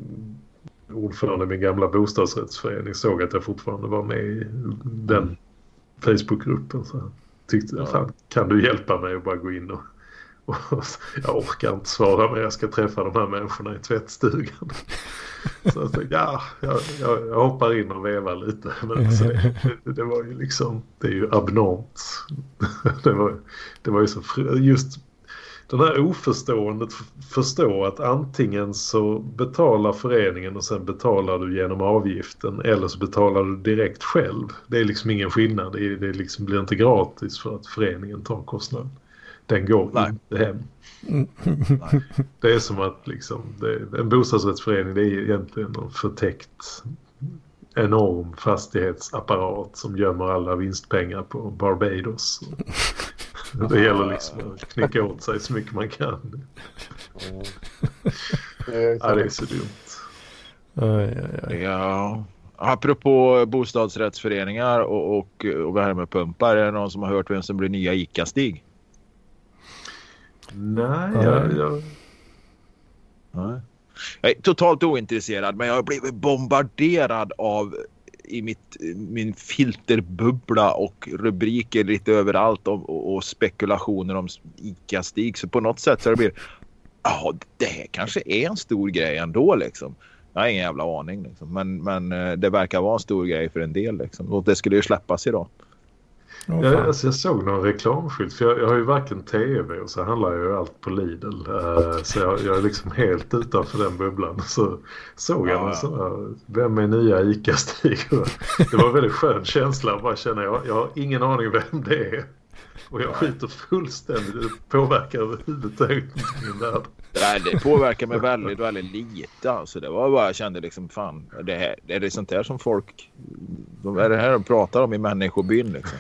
ordförande i min gamla bostadsrättsförening. Såg att jag fortfarande var med i den Facebookgruppen. Så tyckte ja. fan, kan du hjälpa mig att bara gå in och, och, jag orkar inte svara men jag ska träffa de här människorna i tvättstugan. Så jag tänkte, ja, jag, jag, jag hoppar in och vevar lite. Men alltså, det, det, det, var ju liksom, det är ju abnormt. Det var, det var ju så, just den här oförståendet förstå att antingen så betalar föreningen och sen betalar du genom avgiften eller så betalar du direkt själv. Det är liksom ingen skillnad. Det, är, det liksom blir inte gratis för att föreningen tar kostnaden. Den går Nej. inte hem. Nej. Det är som att liksom, det, en bostadsrättsförening det är egentligen en förtäckt enorm fastighetsapparat som gömmer alla vinstpengar på Barbados. Det gäller liksom att knycka åt sig så mycket man kan. Mm. ja, det är så dumt. Aj, aj, aj. Ja. Apropå bostadsrättsföreningar och, och, och värmepumpar. Är det någon som har hört vem som blir nya ICA-Stig? Nej, jag, jag... Nej. Jag är totalt ointresserad men jag har blivit bombarderad av i mitt, min filterbubbla och rubriker lite överallt om, och, och spekulationer om ICA-Stig. Så på något sätt så blir det ja, det här kanske är en stor grej ändå liksom. Jag har ingen jävla aning liksom. men, men eh, det verkar vara en stor grej för en del liksom. Och det skulle ju släppas idag. Oh, jag, alltså jag såg någon reklamskylt för jag, jag, har ju varken tv och så handlar jag ju allt på Lidl. Uh, så jag, jag, är liksom helt utanför den bubblan. Så såg jag ja, någon sån här, vem är nya ICA-Stig? Det var en väldigt skön känsla att bara känna, jag, jag har ingen aning vem det är. Och jag skiter fullständigt, det påverkar överhuvudtaget inte min värld. Nej, det påverkar mig väldigt, väldigt lite. Alltså, det var bara jag kände liksom fan, det här, är det sånt här som folk, de är det här de pratar om i människobyn liksom.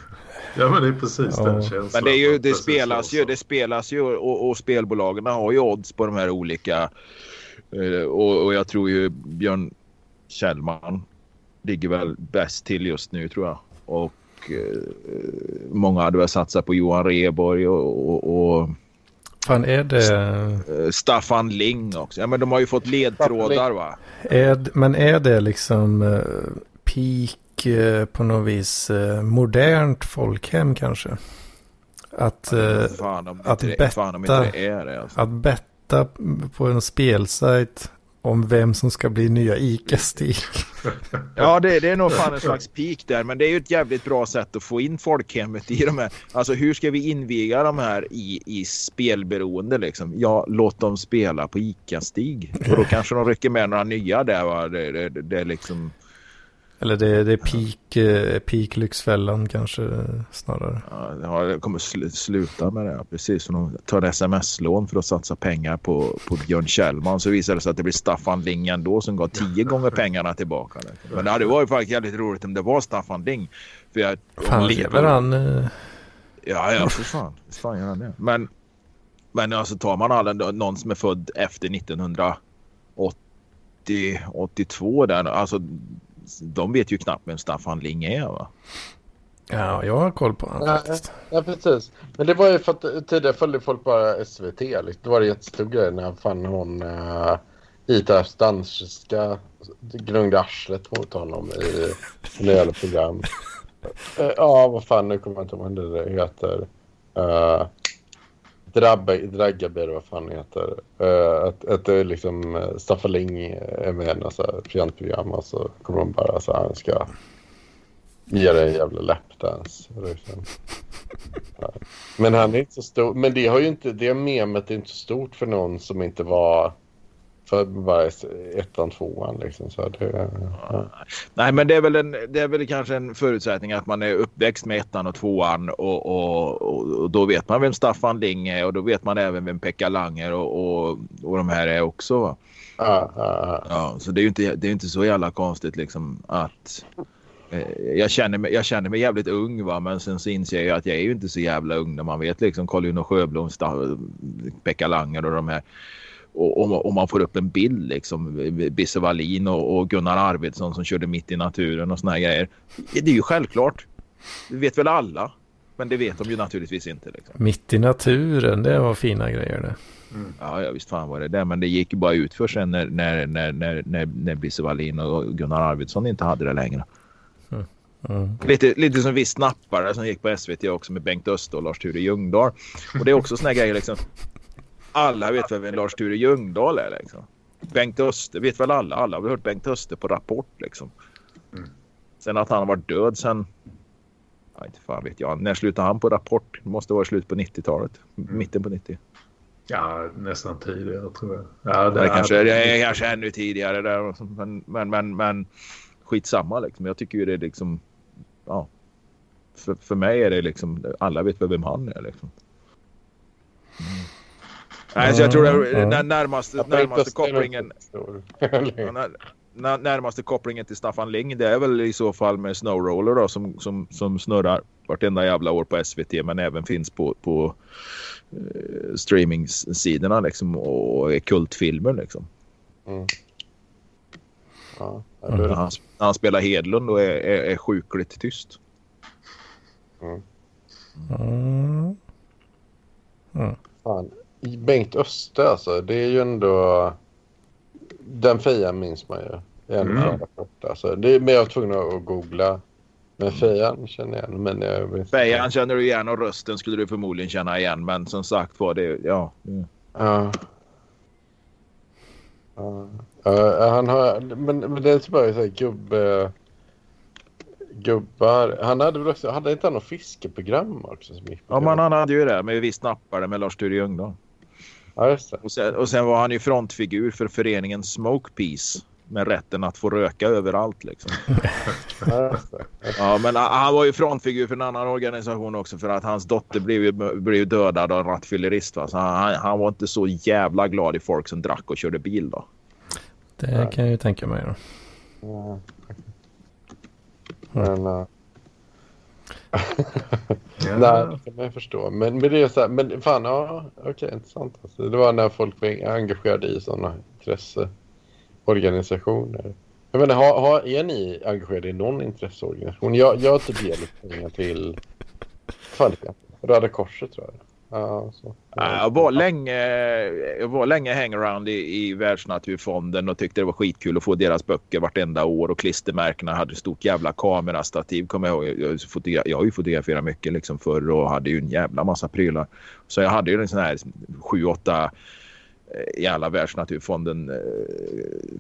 Ja men det är precis ja. den känslan. Men det, är ju, det spelas ju, det spelas ju och, och spelbolagen har ju odds på de här olika. Eh, och, och jag tror ju Björn Kjellman ligger väl bäst till just nu tror jag. Och eh, många hade väl satsat på Johan Reborg och, och, och Fan är det... Eh, Staffan Ling också. Ja men de har ju fått ledtrådar va. Är, men är det liksom uh, peak på något vis modernt folkhem kanske? Att, uh, fan, att, betta, fan, alltså. att betta på en spelsajt om vem som ska bli nya ICA-Stig. ja, det, det, är nog fan en slags peak där. Men det är ju ett jävligt bra sätt att få in folkhemmet i de här. Alltså hur ska vi inviga de här i, i spelberoende liksom? Ja, låt dem spela på ICA-Stig. Och då kanske de rycker med några nya där va. Det, det, det liksom... Eller det, det är peak, eh, peak Lyxfällan kanske snarare. Ja, det kommer sl sluta med det. Precis som de tar sms-lån för att satsa pengar på, på Björn Kjellman. Så visar det sig att det blir Staffan Ling ändå som gav tio gånger pengarna tillbaka. Men det hade varit faktiskt jävligt roligt om det var Staffan Ling. För jag, fan lever han? Uh... Ja, ja för fan. fan gör han det. Men, men alltså tar man alla, någon som är född efter 1980 82 där. Alltså de vet ju knappt vem Staffan Ling är va? Ja, jag har koll på honom faktiskt. Ja, precis. Men det var ju för att tidigare följde folk bara SVT. Liksom. Det var en jättestor grej när han fann hon uh, ITFs danska gnugde arslet mot honom i nya program. Uh, ja, vad fan, nu kommer jag inte ihåg vad det heter. Uh, Drabba, Draggaber, vad fan heter. Uh, att, att det är liksom uh, Staffan Ling är med i en program och så kommer de bara så här, ska ge dig en jävla lapdance. Liksom. Men han är inte så stor. Men det har ju inte, det memet är inte så stort för någon som inte var för bara ettan, tvåan liksom. Så det, ja. Nej, men det är, väl en, det är väl kanske en förutsättning att man är uppväxt med ettan och tvåan och, och, och, då vet man vem Staffan Ling är och då vet man även vem Pekka Langer och, och, och de här är också. Ja, ja, ja. så det är ju inte, det är inte så jävla konstigt liksom att eh, jag känner, mig, jag känner mig jävligt ung va men sen så inser jag att jag är ju inte så jävla ung när man vet liksom Carl-Uno Sjöblom, Pekka Langer och de här och, och, man får upp en bild liksom. Bisse Wallin och, och, Gunnar Arvidsson som körde mitt i naturen och såna här grejer. Det är ju självklart. Det vet väl alla. Men det vet de ju naturligtvis inte. Liksom. Mitt i naturen, det var fina grejer det. Mm. Ja, ja, visst fan var det det. Men det gick ju bara ut för sen när, när, när, när, när, när Bisse Wallin och Gunnar Arvidsson inte hade det längre. Mm. Mm. Lite, lite som vi snappare som gick på SVT också med Bengt Öster och Lars-Ture Ljungdahl. Och det är också såna här grejer liksom alla vet väl vem Lars-Ture Ljungdahl är liksom. Bengt Öster vet väl alla. Alla har hört Bengt Öster på Rapport liksom. Mm. Sen att han har varit död sen... Ja, inte fan vet jag. När slutade han på Rapport? Det måste vara slut på 90-talet. Mm. Mitten på 90. Ja, nästan tidigare tror jag. Ja, det, det kanske, är, det är kanske ännu tidigare där. Men, men, men, men skitsamma liksom. Jag tycker ju det är liksom... Ja. För, för mig är det liksom... Alla vet väl vem han är liksom. Mm. Nej, så jag tror att närmaste, närmaste kopplingen... närmaste kopplingen till Staffan Ling det är väl i så fall med Snowroller då som, som, som snurrar vartenda jävla år på SVT men även finns på, på uh, streamingsidorna liksom och är kultfilmer liksom. Mm. Ja, mm. han, han, spelar Hedlund och är, är, är sjukligt tyst. Mm. Mm. Mm. Fan. Bengt Öster alltså, det är ju ändå... Den Fia minns man ju. En Mm. Alltså, det, men jag var tvungen att googla. Men Fejan känner jag igen. Men jag vet. Fejan känner du igen och rösten skulle du förmodligen känna igen. Men som sagt var det, ja. mm. Ja. Ja, han har, men, men det är typ bara så här gubbe... Gubbar. Han hade väl också, hade inte han något fiskeprogram också som gick Ja, men han hade ju det. Men vi snappade med Lars-Turid Ljungdahl. Ja, just det. Och sen, och sen var han ju frontfigur för föreningen Smoke Peace. Med rätten att få röka överallt liksom. Ja, men han- var ju frontfigur för en annan organisation också för att hans dotter blev blev dödad av en rattfyllerist. Va? Så han, han var inte så jävla glad i folk som drack och körde bil då. Det kan jag ju tänka mig. Då. Ja. Men... äh, Ja. Nej, det kan man förstå. Men, men det är så här, men fan, ja, okej, intressant. Alltså, det var när folk var engagerade i sådana intresseorganisationer. Jag menar, har, har, är ni engagerade i någon intresseorganisation? Jag, jag tar del av pengar till kvalitet. Röda Korset tror jag. Ja, så. Nej, Jag var länge, jag var länge hangaround i, i Världsnaturfonden och tyckte det var skitkul att få deras böcker vartenda år och klistermärkena hade stort jävla kamerastativ. Kommer jag, ihåg. jag, fotogra- jag har ju fotograferat mycket liksom förr och hade ju en jävla massa prylar. Så jag hade ju en sån här sju, åtta eh, i alla Världsnaturfonden eh,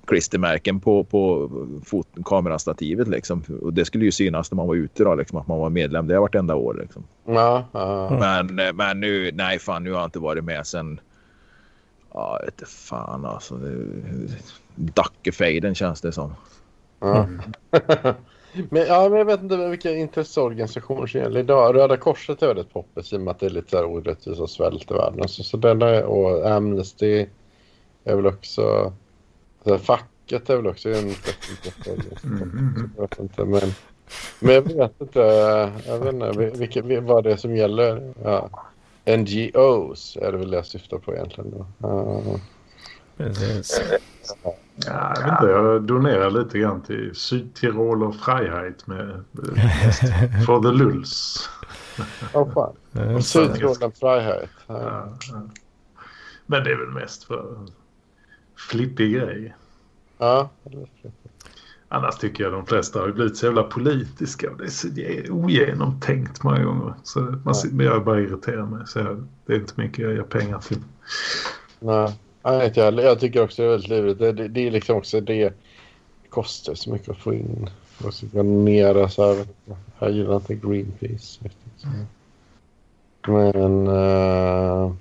klistermärken på, på fot, kamerastativet liksom. Och det skulle ju synas när man var ute då liksom att man var medlem där vartenda år liksom. Ja, ja. Men, eh, men nu, nej fan, nu har jag inte varit med sen. Ja, jag vet inte fan alltså. det- Dackefejden känns det som. ja. men, ja, men jag vet inte vilka intresseorganisationer som gäller idag. Röda Korset är väldigt poppis i och med att det är lite så här orättvisa och svält i världen. Så, så den är, och Amnesty är väl också... Så facket är väl också en intresseorganisation. Jag vet inte, men, men jag vet inte. Jag vet inte vil- vilka, vil- vad det är som gäller. Ja. NGOs är det väl jag syftar på egentligen. Då. Ja. Precis. Ja, jag vet inte, jag donerar lite grann till Sydtiroler Freiheit med eh, For the Lulls. Åh fan. Det är Och Freiheit. Ja. Ja, ja. Men det är väl mest för flippig grej. Ja. Annars tycker jag de flesta har blivit så jävla politiska och det är så ogenomtänkt många gånger. Så man, men jag bara irriterar mig. Så jag, det är inte mycket jag ger pengar till. Nej, Nej, inte jag, jag tycker också det är väldigt lurigt. Det, det, det är liksom också det. Kostar så mycket att få in. Och så donera så här. Jag gillar inte Greenpeace. så. Men... eh,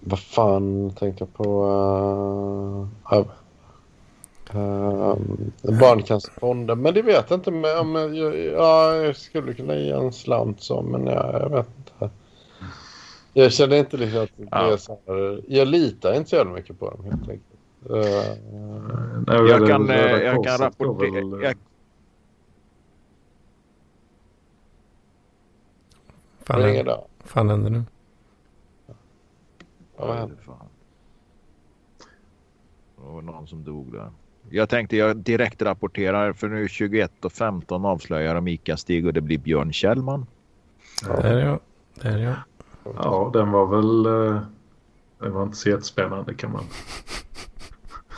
vad fan tänkte jag på? Uh, Barncancerfonden. Men det vet jag inte om om jag, ja, jag skulle kunna ge en slant så. Men ja, jag vet inte. Jag känner inte liksom att det Ja. är så här, Jag litar inte så jävla mycket på dem helt enkelt. Nej, Jag kan, eh, jag kan Korset går rapportera. eh, Jag, Fan, ringer då. fan händer nu? Ja, vad händer? Fan. Det var någon som dog där. Jag tänkte jag direkt rapporterar för nu 21.15 avslöjar de Ica-Stig och det blir Björn Kjellman. Där är jag. Där är jag. Ja, den var väl... eh, Den var inte så jättespännande kan man...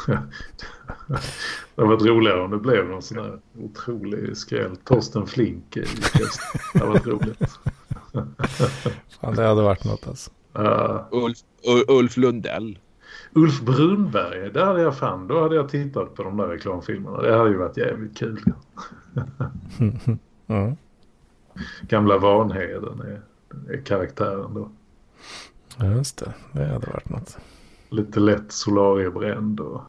det hade varit roligare om det blev någon sån här otrolig skräll. Torsten Flink i gäst. Det hade varit roligt. Fan, det hade varit något alltså. Uh, Ulf, Ulf Lundell. Ulf Brunberg, där hade jag fan. Då hade jag tittat på de där reklamfilmerna. Det hade ju varit jävligt kul. Mm. Gamla Vanheden är karaktären då. Ja, Just det, det hade varit något. Lite lätt solariebränd och...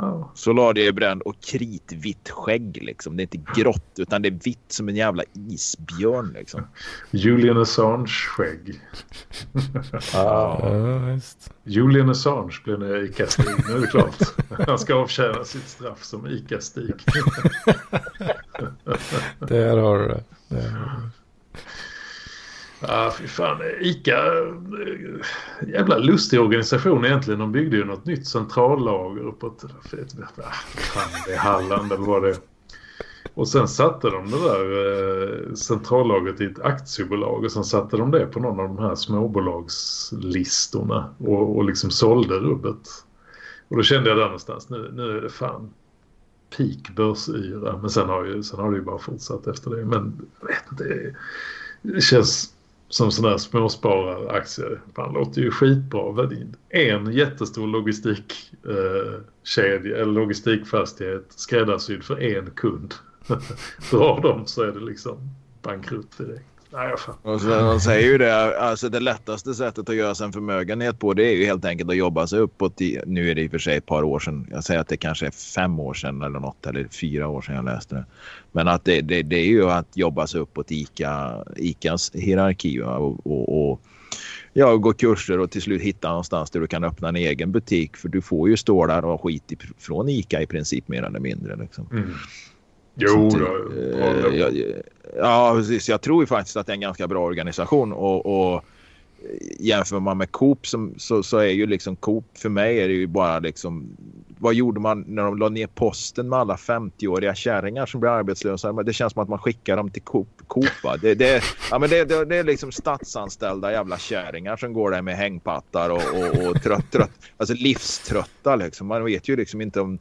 Ja, Solariebränd och kritvitt skägg liksom. Det är inte grått utan det är vitt som en jävla isbjörn liksom. Julian Assange-skägg. Ja. Ja. Julian Assange blir nu ICA-Stig. Nu är det klart. Han ska avtjäna sitt straff som ICA-Stig. Där har du det. Där har du det. Ja, fy fan. ICA, eh, jävla lustig organisation egentligen. De byggde ju något nytt centrallager uppåt. Ah, fan, det är Halland eller vad det. Och sen satte de det där eh, centrallagret i ett aktiebolag och sen satte de det på någon av de här småbolagslistorna och, och liksom sålde rubbet. Och då kände jag där någonstans, nu, nu är det fan peak börsyra. Men sen har, ju, sen har det ju bara fortsatt efter det. Men jag vet inte, det känns som sådana här småspararaktier. Fan, låter ju skitbra. En jättestor logistikkedja eh, eller logistikfastighet skräddarsydd för en kund. Drar de så är det liksom bankrutt direkt. Nej, och så, de säger ju det, alltså det lättaste sättet att göra sig en förmögenhet på det är ju helt enkelt att jobba sig uppåt. I, nu är det i och för sig ett par år sedan. Jag säger att det kanske är fem år sedan eller något eller fyra år sedan jag läste det. Men att det, det, det är ju att jobba sig uppåt Ica, Icas hierarki och, och, och ja, gå kurser och till slut hitta någonstans där du kan öppna en egen butik. För du får ju stålar och skit från Ica i princip mer eller mindre. Liksom. Mm. Jo, då, eh, ja, ja, precis. Jag tror ju faktiskt att det är en ganska bra organisation. Och, och jämför man med Coop som, så, så är ju liksom Coop för mig är det ju bara liksom vad gjorde man när de la ner posten med alla 50-åriga kärringar som blir arbetslösa? Det känns som att man skickar dem till Coop. Coop det, det, ja, men det, det, det, är liksom statsanställda jävla kärringar som går där med hängpattar och, och, och trött, trött, alltså livströtta liksom. Man vet ju liksom inte om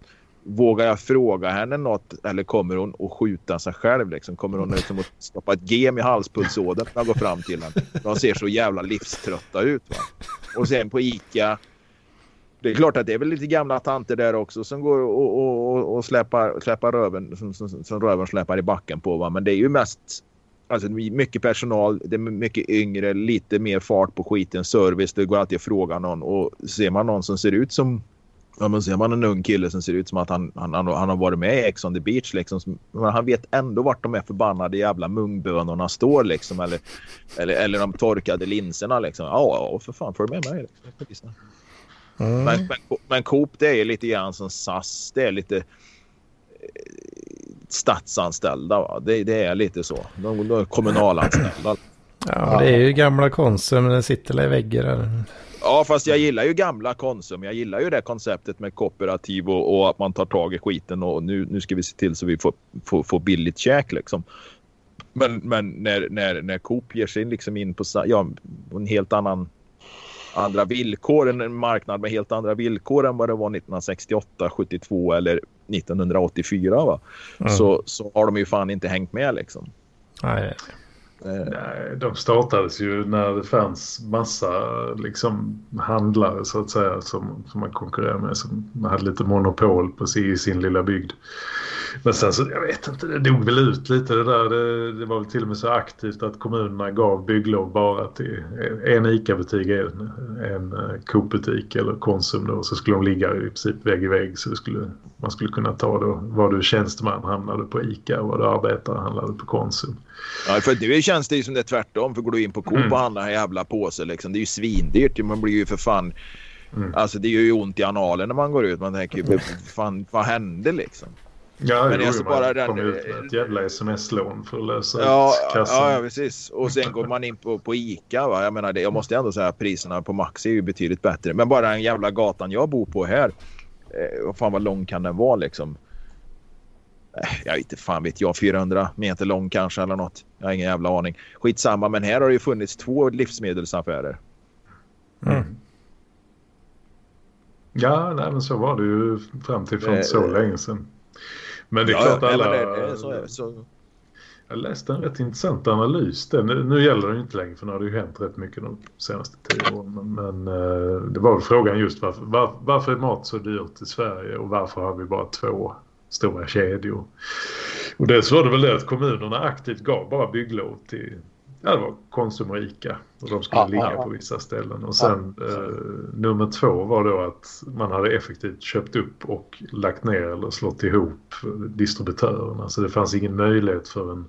vågar jag fråga henne något eller kommer hon att skjuta sig själv? Liksom? Kommer hon liksom att stoppa ett gem i halspulsådern när jag går fram till henne? De ser så jävla livströtta ut. Va? Och sen på Ica. Det är klart att det är väl lite gamla tanter där också som går och, och, och, släpar, släpar röven som, som, som röven släpar i backen på. Va? Men det är ju mest Alltså mycket personal, det är mycket yngre, lite mer fart på skiten, service. Det går alltid att fråga någon och ser man någon som ser ut som Ja, men ser man en ung kille som ser ut som att han, han, han, han har varit med i Ex on the beach liksom. Men han vet ändå vart de är förbannade jävla mungbönorna står liksom. Eller, eller, eller de torkade linserna liksom. Ja, ja för fan får du med mig. Liksom. Mm. Men, men, men Coop det är lite grann som SAS. Det är lite eh, statsanställda. Va? Det, det är lite så. De, de är kommunalanställda. Ja, det är ju gamla Konsum. Den sitter i väggar. Ja, fast jag gillar ju gamla Konsum. Jag gillar ju det konceptet med kooperativ och, och, att man tar tag i skiten och nu, nu ska vi se till så vi får, får, får billigt käk liksom. Men, men när, när, när Coop ger sig liksom in på ja, en helt annan andra villkor, en marknad med helt andra villkor än vad det var 1968, 72 eller 1984 va? Mm. Så, så har de ju fan inte hängt med liksom. Nej. Eh, Nej, de startades ju när det fanns massa liksom, handlare så att säga som, som man konkurrerade med som hade lite monopol på sig, i sin lilla bygd. Men sen så, jag vet inte, det dog väl ut lite det där. Det, det var väl till och med så aktivt att kommunerna gav bygglov bara till en ICA-butik, en, en eh, Coop-butik eller Konsum då. Så skulle de ligga i princip vägg i vägg så skulle, man skulle kunna ta då var du tjänsteman hamnade på ICA och var du arbetare hamnade på Konsum. Ja, för nu känns det ju som det är tvärtom. För går du in på Coop mm. och handlar en jävla påse liksom, det är ju svindyrt. Man blir ju för fan... Mm. Alltså det gör ju ont i analen när man går ut. Man tänker ju, fan vad hände liksom? Ja, men alltså bara den... kom ut med ett jävla sms-lån för att lösa ja, ut kassan. Ja, precis. Och sen går man in på, på Ica. Va? Jag menar, det, jag måste ändå säga att priserna på Maxi är ju betydligt bättre. Men bara den jävla gatan jag bor på här. Eh, vad fan vad lång kan den vara liksom? Eh, jag vet inte fan vet jag. 400 meter lång kanske eller något. Jag har ingen jävla aning. Skitsamma, men här har det ju funnits två livsmedelsaffärer. Mm. Ja, nej, men så var det ju fram till för inte så eh, länge sedan. Men det är ja, klart alla... Det, det, så, så. Jag läste en rätt intressant analys. Det, nu, nu gäller det inte längre för nu har det ju hänt rätt mycket de senaste tio åren. Men, men uh, det var väl frågan just varför, var, varför är mat så dyrt i Sverige och varför har vi bara två stora kedjor? Och dels var det väl det att kommunerna aktivt gav bara bygglov till Ja, det var Konsum och Ica. Och de skulle ja, ligga ja, på vissa ställen. Och sen ja, eh, nummer två var då att man hade effektivt köpt upp och lagt ner eller slått ihop distributörerna. Så det fanns ingen möjlighet för en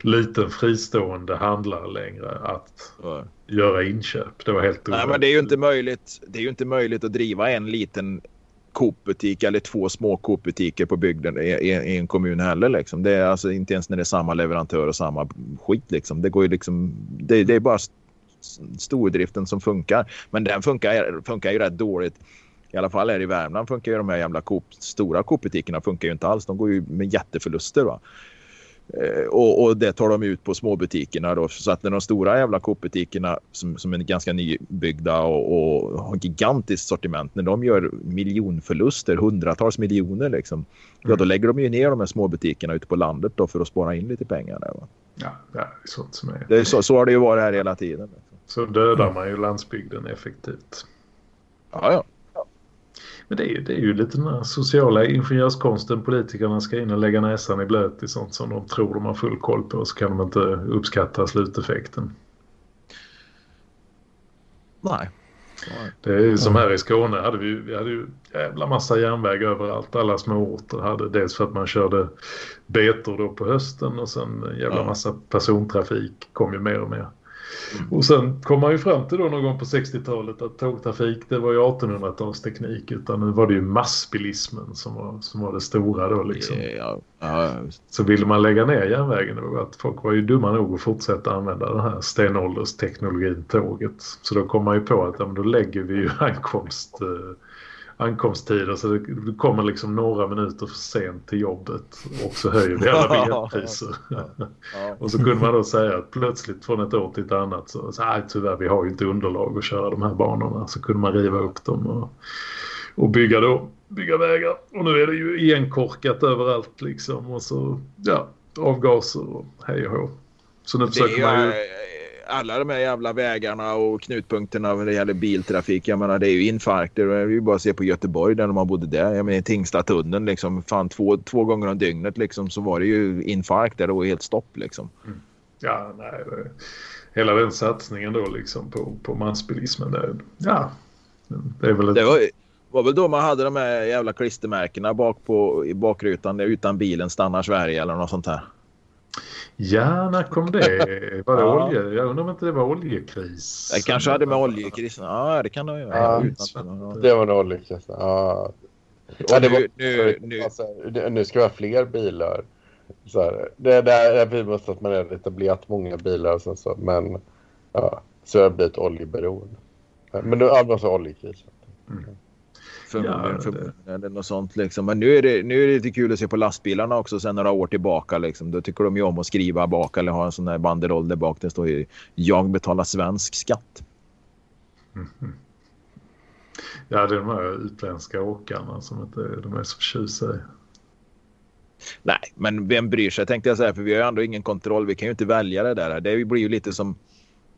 liten fristående handlare längre att göra inköp. Det var helt Nej, men det är ju inte möjligt. Det är ju inte möjligt att driva en liten Coop-butik eller två små Coop-butiker på bygden i, i, i, en kommun heller. Liksom. Det är alltså inte ens när det är samma leverantör och samma skit. Liksom. Det, går ju liksom, det, det är bara stordriften som funkar. Men den funkar, funkar ju rätt dåligt. I alla fall här i Värmland funkar ju de här jävla Coop, stora Coop-butikerna funkar ju inte alls. De går ju med jätteförluster. Va? Eh, och, och, det tar de ut på småbutikerna då. Så att när de stora jävla Coop-butikerna som, som är ganska nybyggda och, och har gigantiskt sortiment. När de gör miljonförluster, hundratals miljoner liksom. Mm. Ja, då lägger de ju ner de här småbutikerna ute på landet då för att spara in lite pengar. Där, va? Ja, det är sånt som är. Det är så, så har det ju varit här hela tiden. Så dödar man ju landsbygden effektivt. Ja, ja. Men det är, ju, det är ju lite den här sociala ingenjörskonsten. Politikerna ska in och lägga näsan i blöt i sånt som de tror de har full koll på. Så kan de inte uppskatta sluteffekten. Nej. Det är som här i Skåne hade vi, vi hade ju jävla massa järnväg överallt. Alla små orter hade dels för att man körde betor då på hösten och sen jävla massa persontrafik kom ju mer och mer. Mm. Och sen kom man ju fram till då någon gång på 60-talet att tågtrafik det var ju 1800-talsteknik utan nu var det ju massbilismen som var, som var det stora då liksom. Ja, ja, så ville man lägga ner järnvägen då att folk var ju dumma nog att fortsätta använda den här stenåldersteknologin tåget. Så då kom man ju på att ja, då lägger vi ju ankomst... Ankomsttider så du kommer liksom några minuter för sent till jobbet och så höjer vi alla biljettpriser. och så kunde man då säga att plötsligt från ett år till ett annat så, så här, tyvärr vi har ju inte underlag att köra de här banorna så kunde man riva upp dem och, och bygga då bygga vägar. Och nu är det ju igenkorkat överallt liksom och så ja, avgaser och hej och hå. Så nu försöker man ju alla de här jävla vägarna och knutpunkterna när det gäller biltrafik. Jag menar det är ju infarkter. Det är ju bara att se på Göteborg där man bodde där. Jag menar Tingstadtunneln liksom. Fan två, två gånger om dygnet liksom så var det ju infarkt där. Det var helt stopp liksom. Mm. Ja, nej. Hela den satsningen då liksom på, på mansbilismen. Det, ja, det är väl ett... Det var, var väl då man hade de här jävla klistermärkena bak på, i bakrutan. Utan bilen stannar Sverige eller något sånt här. Ja, när kom det? Var det ja. olje? Jag undrar om inte det var oljekris. Det kanske hade med oljekrisen. Ja, det kan det göra. Ja, det var en oljekris. Ja. Ja, det var, nu, nu, alltså, nu ska vi ha fler bilar. Så här, det, det är vi måste att man har etablerat många bilar. Och så, så, men ja, så har det blivit oljeberoende. Men nu det alltså oljekrisen. Mm. Förmodligen, ja, eller något sånt liksom. Men nu är, det, nu är det lite kul att se på lastbilarna också sen några år tillbaka liksom. Då tycker de ju om att skriva bak eller ha en sån där banderoll där bak. Det står ju jag betalar svensk skatt. Mm -hmm. Ja, det är de här utländska åkarna som inte de är så förtjusta i. Nej, men vem bryr sig tänkte jag säga för vi har ju ändå ingen kontroll. Vi kan ju inte välja det där. Det blir ju lite som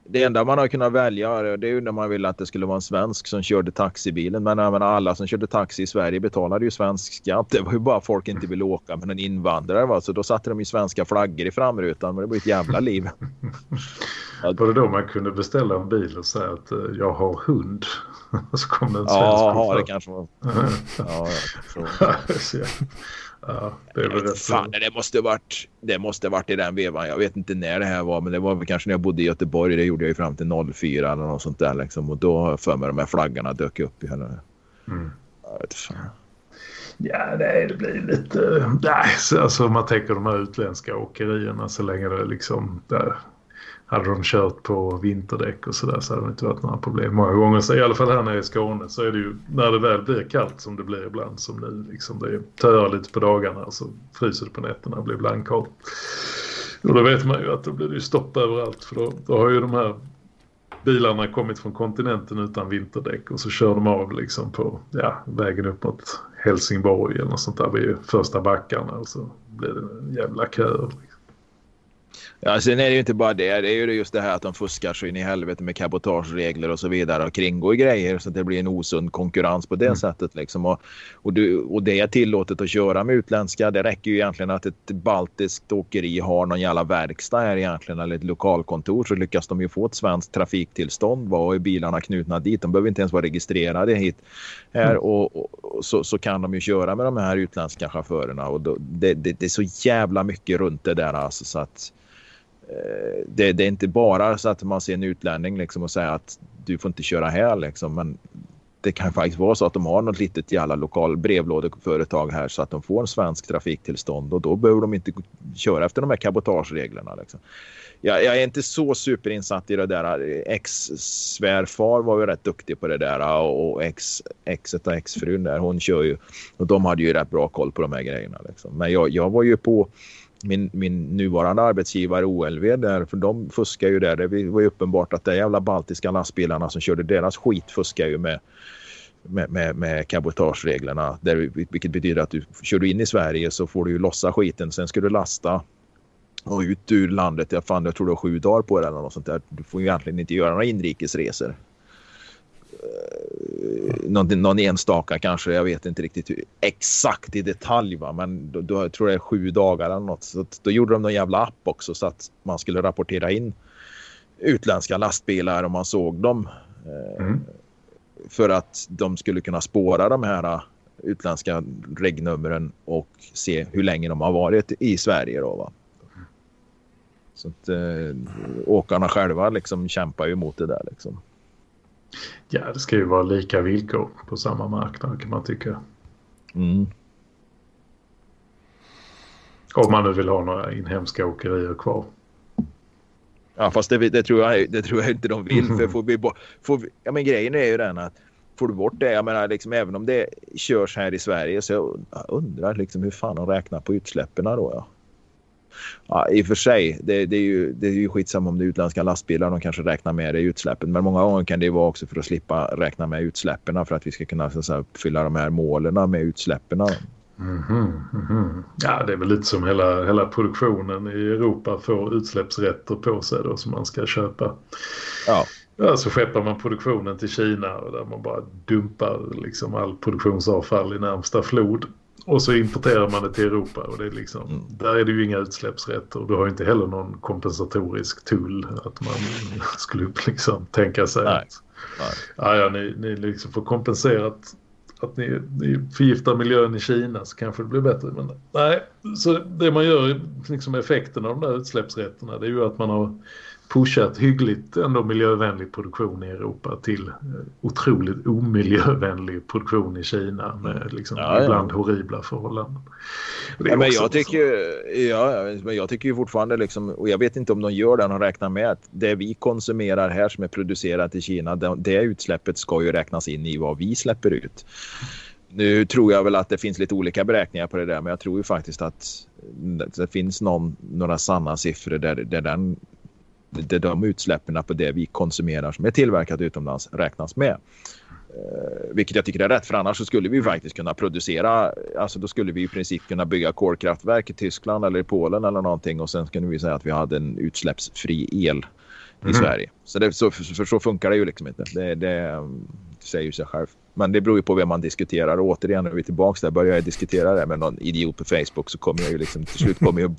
det enda man har kunnat välja det är ju när man ville att det skulle vara en svensk som körde taxibilen. Men även alla som körde taxi i Sverige betalade ju svensk skatt. Det var ju bara folk inte ville åka med en invandrare. Va? Så då satte de ju svenska flaggor i framrutan. Men det var ett jävla liv. var det då man kunde beställa en bil och säga att eh, jag har hund? Och så kom det en svensk Ja, det kanske var. ja, ja, Ja, det, är rätt fan, det måste varit det måste varit i den vevan. Jag vet inte när det här var, men det var väl kanske när jag bodde i Göteborg. Det gjorde jag ju fram till 04 eller något sånt där liksom. Och då för mig de här flaggorna dök upp i hela. Mm. Jag vet fan. Ja, nej, det blir lite... Nej, alltså man tänker de här utländska åkerierna så länge det liksom... Där, hade de kört på vinterdäck och sådär så hade det inte varit några problem. Många gånger, så i alla fall här nere i Skåne, så är det ju när det väl blir kallt som det blir ibland som nu. Liksom det töar lite på dagarna och så fryser det på nätterna och blir blankhalt. Och då vet man ju att då blir det ju stopp överallt för då, då har ju de här bilarna kommit från kontinenten utan vinterdäck och så kör de av liksom på ja, vägen upp mot Helsingborg eller något sånt där vid första backarna och så blir det en jävla kö. Liksom. Ja, sen är det ju inte bara det. Det är ju just det här att de fuskar så in i helvete med cabotageregler och så vidare och kringgår grejer så att det blir en osund konkurrens på det mm. sättet. Liksom. Och, och, du, och det är tillåtet att köra med utländska. Det räcker ju egentligen att ett baltiskt åkeri har någon jävla verkstad här egentligen eller ett lokalkontor så lyckas de ju få ett svenskt trafiktillstånd. Vad är bilarna knutna dit? De behöver inte ens vara registrerade hit. Här mm. och, och, och så, så, kan de ju köra med de här utländska chaufförerna och då, det, det, det, är så jävla mycket runt det där alltså så att Eh, det, det, är inte bara så att man ser en utlänning liksom och säger att du får inte köra här liksom. Men det kan faktiskt vara så att de har något litet jävla lokal brevlådeföretag här så att de får en svensk trafiktillstånd och då behöver de inte köra efter de här cabotagereglerna. Liksom. Jag, jag, är inte så superinsatt i det där. Ex-svärfar var ju rätt duktig på det där och ex, exet och exfrun där, hon kör ju och de hade ju rätt bra koll på de här grejerna. Liksom. Men jag, jag var ju på min, min nuvarande arbetsgivare OLV där, för de fuskar ju där. Det var ju uppenbart att de jävla baltiska lastbilarna som körde deras skit fuskar ju med med, med, med cabotagereglerna. Där, vilket betyder att du kör du in i Sverige så får du ju lossa skiten. Sen ska du lasta och ut ur landet. Jag, fan, jag tror du har sju dagar på det eller något sånt där. Du får ju egentligen inte göra några inrikesresor. Uh, någon, någon enstaka kanske. Jag vet inte riktigt hur, exakt i detalj. Va? Men då, då jag tror jag det är sju dagar eller något. Så då gjorde de någon jävla app också så att man skulle rapportera in utländska lastbilar om man såg dem. Uh, mm för att de skulle kunna spåra de här äh, utländska regnumren och se hur länge de har varit i Sverige. Då, va? Så att eh, åkarna själva liksom kämpar ju mot det där. Liksom. Ja, det ska ju vara lika villkor på samma marknad kan man tycka. Mm. Om man nu vill ha några inhemska åkerier kvar. Ja, fast det, det, tror jag, det tror jag inte de vill. För får vi, får vi, ja, men grejen är ju den att får du bort det, jag menar liksom, även om det körs här i Sverige så jag undrar liksom hur fan de räknar på utsläppen då. Ja. Ja, I och för sig, det, det, är ju, det är ju skitsamma om det är utländska lastbilar. De kanske räknar med det i utsläppen. Men många gånger kan det vara också för att slippa räkna med utsläppen för att vi ska kunna så uppfylla de här målen med utsläppen. Mm -hmm, mm -hmm. Ja, det är väl lite som hela, hela produktionen i Europa får utsläppsrätter på sig då som man ska köpa. Ja. Ja, så skeppar man produktionen till Kina och där man bara dumpar liksom all produktionsavfall i närmsta flod. Och så importerar man det till Europa och det är liksom, mm. där är det ju inga utsläppsrätter. Du har inte heller någon kompensatorisk tull att man skulle liksom tänka sig Nej. att Nej. Ja, ni, ni liksom får kompenserat att ni, ni förgiftar miljön i Kina så kanske det blir bättre. Men nej, så det man gör, liksom effekten av de där utsläppsrätterna det är ju att man har pushat hyggligt ändå miljövänlig produktion i Europa till eh, otroligt omiljövänlig produktion i Kina med liksom ja, ibland ja. horribla förhållanden. Ja, men jag tycker, ja, men jag tycker ju fortfarande liksom, och jag vet inte om de gör det, de räknar med att det vi konsumerar här som är producerat i Kina, det, det utsläppet ska ju räknas in i vad vi släpper ut. Nu tror jag väl att det finns lite olika beräkningar på det där, men jag tror ju faktiskt att det finns någon, några sanna siffror där, där den det de utsläppen på det vi konsumerar som är tillverkat utomlands räknas med. Eh, vilket jag tycker är rätt för annars så skulle vi faktiskt kunna producera, alltså då skulle vi i princip kunna bygga kolkraftverk i Tyskland eller i Polen eller någonting och sen skulle vi säga att vi hade en utsläppsfri el i mm. Sverige. Så, det, så, för, så funkar det ju liksom inte. Det, det, säger ju sig själv. Men det beror ju på vem man diskuterar och återigen när vi är tillbaka där börjar jag diskutera det med någon idiot på Facebook så kommer jag ju liksom till slut kommer jag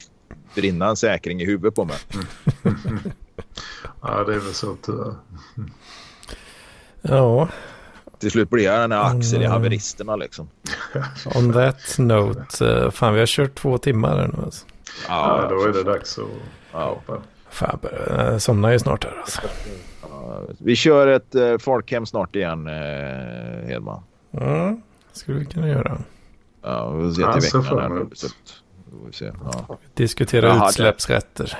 brinna en säkring i huvudet på mig. ja, det är väl så tyvärr. Ja. Till slut blir jag den här Axel i mm. haveristerna liksom. On that note, uh, fan vi har kört två timmar nu alltså. Ja, då är det dags att hoppa. Fan, jag eh, somnar ju snart här alltså. vi kör ett uh, folkhem snart igen, uh, Hedman. Mm, skulle vi kunna göra. Ja, vi får se till veckan här. Vi se. Ja. Diskutera hade... utsläppsrätter.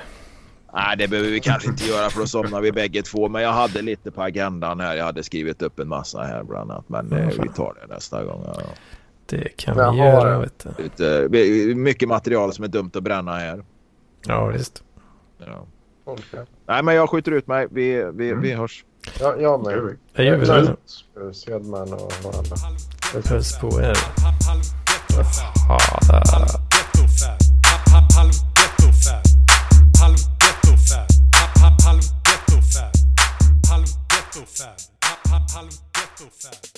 Nej, det behöver vi kanske inte göra för då somnar vi bägge två. Men jag hade lite på agendan här. Jag hade skrivit upp en massa här bland annat. Men eh, vi tar det nästa gång. Ja. Det kan vi göra. Vet du. Lite, mycket material som är dumt att bränna här. Ja, visst. Ja. Okay. Nej, men jag skjuter ut mig. Vi, vi, mm. vi hörs. Ja, jag med. Jag gör det. Svedman och varandra. Puss på er. Ha so fast.